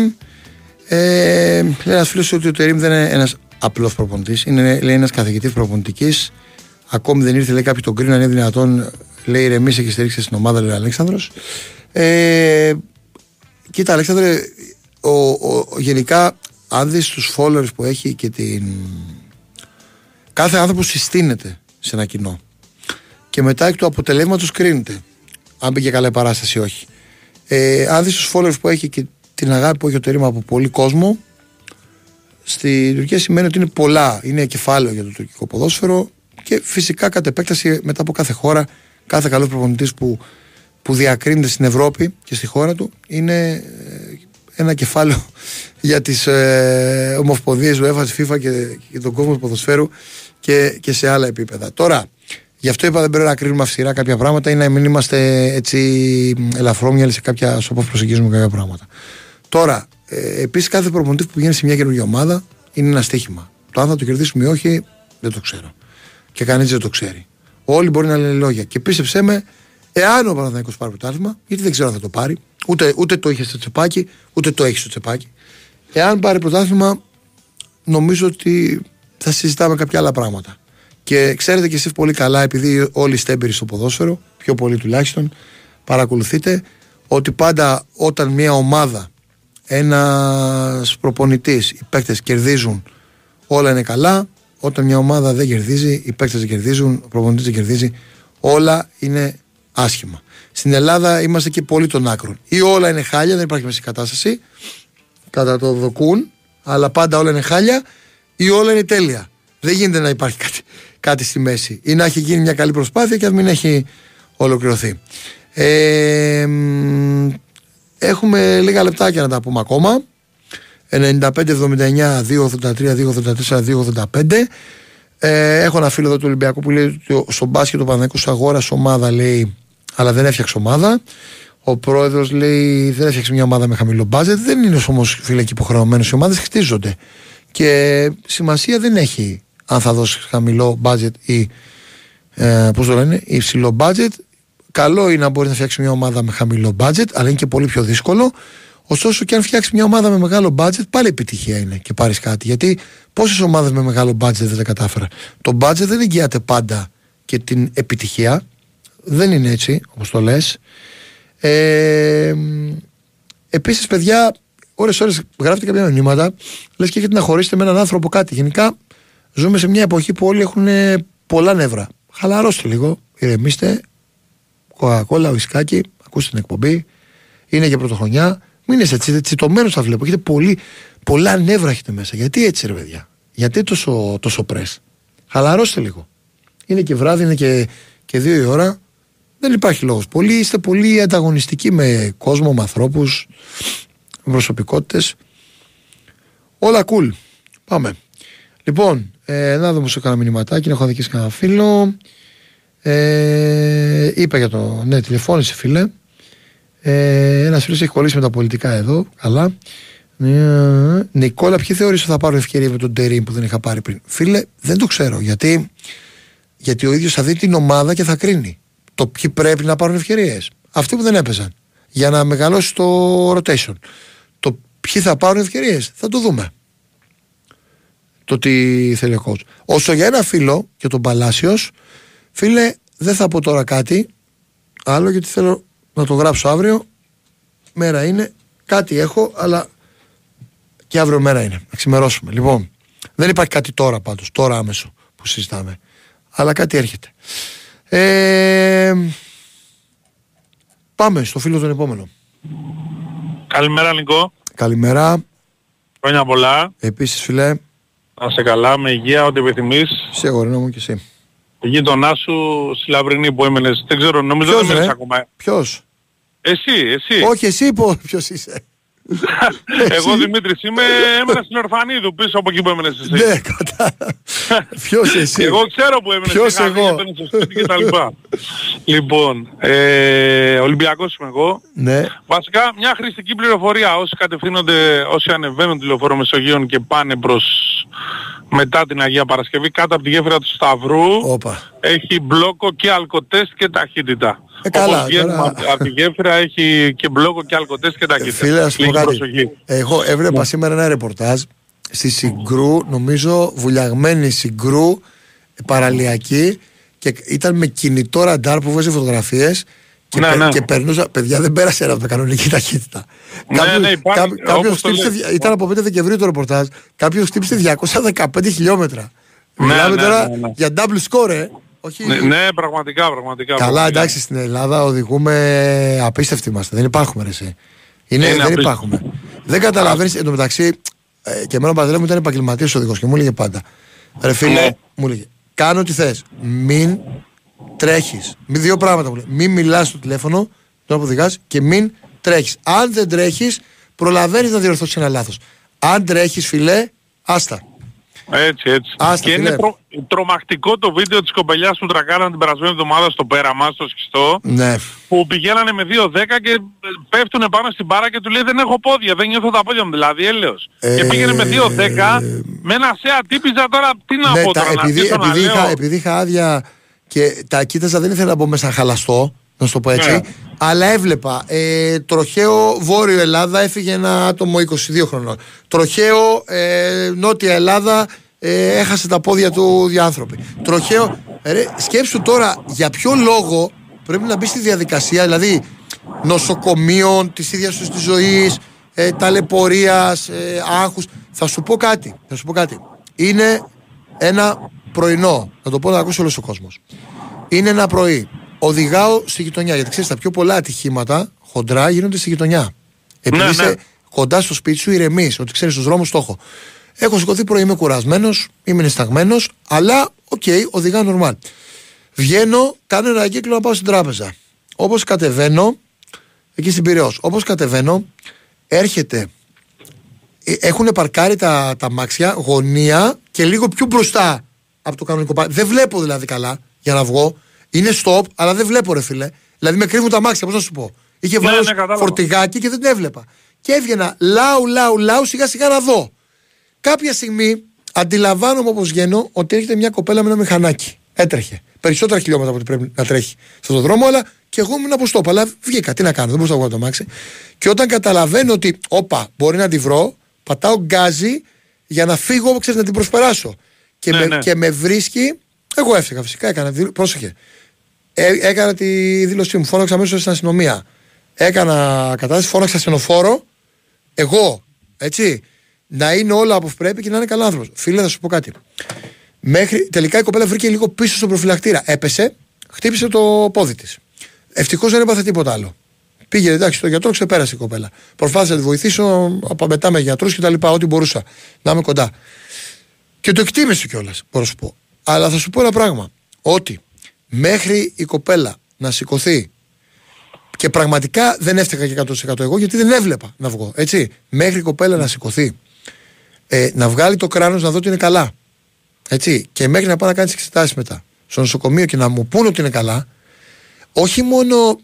Ε, λέει ένας φίλος ότι ο Τερήμ δεν είναι ένας απλός προπονητής, είναι λέει, ένας καθηγητής προπονητικής. Ακόμη δεν ήρθε, λέει κάποιοι τον κρίνουν, αν είναι δυνατόν. Λέει ηρεμήσε και στηρίξε στην ομάδα, λέει ο Αλέξανδρος. Ε, κοίτα, Αλέξανδρε, ο, ο, γενικά, αν δεις τους followers που έχει και την. Κάθε άνθρωπος συστήνεται σε ένα κοινό. Και μετά εκ του αποτελέσματος κρίνεται. Αν πήγε καλά η παράσταση ή όχι. Ε, αν δεις τους followers που έχει και την αγάπη που έχει ο Τερήμα από πολύ κόσμο, στη Τουρκία σημαίνει ότι είναι πολλά. Είναι κεφάλαιο για το τουρκικό ποδόσφαιρο και φυσικά κατ' επέκταση μετά από κάθε χώρα, κάθε καλός προπονητής που, που διακρίνεται στην Ευρώπη και στη χώρα του είναι ε, ένα κεφάλαιο για τις ε, ομοσπονδίες UEFA, της FIFA και, και τον κόσμο του ποδοσφαίρου και, και σε άλλα επίπεδα. Τώρα, γι' αυτό είπα δεν πρέπει να κρίνουμε αυστηρά κάποια πράγματα ή να μην είμαστε έτσι ελαφρόμυαλοι σε κάποια, στο πώς προσεγγίζουμε κάποια πράγματα. Τώρα, ε, επίσης κάθε προπονητής που πηγαίνει σε μια καινούργια ομάδα είναι ένα στοίχημα. Το αν θα το κερδίσουμε ή όχι, δεν το ξέρω. Και κανείς δεν το ξέρει. Όλοι μπορεί να λένε λόγια. Και πίστεψέ με, εάν ο Παναθηναϊκός πάρει πρωτάθλημα, γιατί δεν ξέρω αν θα το πάρει, ούτε, ούτε το είχε στο τσεπάκι, ούτε το έχει στο τσεπάκι. Εάν πάρει πρωτάθλημα, νομίζω ότι θα συζητάμε κάποια άλλα πράγματα. Και ξέρετε κι εσείς πολύ καλά, επειδή όλοι είστε έμπειροι στο ποδόσφαιρο, πιο πολύ τουλάχιστον, παρακολουθείτε ότι πάντα όταν μια ομάδα, ένας προπονητής, οι παίκτες κερδίζουν, όλα είναι καλά. Όταν μια ομάδα δεν κερδίζει, οι παίκτες δεν κερδίζουν, ο προπονητής δεν κερδίζει, όλα είναι άσχημα. Στην Ελλάδα είμαστε και πολύ των άκρων. Ή όλα είναι χάλια, δεν υπάρχει μέση κατάσταση, κατά το δοκούν, αλλά πάντα όλα είναι χάλια, ή όλα είναι τέλεια. Δεν γίνεται να υπάρχει κάτι, κάτι στη μέση. Ή να έχει γίνει μια καλή προσπάθεια και να μην έχει ολοκληρωθεί. Ε, μ, έχουμε λίγα λεπτάκια να τα πούμε ακόμα. 95-79, 283, 284, 285. Ε, έχω ένα φίλο εδώ του Ολυμπιακού που λέει ότι στο μπάσκετ ο Παναγιώτο αγόρασε ομάδα, λέει, αλλά δεν έφτιαξε ομάδα. Ο πρόεδρος λέει δεν έφτιαξε μια ομάδα με χαμηλό μπάζετ. Δεν είναι όμως φίλε και υποχρεωμένος. Οι ομάδες χτίζονται. Και σημασία δεν έχει αν θα δώσει χαμηλό μπάζετ ή ε, πώς το λένε, υψηλό μπάτζετ. Καλό είναι να μπορεί να φτιάξει μια ομάδα με χαμηλό μπάτζετ, αλλά είναι και πολύ πιο δύσκολο. Ωστόσο, και αν φτιάξει μια ομάδα με μεγάλο μπάτζετ, πάλι επιτυχία είναι και πάρεις κάτι. Γιατί πόσες ομάδες με μεγάλο μπάτζετ δεν τα κατάφεραν. Το μπάτζετ δεν εγγυάται πάντα και την επιτυχία. Δεν είναι έτσι, όπως το λες. Ε, Επίσης, παιδιά, ώρε-ώρε γράφετε κάποια μηνύματα, λες και έχετε να χωρίσετε με έναν άνθρωπο κάτι. Γενικά, ζούμε σε μια εποχή που όλοι έχουν ε, πολλά νεύρα. Χαλαρώστε λίγο, ηρεμήστε. Κοκακόλα, ουισκάκι, ακούστε την εκπομπή. είναι και πρωτοχρονιά. Μην είσαι έτσι, τσιτωμένος θα βλέπω. Έχετε πολύ, πολλά νεύρα έχετε μέσα. Γιατί έτσι, ρε παιδιά; Γιατί τόσο, τόσο πρες; Χαλαρώστε λίγο. Είναι και βράδυ, είναι και, και δύο η ώρα. Δεν υπάρχει λόγος. Πολύ, είστε πολύ ανταγωνιστικοί με κόσμο, με ανθρώπους, με προσωπικότητες. Όλα cool. Πάμε. Λοιπόν, ε, να δούμε σε κανένα μηνυματάκι, να έχω αδικήσει κανένα φίλο. Ε, είπα για το. Ναι, τηλεφώνησε φίλε. Ε, Ένας φίλος έχει κολλήσει με τα πολιτικά εδώ. Καλά. Ε, Νικόλα, ποιοι θεωρείς ότι θα πάρουν ευκαιρία με τον Τερήμ που δεν είχα πάρει πριν; Φίλε, δεν το ξέρω. Γιατί, γιατί ο ίδιος θα δει την ομάδα και θα κρίνει. Το ποιοι πρέπει να πάρουν ευκαιρίες. Αυτοί που δεν έπαιζαν. Για να μεγαλώσει το rotation. Το ποιοι θα πάρουν ευκαιρίες. Θα το δούμε. Το τι θέλει ο coach. Όσο για ένα φίλο και τον Παλάσιος, φίλε, δεν θα πω τώρα κάτι άλλο γιατί θέλω να το γράψω αύριο. Μέρα είναι. Κάτι έχω, αλλά και αύριο μέρα είναι. Να ξημερώσουμε. Λοιπόν, δεν υπάρχει κάτι τώρα πάντως, τώρα άμεσο που συζητάμε. Αλλά κάτι έρχεται. Ε, πάμε στο φίλο τον επόμενο. Καλημέρα Νικό. Καλημέρα. Χρόνια πολλά. Επίσης φίλε. Να σε καλά, με υγεία, ό,τι επιθυμείς. Σε αγορίνα μου και εσύ. Η γείτονά σου στη Λαμπρινή που έμενες. Δεν ξέρω, νομίζω Ποιος, δεν έμενες ρε; ακόμα. Ποιος; Εσύ, εσύ. Όχι εσύ πω ποιος είσαι; Εγώ Δημήτρης είμαι, έμενα στην Ορφανίδου πίσω από εκεί που έμενες εσύ. ναι, κατάλαβα. Ποιος εσύ; Εγώ ξέρω που έμενες Ποιος στη Γαλλία, εγώ; έπαιρνες στο σπίτι και τα λοιπά. λοιπόν, ε, Ολυμπιακός είμαι εγώ. ναι. Βασικά μια χρηστική πληροφορία όσοι κατευθύνονται, όσοι ανεβαίνουν τη λεωφόρο Μεσογείων και πάνε προς μετά την Αγία Παρασκευή κάτω από τη γέφυρα του Σταυρού Όπα. Έχει μπλόκο και αλκοτέστ και ταχύτητα. Ε, καλά, Όπως βγαίνουμε τώρα- από- από τη γέφυρα έχει και μπλόκο και αλκοτέστ και ταχύτητα. Φίλε, να σου πω Λίγη κάτι. προσοχή. Εγώ έβλεπα σήμερα ένα ρεπορτάζ στη Συγκρού, νομίζω βουλιαγμένη Συγκρού, παραλιακή και ήταν με κινητό ραντάρ που βάζει φωτογραφίες και, Ναι, πε- ναι. και περνούσα, παιδιά δεν πέρασε ένα από τα κανονική ταχύτητα. Ναι, Κάποιος- ναι, υπάρχει, κάπο- κάποιος όπως το χτύπησε, λες. δια- ήταν από 5 Δεκεμβρίου το ρεπορτάζ, κάποιος χτύπησε 215 χιλιόμετρα. Ναι, Μιλάμε ναι, τώρα ναι, ναι. για double score, ε. Όχι... Ναι, ναι, πραγματικά, πραγματικά. Καλά, πραγματικά. εντάξει, στην Ελλάδα οδηγούμε απίστευτοι είμαστε. Δεν υπάρχουμε, ρε, εσύ. Είναι, Είναι δεν απίστευτοι. υπάρχουμε. δεν καταλαβαίνεις. Εν τω μεταξύ, ε, και εμένα ο πατέρα μου ήταν επαγγελματίας οδηγός και μου έλεγε πάντα. Ρε φίλε, Ναι. μου έλεγε, κάνω ό,τι θες. Μην τρέχεις. Μην δύο πράγματα μου λέει. Μην μιλάς στο τηλέφωνο τώρα που οδηγάς και μην τρέχεις. Αν δεν τρέχεις, προλαβαίνεις να διορθώσεις ένα λάθος. Αν τρέχεις, φιλέ, άστα. Έτσι, έτσι. Άστα, και φίλε. είναι τρο, τρομακτικό το βίντεο της κοπελιάς που τρακάραν την περασμένη εβδομάδα στο πέραμα, στο σκιστό, Ναι. που πηγαίνανε με 2-10 και πέφτουν πάνω στην μπάρα και του λέει δεν έχω πόδια, δεν νιώθω τα πόδια μου, δηλαδή έλεος. Ε, και πήγαινε με 2-10, με ένα σεα τύπιζα τώρα, τι να Ναι, πω τα- τώρα, να επειδή, αρχίσω να επειδή, είχα, λέω. επειδή είχα άδεια και τα κοίταζα, δεν ήθελα να μπω μέσα χαλαστό, να σου το πω έτσι. Ναι. Αλλά έβλεπα. Ε, τροχαίο Βόρειο Ελλάδα έφυγε ένα άτομο 22 χρονών. Τροχαίο ε, Νότια Ελλάδα ε, έχασε τα πόδια του διάνθρωποι. Τροχαίο. Ρε, σκέψου τώρα για ποιο λόγο πρέπει να μπεις στη διαδικασία, δηλαδή νοσοκομείων, της ίδιας τους της ζωής, ε, ταλαιπωρίας, ε, άγχους. Θα σου πω κάτι. Θα σου πω κάτι. Είναι ένα πρωινό. Να το πω να ακούσει όλος ο κόσμος. Είναι ένα πρωί. Οδηγάω στη γειτονιά. Γιατί ξέρεις, τα πιο πολλά ατυχήματα χοντρά γίνονται στη γειτονιά. Επειδή Ναι, είσαι ναι. κοντά στο σπίτι σου, ηρεμείς. Ότι ξέρεις του δρόμους το έχω. Έχω σηκωθεί πρωί, είμαι κουρασμένος, είμαι νυσταγμένος, αλλά οκ, οδηγάω νορμάλ. Βγαίνω, κάνω ένα κύκλο να πάω στην τράπεζα. Όπως κατεβαίνω, εκεί στην Πυραιός, όπως κατεβαίνω, έρχεται έχουν παρκάρει τα, τ' αμάξια γωνία και λίγο πιο μπροστά από το κανονικό πάρκινγκ. Δεν βλέπω δηλαδή καλά για να βγω. Είναι stop, αλλά δεν βλέπω ρε φίλε. Δηλαδή με κρύβουν τ' αμάξια, πώς να σου πω. Είχε Ναι, βάλει ναι, κατάλαβα. φορτηγάκι και δεν τα έβλεπα. Και έβγαινα λάου, λάου, λάου, σιγά σιγά να δω. Κάποια στιγμή αντιλαμβάνομαι όπως βγαίνω ότι έρχεται μια κοπέλα με ένα μηχανάκι. Έτρεχε. Περισσότερα χιλιόμετρα από ό,τι πρέπει να τρέχει στον δρόμο, αλλά και εγώ ήμουν από στόπ. Αλλά βγήκα. Τι να κάνω, δεν μπορούσα να βγάλω το μάξι. Και όταν καταλαβαίνω ότι, όπα, μπορεί να τη βρω, πατάω γκάζι για να φύγω, ξέρεις, να την προσπεράσω. Και, Ναι, με, ναι. και με βρίσκει. Εγώ έφυγα φυσικά, έκανα. δήλω- Πρόσεχε. Ε, έκανα τη δήλωσή μου. Φώναξα αμέσως στην αστυνομία. Έκανα κατάσταση, φώναξα ασθενοφόρο. Εγώ, έτσι. Να είναι όλα όπω πρέπει και να είναι καλά άνθρωπος. Φίλε, θα σου πω κάτι. Μέχρι, τελικά η κοπέλα βρήκε λίγο πίσω στον προφυλακτήρα. Έπεσε, χτύπησε το πόδι της. Ευτυχώς δεν έπαθε τίποτα άλλο. Πήγε εντάξει στο γιατρό, ξεπέρασε η κοπέλα. Προσπάθησα να τη βοηθήσω από μετά με γιατρούς και τα λοιπά, ό,τι μπορούσα να είμαι κοντά. Και το εκτίμησε κιόλας, μπορώ να σου πω. Αλλά θα σου πω ένα πράγμα. Ότι μέχρι η κοπέλα να σηκωθεί και πραγματικά δεν έφταιγα και 100% εγώ γιατί δεν έβλεπα να βγω. Έτσι. Μέχρι η κοπέλα να σηκωθεί, ε, να βγάλει το κράνος να δω ότι είναι καλά. Έτσι. Και μέχρι να πάω να κάνει εξετάσεις μετά στο νοσοκομείο και να μου πούνε ότι είναι καλά, όχι μόνο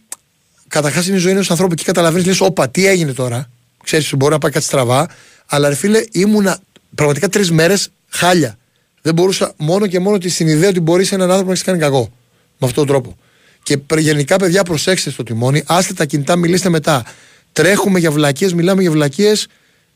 καταρχάς είναι η ζωή ενός ανθρώπου και καταλαβαίνεις, λες, Όπα, τι έγινε τώρα. Ξέρεις ότι μπορεί να πάει κάτι στραβά, αλλά ρε φίλε, ήμουνα πραγματικά τρεις μέρες χάλια. Δεν μπορούσα μόνο και μόνο τη στην ιδέα ότι μπορεί έναν άνθρωπο να έχεις κάνει κακό. Με αυτόν τον τρόπο. Και γενικά, παιδιά, προσέξτε στο τιμόνι, άστε τα κινητά, μιλήστε μετά. Τρέχουμε για βλακίες, μιλάμε για βλακίες.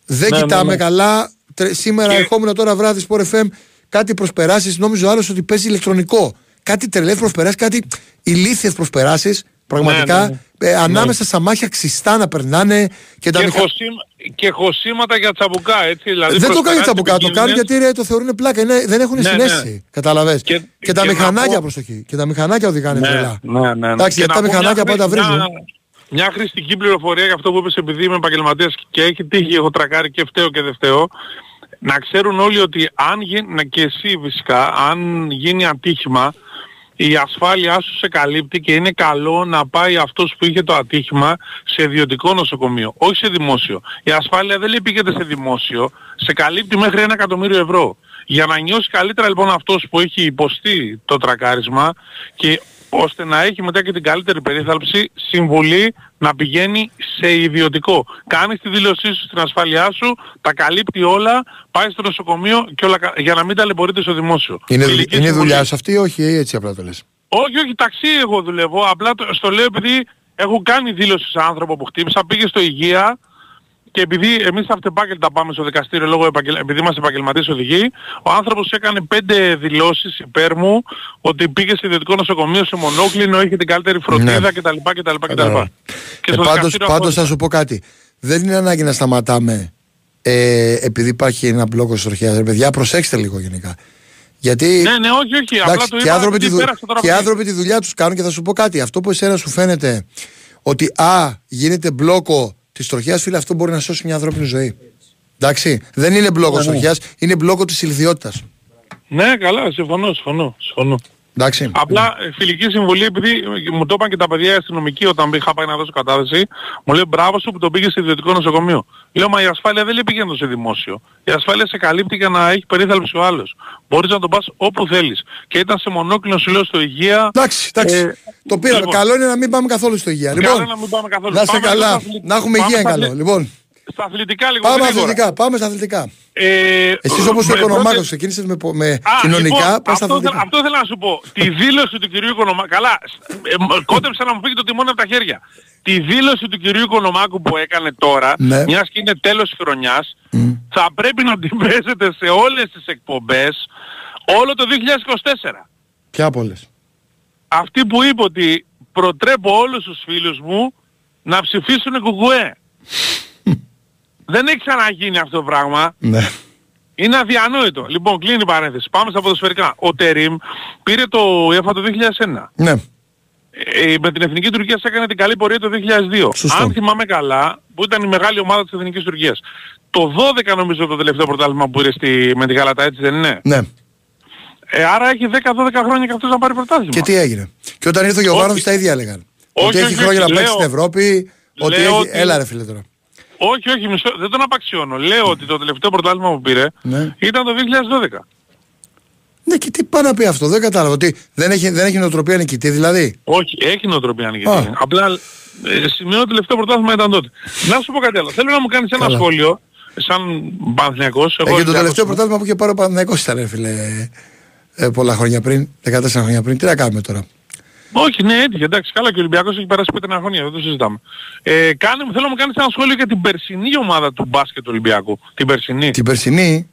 Δεν Ναι, κοιτάμε ναι, ναι. καλά. Τρε- Σήμερα Και- ερχόμουν τώρα βράδυ στο FM, κάτι προσπεράσεις. Νόμιζε ο άλλος ότι παίζει ηλεκτρονικό. Κάτι τρελές προσπεράσεις, κάτι ηλίθιες προσπεράσεις. Πραγματικά Ναι, ναι, ε, ανάμεσα στα μάτια ξιστά να περνάνε και τα Και, μηχα... χωσίμα- και χωσήματα για τσαμπουκά, έτσι. Δηλαδή Δεν το κάνει προσπεράσει τσαμπουκά, το επικίνδυνες. κάνουν γιατί ρε, το θεωρούν πλάκα. Είναι, δεν έχουν Ναι, συνέστηση. ναι. Καταλαβες. Και, Και- τα και να μηχανάκια πω- προσοχή. Και τα μηχανάκια οδηγάνε Ναι, τρελά. ναι, ναι, ναι. Εντάξει, Και γιατί να τα πω μηχανάκια μια πάντα χρηστική- βρίζουν. Μια, μια χρηστική πληροφορία για αυτό που είπες επειδή είμαι επαγγελματίας και έχει τύχει, έχω τρακάρει και φταίω και δεν φταίω. Να ξέρουν όλοι ότι αν γίνει, και εσύ φυσικά, αν γίνει ατύχημα, η ασφάλειά σου σε καλύπτει και είναι καλό να πάει αυτός που είχε το ατύχημα σε ιδιωτικό νοσοκομείο, όχι σε δημόσιο. Η ασφάλεια δεν λέει πήγαινε σε δημόσιο, σε καλύπτει μέχρι ένα εκατομμύριο ευρώ. Για να νιώσει καλύτερα λοιπόν αυτός που έχει υποστεί το τρακάρισμα και ώστε να έχει μετά και την καλύτερη περίθαλψη, συμβουλή να πηγαίνει σε ιδιωτικό. Κάνεις τη δήλωσή σου στην ασφάλειά σου, τα καλύπτει όλα, πάει στο νοσοκομείο και όλα, κα- για να μην ταλαιπωρείται στο δημόσιο. Είναι, δουλ- Φιλική είναι συμβουλή. δουλειά σου αυτή ή όχι, ή έτσι απλά το λες; Όχι, όχι, ταξί εγώ δουλεύω. Απλά το, στο λέω επειδή έχω κάνει δήλωση σε άνθρωπο που χτύπησα, πήγε στο υγεία και επειδή εμείς αυτεπάγγελτα πάμε στο δικαστήριο λόγω επαγγελ... επειδή είμαστε επαγγελματίες οδηγοί, ο άνθρωπος έκανε πέντε δηλώσεις υπέρ μου ότι πήγε σε ιδιωτικό νοσοκομείο σε μονόκλινο, είχε την καλύτερη φροντίδα Ναι. κτλ. κτλ, κτλ. Κατάλαβα. Και Ε, στο πάντως, δικαστήριο πάντως αυτό- θα σου πω κάτι. Δεν είναι ανάγκη να σταματάμε ε, επειδή υπάρχει ένα μπλόκο της τροχιάς. Ρε παιδιά, προσέξτε λίγο γενικά. Γιατί Ναι, ναι, όχι, όχι. Απλά Εντάξει, το και, είπα άνθρωποι τη, επειδή δου- πέρασε τώρα και από εκεί. άνθρωποι τη δουλειά τους κάνουν και θα σου πω κάτι. Αυτό που εσένα σου φαίνεται ότι α, γίνεται μπλόκο της τροχιάς, φίλε, αυτό μπορεί να σώσει μια ανθρώπινη ζωή. Εντάξει, δεν είναι μπλόκος Ναι, τη ναι. τροχιάς, είναι μπλόκο της ηλικιότητας. Ναι, καλά, συμφωνώ, συμφωνώ. συμφωνώ. Εντάξει. Απλά ε, φιλική συμβολή, επειδή μου το είπαν και τα παιδιά οι αστυνομικοί όταν είχα πάει να δώσω κατάθεση, μου λέει μπράβο σου που τον πήγες σε ιδιωτικό νοσοκομείο. Λέω, μα η ασφάλεια δεν λέει πηγαίνω σε δημόσιο. Η ασφάλεια σε καλύπτει για να έχει περίθαλψη ο άλλος. Μπορείς να τον πας όπου θέλεις. Και ήταν σε μονόκλινο σου λέω στο υγεία. Εντάξει, εντάξει. Ε, το πήραμε. λοιπόν. Καλό είναι να μην πάμε καθόλου στο υγεία. Καλό Λοιπόν, να μην πάμε καθόλου. να είστε Πάμε καλά. στα αθλη- Να έχουμε πάμε υγεία στα καλό. αθλη- Λοιπόν, Στα αθλητικά λίγο πάμε γρήγορα. αθλητικά. Πάμε στα αθλητικά. Ε, Εσείς όπω ο με Οικονομάκο πρώτη- ξεκίνησες με, πο- με Α, κοινωνικά, λοιπόν, πα στα αυτό, αθλητικά. θέλ- αυτό θέλω να σου πω. Τη δήλωση του κυρίου Οικονομάκου. Καλά, ε, μ- κόντεψε να μου φύγει το τιμόνι από τα χέρια. Τη δήλωση του κυρίου Οικονομάκου που έκανε τώρα, Ναι. μιας και είναι τέλος χρονιάς, θα πρέπει να την παίζετε σε όλες τις εκπομπές όλο το 2024. Ποια από όλες; Αυτή που είπε ότι προτρέπω όλους τους φίλους μου να ψηφίσουν κουκουέ. Δεν έχει ξαναγίνει αυτό το πράγμα. Ναι. Είναι αδιανόητο. Λοιπόν, κλείνει η παρένθεση. Πάμε στα ποδοσφαιρικά. Ο Τερίμ πήρε το UEFA το 2001. Ναι. Ε, με την Εθνική Τουρκίας έκανε την καλή πορεία το 2002. Σωστό. Αν θυμάμαι καλά, που ήταν η μεγάλη ομάδα της Εθνικής Τουρκίας. Το 12 νομίζω το τελευταίο πρωτάθλημα που πήρε στη, με τη Γαλατά, έτσι δεν είναι; ναι. Ε, άρα έχει 10-12 χρόνια και αυτός να πάρει πρωτάθλημα. Και τι έγινε; Και όταν ήρθε ο Γιωβάνοβιτς Όχι. τα ίδια έλεγαν. Όχι, ότι έχει όχι, χρόνια να όχι, παίξει στην λέω- Ευρώπη. Ότι λέω έχει. ότι- Έλα ρε φίλε τώρα. Όχι, όχι, μισό, δεν τον απαξιώνω. Λέω ότι το τελευταίο πρωτάθλημα που πήρε Ναι. ήταν το 2012. Ναι, και τι πάει να πει αυτό, δεν κατάλαβα. Ότι δεν έχει, δεν έχει νοοτροπία νικητή, δηλαδή; Όχι, έχει νοοτροπία Α. νικητή. Απλά ε, σημειώνω το τελευταίο πρωτάθλημα ήταν τότε. Να σου πω κάτι άλλο. Θέλω να μου κάνεις ένα Καλά. σχόλιο, σαν Παναθηναϊκός. Ε, εγώ και το Ολυμπιακός τελευταίο είμαι. πρωτάθλημα που είχε πάρει ο Παναθηναϊκός ήταν, ρε φίλε. Ε, πολλά χρόνια πριν, 14 χρόνια πριν. Τι να κάνουμε τώρα; Όχι, ναι, έτυχε. Εντάξει, καλά και ο Ολυμπιακός έχει περάσει πέντε χρόνια, δεν το συζητάμε. Ε, κάνε, θέλω να μου κάνεις ένα σχόλιο για την περσινή ομάδα του μπάσκετ του Ολυμπιακού. Την περσινή. Την περσινή;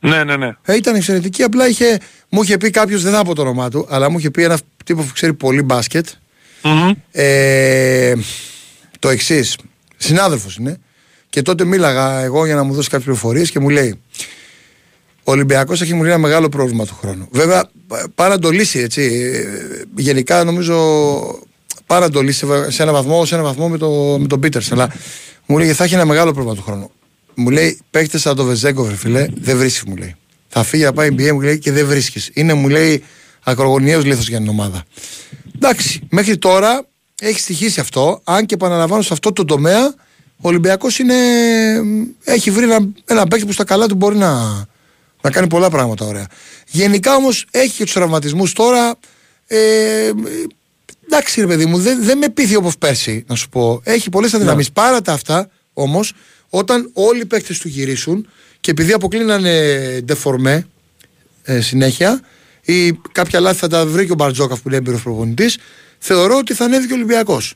Ναι, ναι, ναι. ε, ήταν εξαιρετική. Απλά είχε, μου είχε πει κάποιος, δεν θα πω το όνομά του, αλλά μου είχε πει ένα τύπο που ξέρει πολύ μπάσκετ. Μμμ. Ε, το εξής. Συνάδελφος είναι. Και τότε μίλαγα εγώ για να μου δώσει κάποιες πληροφορίες και μου λέει: Ο Ολυμπιακός έχει μου λέει ένα μεγάλο πρόβλημα του χρόνου. Βέβαια, πά- πάει να το λύσει έτσι. Ε, Γενικά νομίζω πάρα εντολή σε, σε ένα βαθμό, σε ένα βαθμό με, το, με τον Πίτερ. Αλλά μου λέει θα έχει ένα μεγάλο πρόβλημα του χρόνου. Μου λέει παίχτες σαν το Βεζέγκο, φίλε, δεν βρίσκεις, μου λέει. Θα φύγει να πάει NBA, μου λέει και δεν βρίσκεις. Είναι, μου λέει, ακρογωνιαίος λίθος για την ομάδα. Εντάξει, μέχρι τώρα έχει στοιχήσει αυτό. Αν και επαναλαμβάνω σε αυτό το τομέα, ο Ολυμπιακός έχει βρει ένα, ένα παίκτη που στα καλά του μπορεί να, να κάνει πολλά πράγματα ωραία. Γενικά όμως έχει και τους τραυματισμούς τώρα. Ε, εντάξει, ρε παιδί μου, δεν, δεν με πείθει όπως πέρσι, να σου πω. Έχει πολλές αδυναμίες. Ναι. Παρά τα αυτά, όμως, όταν όλοι οι παίκτες του γυρίσουν και επειδή αποκλίνανε ντεφορμέ ε, συνέχεια, ή κάποια λάθη θα τα βρει και ο Μπαρτζόκαφ που είναι έμπειρο προπονητής, θεωρώ ότι θα ανέβει και ο Ολυμπιακός.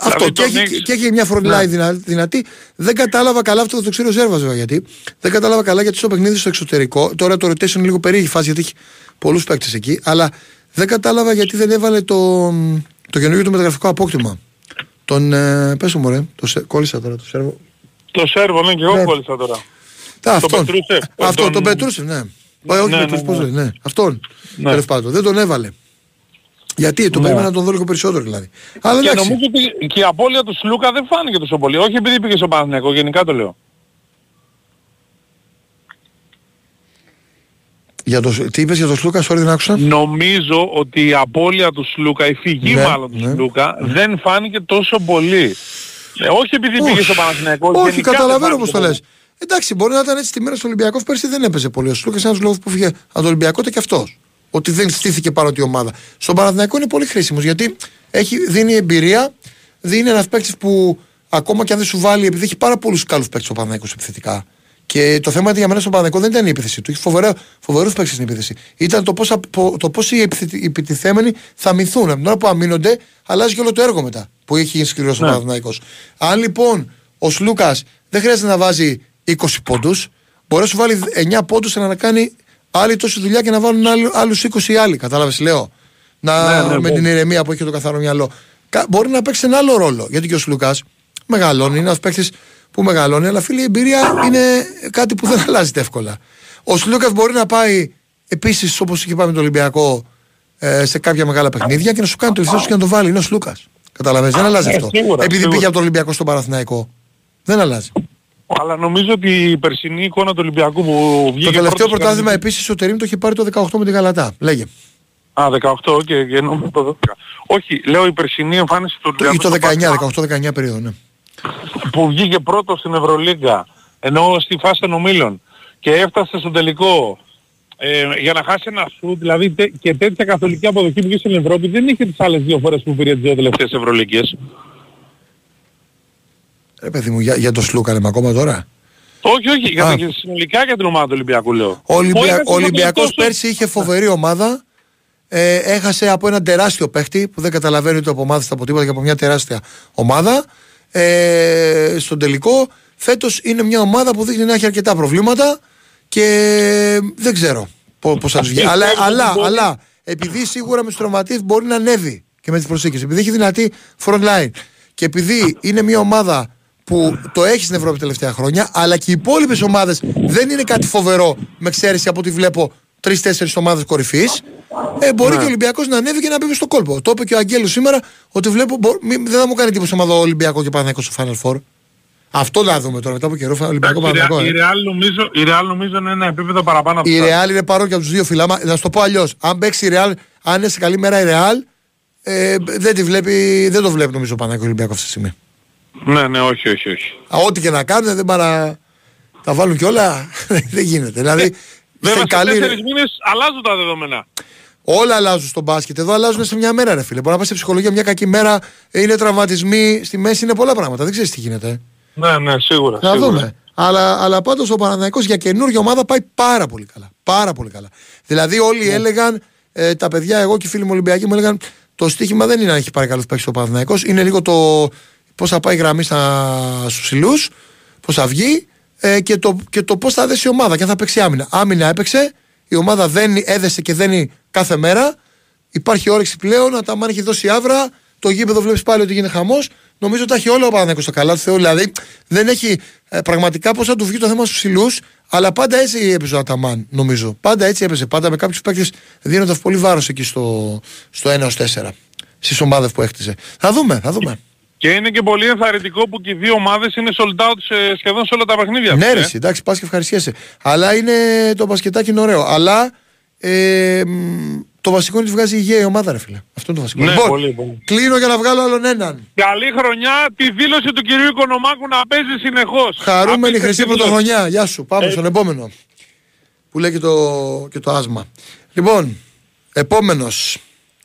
Αυτό. Και έχει, και έχει μια front line ναι. δυνατή. Δεν κατάλαβα καλά, αυτό θα το ξέρω ο Ζέρβα βέβαια γιατί. Δεν κατάλαβα καλά γιατί στο παιχνίδι στο εξωτερικό. Τώρα το rotation είναι λίγο περίεργη φάση γιατί έχει πολλούς παίκτες εκεί. Αλλά δεν κατάλαβα γιατί δεν έβαλε το, το καινούργιο του μεταγραφικό απόκτημα. Τον. Ε, πες μου, ρε, το σε, κόλλησα τώρα το Σέρβο. Το Σέρβο, ναι, και εγώ ναι. κόλλησα τώρα. Τα, το Πετρούσεφ. Αυτό, τον, τον Πετρούσεφ, ναι. Όχι, ναι, ναι, ναι, ναι. ναι. Αυτόν. Ναι. πάντων. Δεν τον έβαλε. Γιατί, το ναι. περίμενα να τον δω λίγο περισσότερο δηλαδή. Αλλά και εντάξει. νομίζω ότι και η απώλεια του Σλούκα δεν φάνηκε τόσο πολύ. Όχι επειδή πήγε στο Παναθηναϊκό, γενικά το λέω. Για το, τι είπες για τον Σλούκα, sorry δεν άκουσα. Νομίζω ότι η απώλεια του Σλούκα, η φυγή ναι, μάλλον του ναι. Σλούκα, δεν φάνηκε τόσο πολύ. Ε, όχι επειδή πήγε στο Παναθηναϊκό. Όχι, καταλαβαίνω πώς το λες. Εντάξει, μπορεί να ήταν έτσι τη μέρα στο Ολυμπιακό πέρσι δεν έπαιζε πολύ. Ο Σλούκας ένας λόγος που φύγε από το Ολυμπιακό και αυτός ότι δεν στήθηκε πάνω τη ομάδα. Στον Παναθηναϊκό είναι πολύ χρήσιμος γιατί έχει, δίνει εμπειρία, δίνει ένας παίκτης που ακόμα και αν δεν σου βάλει, επειδή έχει πάρα πολλούς καλούς παίκτες ο Παναθηναϊκός επιθετικά. Και το θέμα για μένα στον Παναθηναϊκό δεν ήταν η επίθεση του. Έχει φοβερούς παίκτες στην επίθεση. Ήταν το πώ το πώς οι επιτιθέμενοι θα μυθούν. Από την ώρα που αμήνονται, αλλάζει και όλο το έργο μετά που έχει γίνει σκληρό ο ναι. Αν λοιπόν ο Σλούκας δεν χρειάζεται να βάζει 20 πόντους, μπορεί να σου βάλει 9 πόντους να κάνει άλλη τόση δουλειά και να βάλουν άλλου 20 άλλοι. Κατάλαβες, λέω. Να, ναι, ναι, με ναι. την ηρεμία που έχει το καθαρό μυαλό. Μπορεί να παίξει ένα άλλο ρόλο. Γιατί και ο Σλούκα μεγαλώνει, είναι ένας παίκτης που μεγαλώνει, αλλά φίλοι η εμπειρία είναι κάτι που δεν αλλάζεται εύκολα. Ο Σλούκας μπορεί να πάει επίσης όπως είχε πάει με τον Ολυμπιακό ε, σε κάποια μεγάλα παιχνίδια και να σου κάνει το ευθύνος και να το βάλει. Είναι ο Σλούκας. Καταλαβαίνετε, δεν αλλάζει ε, αυτό. Επειδή πήγε από τον Ολυμπιακό στον Παραθυναϊκό. Δεν αλλάζει. Αλλά νομίζω ότι η περσινή εικόνα του Ολυμπιακού που βγήκε. Το τελευταίο πρωτάθλημα επίσης ο Τερήμ το είχε πάρει το 18 με τη Γαλατά. Λέγε. Α, 18 και, και νομίζω το 12. Όχι, λέω η περσινή εμφάνιση του Ολυμπιακού. Ή το 19, 18-19 περίοδο, ναι. Που βγήκε πρώτο στην Ευρωλίγκα, ενώ στη φάση των ομίλων και έφτασε στο τελικό ε, για να χάσει ένα σου, δηλαδή τε, και τέτοια καθολική αποδοχή που είχε στην Ευρώπη δεν είχε τις άλλες δύο φορές που πήρε τις δύο τελευταίες Ευρωλίγκες. Ρε παιδί μου, για, για το Σλούκα λέμε ακόμα τώρα; Όχι, όχι, για, για, συνολικά για την ομάδα του Ολυμπιακού λέω. Ο, Ολυμπια... ο Ολυμπιακός πέρσι είχε φοβερή ομάδα. Ε, έχασε από ένα τεράστιο παίχτη που δεν καταλαβαίνει ούτε από ομάδα από τίποτα και από μια τεράστια ομάδα. Ε, στον τελικό, φέτος είναι μια ομάδα που δείχνει να έχει αρκετά προβλήματα και δεν ξέρω πώς θα τους βγει. αλλά, αλλά, αλλά, επειδή σίγουρα με του τραυματίε μπορεί να ανέβει και με τις προσήκε, επειδή έχει δυνατή front line και επειδή είναι μια ομάδα που το έχει στην Ευρώπη τα τελευταία χρόνια, αλλά και οι υπόλοιπες ομάδες δεν είναι κάτι φοβερό με εξαίρεση από ό,τι βλέπω τρει-τέσσερι ομάδες κορυφής. Ε, μπορεί ναι. και ο Ολυμπιακός να ανέβει και να μπει στο κόλπο. Το είπε και ο Αγγέλου σήμερα ότι βλέπω. Μπο, μη, δεν θα μου κάνει τίποτα ομάδα Ολυμπιακό και Παναγιακό στο Final Four. Αυτό να δούμε τώρα μετά από καιρό. Ολυμπιακό Παναγιακό. Η Real νομίζω, η Real νομίζω είναι ένα επίπεδο παραπάνω από Η Real είναι παρόν και από τους δύο φυλάμα. Να σου το πω αλλιώς. Αν παίξει η Real, αν είναι σε καλή μέρα η Real, ε, δεν, τη βλέπει, δεν το βλέπει νομίζω ο Παναγιακό Ολυμπιακό αυτή τη στιγμή. Ναι, ναι, όχι, όχι, όχι. Α, ό,τι και να κάνουν δεν παρα... Τα βάλουν και όλα, δεν γίνεται. Δηλαδή, Βέβαια σε καλή... τέσσερις μήνες αλλάζουν τα δεδομένα. Όλα αλλάζουν στο μπάσκετ. Εδώ αλλάζουν σε μια μέρα, ρε φίλε. Μπορεί να πας σε ψυχολογία μια κακή μέρα, είναι τραυματισμοί, στη μέση είναι πολλά πράγματα. Δεν ξέρεις τι γίνεται. Ναι, ναι, σίγουρα. Να σίγουρα. δούμε. Αλλά, αλλά πάντως ο Παναθηναϊκός για καινούργια ομάδα πάει πάρα πολύ καλά. Πάρα πολύ καλά. Δηλαδή όλοι ναι. έλεγαν, ε, τα παιδιά, εγώ και οι φίλοι μου Ολυμπιακοί μου έλεγαν, το στίχημα δεν είναι να έχει πάρει καλούς παίξεις ο Παναθηναϊκός, είναι λίγο το, πώς θα πάει η γραμμή στους ψηλούς, πώς θα βγει ε, και το, και το πώς θα δέσει η ομάδα και αν θα παίξει άμυνα. Άμυνα έπαιξε, η ομάδα δεν έδεσε και δένει κάθε μέρα. Υπάρχει όρεξη πλέον, αν έχει δώσει άβρα, το γήπεδο βλέπεις πάλι ότι γίνεται χαμός. Νομίζω ότι τα έχει όλα ο Παναγιώτο στο καλά του Θεού. Δηλαδή δεν έχει ε, πραγματικά πώς θα του βγει το θέμα στους ψηλούς, αλλά πάντα έτσι έπαιζε ο Αταμάν, νομίζω. Πάντα έτσι έπαιζε. Πάντα με κάποιους παίκτες δίνοντας πολύ βάρος εκεί στο, στο 1 4 στις ομάδες που έχτιζε. Θα δούμε, θα δούμε. Και είναι και πολύ ενθαρρυντικό που και οι δύο ομάδες είναι sold out σε, σχεδόν σε όλα τα παιχνίδια. Ναι, τους, ρε, ε. εσύ, εντάξει, πας και ευχαριστιέσαι. Αλλά είναι το μπασκετάκι είναι ωραίο. Αλλά ε, μ, το βασικό είναι ότι βγάζει υγεία η ομάδα, ρε φίλε. Αυτό είναι το βασικό. Ναι, λοιπόν, πολύ, πολύ. κλείνω για να βγάλω άλλον έναν. Καλή χρονιά, τη δήλωση του κυρίου Οικονομάκου να παίζει συνεχώς. Χαρούμενη Απίστευτη χρυσή δήλωση. πρωτοχρονιά. Γεια σου. Πάμε Ε. στον επόμενο. Που λέει και το, και το άσμα. Λοιπόν, επόμενος.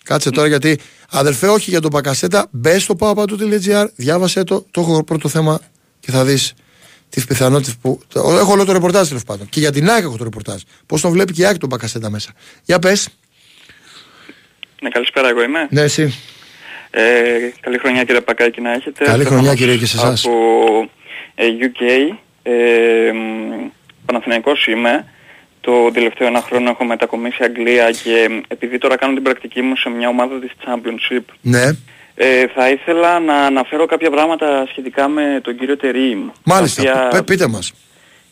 Κάτσε τώρα γιατί αδερφέ, όχι για τον Πακασέτα. Μπε στο papapatu.gr, διάβασέ το. Το έχω πρώτο θέμα και θα δεις τις πιθανότητες που. το- Έχω όλο το ρεπορτάζ τέλος πάντων. Και για την ΑΕΚ έχω το ρεπορτάζ. Πώς τον βλέπει και η ΑΕΚ τον Πακασέτα μέσα. Για πες. Ναι, καλησπέρα, εγώ είμαι. Ναι, εσύ. Ε, καλή χρονιά κύριε Πακάκη να έχετε. Καλή χρονιά, Προφανώς κύριε, και σε εσάς. Από ε, UK, ε, μ, Παναθηναϊκός είμαι. Το τελευταίο ένα χρόνο έχω μετακομίσει Αγγλία και μ, επειδή τώρα κάνω την πρακτική μου σε μια ομάδα της Championship, Ναι. ε, θα ήθελα να αναφέρω κάποια πράγματα σχετικά με τον κύριο Τερίμ. Μάλιστα. τα οποία Πε- πείτε μας.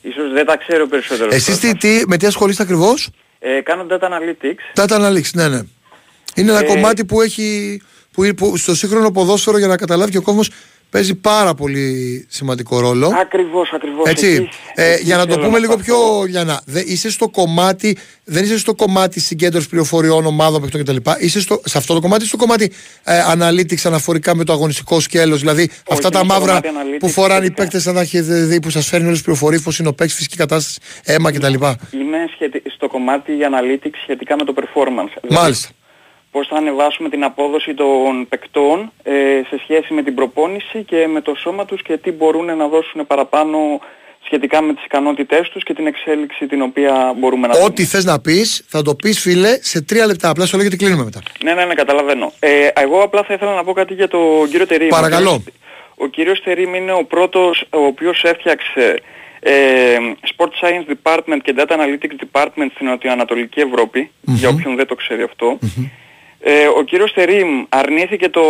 Ίσως δεν τα ξέρω περισσότερο. Εσείς τι, τι, με τι ασχολείστε ακριβώς; Ε, κάνω data analytics. Data Analytics, ναι, ναι. Είναι ένα Ε, κομμάτι που έχει. Που, που στο σύγχρονο ποδόσφαιρο για να καταλάβει και ο κόσμος παίζει πάρα πολύ σημαντικό ρόλο. Ακριβώς, ακριβώς. Έτσι. Εκεί- Ε, εκεί για να το θέλω πούμε λίγο σταθώ. πιο. Για να, δε, είσαι στο κομμάτι, δεν είσαι στο κομμάτι συγκέντρωση πληροφοριών, ομάδων, παιχτών κτλ. Είσαι στο, σε αυτό το κομμάτι, στο κομμάτι ε, analytics αναφορικά με το αγωνιστικό σκέλος Δηλαδή αυτά τα είναι στο μαύρα κομμάτι analytics που φοράνε οι σχετικά. παίκτες σαν να έχετε δει που σας φέρνει όλες τις πληροφορίες, πώς είναι ο παίκτης, φυσική κατάσταση, αίμα κτλ. Είμαι σχετι... στο κομμάτι analytics σχετικά με το performance. Δηλαδή, Μάλιστα. Πώς θα ανεβάσουμε την απόδοση των παικτών ε, σε σχέση με την προπόνηση και με το σώμα τους και τι μπορούν να δώσουν παραπάνω σχετικά με τις ικανότητές τους και την εξέλιξη την οποία μπορούμε να δούμε. Ό,τι θες να πεις, θα το πεις φίλε σε τρία λεπτά. Απλά σου λέω γιατί κλείνουμε μετά. Ναι, ναι, ναι, καταλαβαίνω. Ε, εγώ απλά θα ήθελα να πω κάτι για τον κύριο Τερίμ. Παρακαλώ. Ο κύριος, ο κύριος Τερίμ είναι ο πρώτος ο οποίος έφτιαξε ε, Sport Science Department και Data Analytics Department στην Νοτιοανατολική Ευρώπη, για όποιον δεν το ξέρει αυτό. Ε, ο κύριος Τερίμ αρνήθηκε το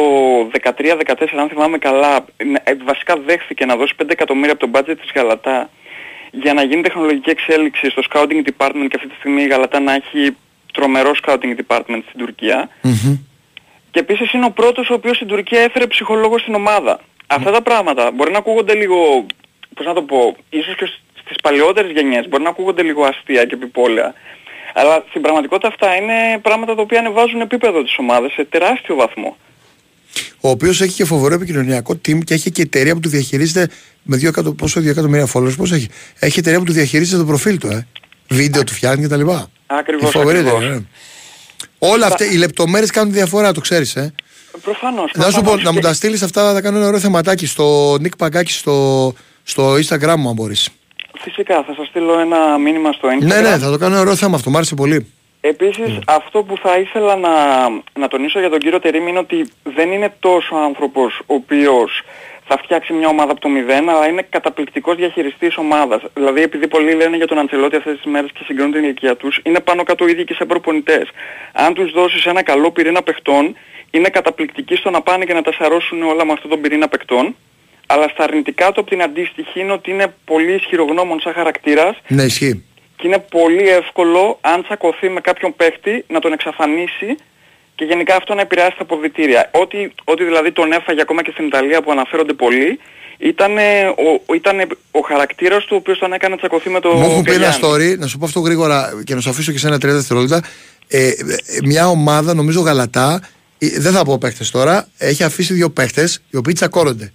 13-14, αν θυμάμαι καλά, να- ε, βασικά δέχθηκε να δώσει 5 εκατομμύρια από το budget της Γαλατά για να γίνει τεχνολογική εξέλιξη στο scouting department και αυτή τη στιγμή η Γαλατά να έχει τρομερό scouting department στην Τουρκία. Και επίσης είναι ο πρώτος ο οποίος στην Τουρκία έφερε ψυχολόγο στην ομάδα. Αυτά τα πράγματα μπορεί να ακούγονται λίγο, πώς να το πω, ίσως και στις παλαιότερες γενιές μπορεί να ακούγονται λίγο αστεία και επιπόλαια. Αλλά στην πραγματικότητα αυτά είναι πράγματα τα οποία ανεβάζουν επίπεδο της ομάδας σε τεράστιο βαθμό. Ο οποίος έχει και φοβερό επικοινωνιακό team και έχει και εταιρεία που του διαχειρίζεται με 2 εκατο, πόσο 2 εκατομμύρια followers. Πώς έχει; Έχει εταιρεία που του διαχειρίζεται το προφίλ του, ε. Βίντεο του φτιάχνει κτλ. Ακριβώς, Φοβερή ακριβώς. εταιρεία, ναι. Όλα αυτά, οι λεπτομέρειες κάνουν τη διαφορά, το ξέρεις, ε. Προφανώς. Να σου πω, προφανώς. να μου Και- τα στείλεις αυτά, θα κάνω ένα ωραίο θεματάκι στο Nick Παγκάκη στο, στο Instagram μου, αν μπορείς. Φυσικά θα σας στείλω ένα μήνυμα στο Instagram. Ναι, ναι, θα το κάνω ένα ωραίο θέμα αυτό, μου άρεσε πολύ. Επίσης αυτό που θα ήθελα να, να τονίσω για τον κύριο Τερίμ είναι ότι δεν είναι τόσο άνθρωπος ο οποίος θα φτιάξει μια ομάδα από το μηδέν, αλλά είναι καταπληκτικός διαχειριστής ομάδας. Δηλαδή επειδή πολλοί λένε για τον Αντσελότη αυτές τις μέρες και συγκρίνουν την ηλικία τους, είναι πάνω κάτω ίδιοι και σε προπονητές. Αν τους δώσεις ένα καλό πυρήνα παιχτών, είναι καταπληκτικοί στο να πάνε και να τα σαρώσουν όλα με αυτόν τον πυρήνα παιχτών. Αλλά στα αρνητικά του από την αντίστοιχη είναι ότι είναι πολύ ισχυρογνώμων σαν χαρακτήρας Ναι, ισχύει. και είναι πολύ εύκολο αν τσακωθεί με κάποιον παίχτη να τον εξαφανίσει και γενικά αυτό να επηρεάσει τα αποδητήρια. Ό,τι, ό,τι δηλαδή τον έφαγε ακόμα και στην Ιταλία που αναφέρονται πολλοί ήταν ο, ήτανε ο χαρακτήρας του ο οποίος τον έκανε να τσακωθεί με το Μου έχουν πει ένα Γκαλιάνι. story, να σου πω αυτό γρήγορα και να σου αφήσω και σε ένα 30 δευτερόλεπτα. Ε, ε, μια ομάδα, νομίζω γαλατά, ε, δεν θα πω παίχτες τώρα, έχει αφήσει δύο παίχτες οι οποίοι τσακώνονται.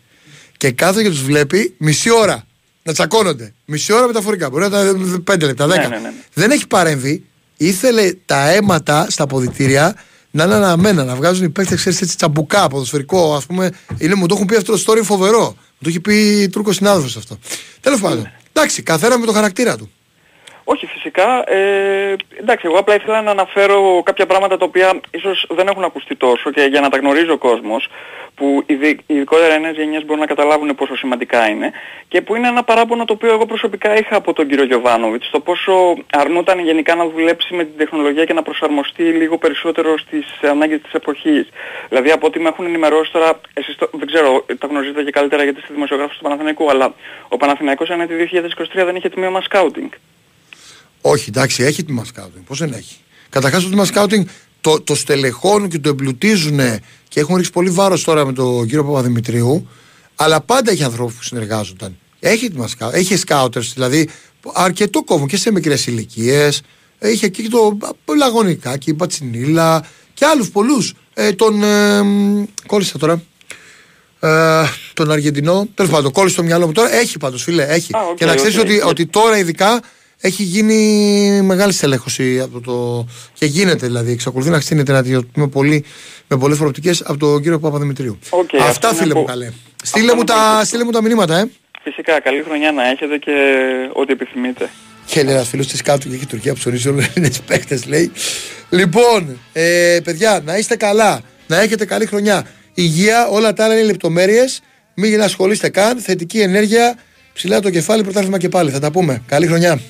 Και κάθε και τους βλέπει μισή ώρα να τσακώνονται. Μισή ώρα μεταφορικά. Μπορεί να ήταν 5 λεπτά, 10. Ναι, ναι, ναι, ναι. Δεν έχει παρέμβει. Ήθελε τα αίματα στα αποδητήρια να είναι αναμένα, να βγάζουν οι παίχτε, ξέρεις έτσι τσαμπουκά, ποδοσφαιρικό. Α πούμε, είναι, μου το έχουν πει αυτό το story φοβερό. Μου το έχει πει Τούρκος συνάδελφος αυτό. Τέλος πάντων. Εντάξει, καθένα με το χαρακτήρα του. Όχι φυσικά. Ε, εντάξει, εγώ απλά ήθελα να αναφέρω κάποια πράγματα τα οποία ίσως δεν έχουν ακουστεί τόσο και για να τα γνωρίζει ο κόσμος που ειδι- ειδικότερα οι νέες γενιές μπορούν να καταλάβουν πόσο σημαντικά είναι και που είναι ένα παράπονο το οποίο εγώ προσωπικά είχα από τον κύριο Γιωβάνοβιτς το πόσο αρνούταν γενικά να δουλέψει με την τεχνολογία και να προσαρμοστεί λίγο περισσότερο στις ανάγκες της εποχής. Δηλαδή από ό,τι με έχουν ενημερώσει τώρα, εσείς το, δεν ξέρω, τα γνωρίζετε και καλύτερα γιατί είστε δημοσιογράφος του Παναθηναϊκού, αλλά ο Παναθηναϊκός ανέτη 2023 δεν είχε τμήμα σκάουτινγκ. Όχι, εντάξει, έχει τμήμα σκάουτινγκ. Πώς δεν έχει; Καταρχάς, το τμήμα σκάουτινγκ το, το στελεχώνουν και το εμπλουτίζουν και έχουν ρίξει πολύ βάρος τώρα με τον κύριο Παπαδημητρίου. Αλλά πάντα έχει ανθρώπους που συνεργάζονταν. Έχει, έχει σκάουτερς, δηλαδή αρκετό κόμμα και σε μικρές ηλικίες. Είχε εκεί το Λαγωνικάκι, η Πατσινίλα και άλλους πολλούς. Ε, τον. Ε, κόλλησα τώρα. Ε, τον Αργεντινό. Τέλος πάντων, κόλλησε το μυαλό μου τώρα. Έχει πάντως, φίλε. Έχει. okay, και να ξέρεις okay. ότι, ότι τώρα ειδικά έχει γίνει μεγάλη στελέχωση από το. και γίνεται δηλαδή. Εξακολουθεί να χτίνεται ένα με, πολύ, με πολλές προοπτικές από τον κύριο Παπαδημητρίου. Okay, Αυτά, αυτό φίλε είναι μου, που- καλέ. Στείλε μου, τα, στείλε μου τα μηνύματα, ε. Φυσικά, καλή χρονιά να έχετε και ό,τι επιθυμείτε. Και λέει ένας φίλος τη κάτω και έχει η Τουρκία ψωνίζει όλους είναι παίχτε, λέει. Λοιπόν, ε, παιδιά, να είστε καλά. Να έχετε καλή χρονιά. Υγεία, όλα τα άλλα είναι λεπτομέρειες. Μην ασχολείστε καν. Θετική ενέργεια. Ψηλά το κεφάλι, πρωτάθλημα και πάλι. Θα τα πούμε. Καλή χρονιά.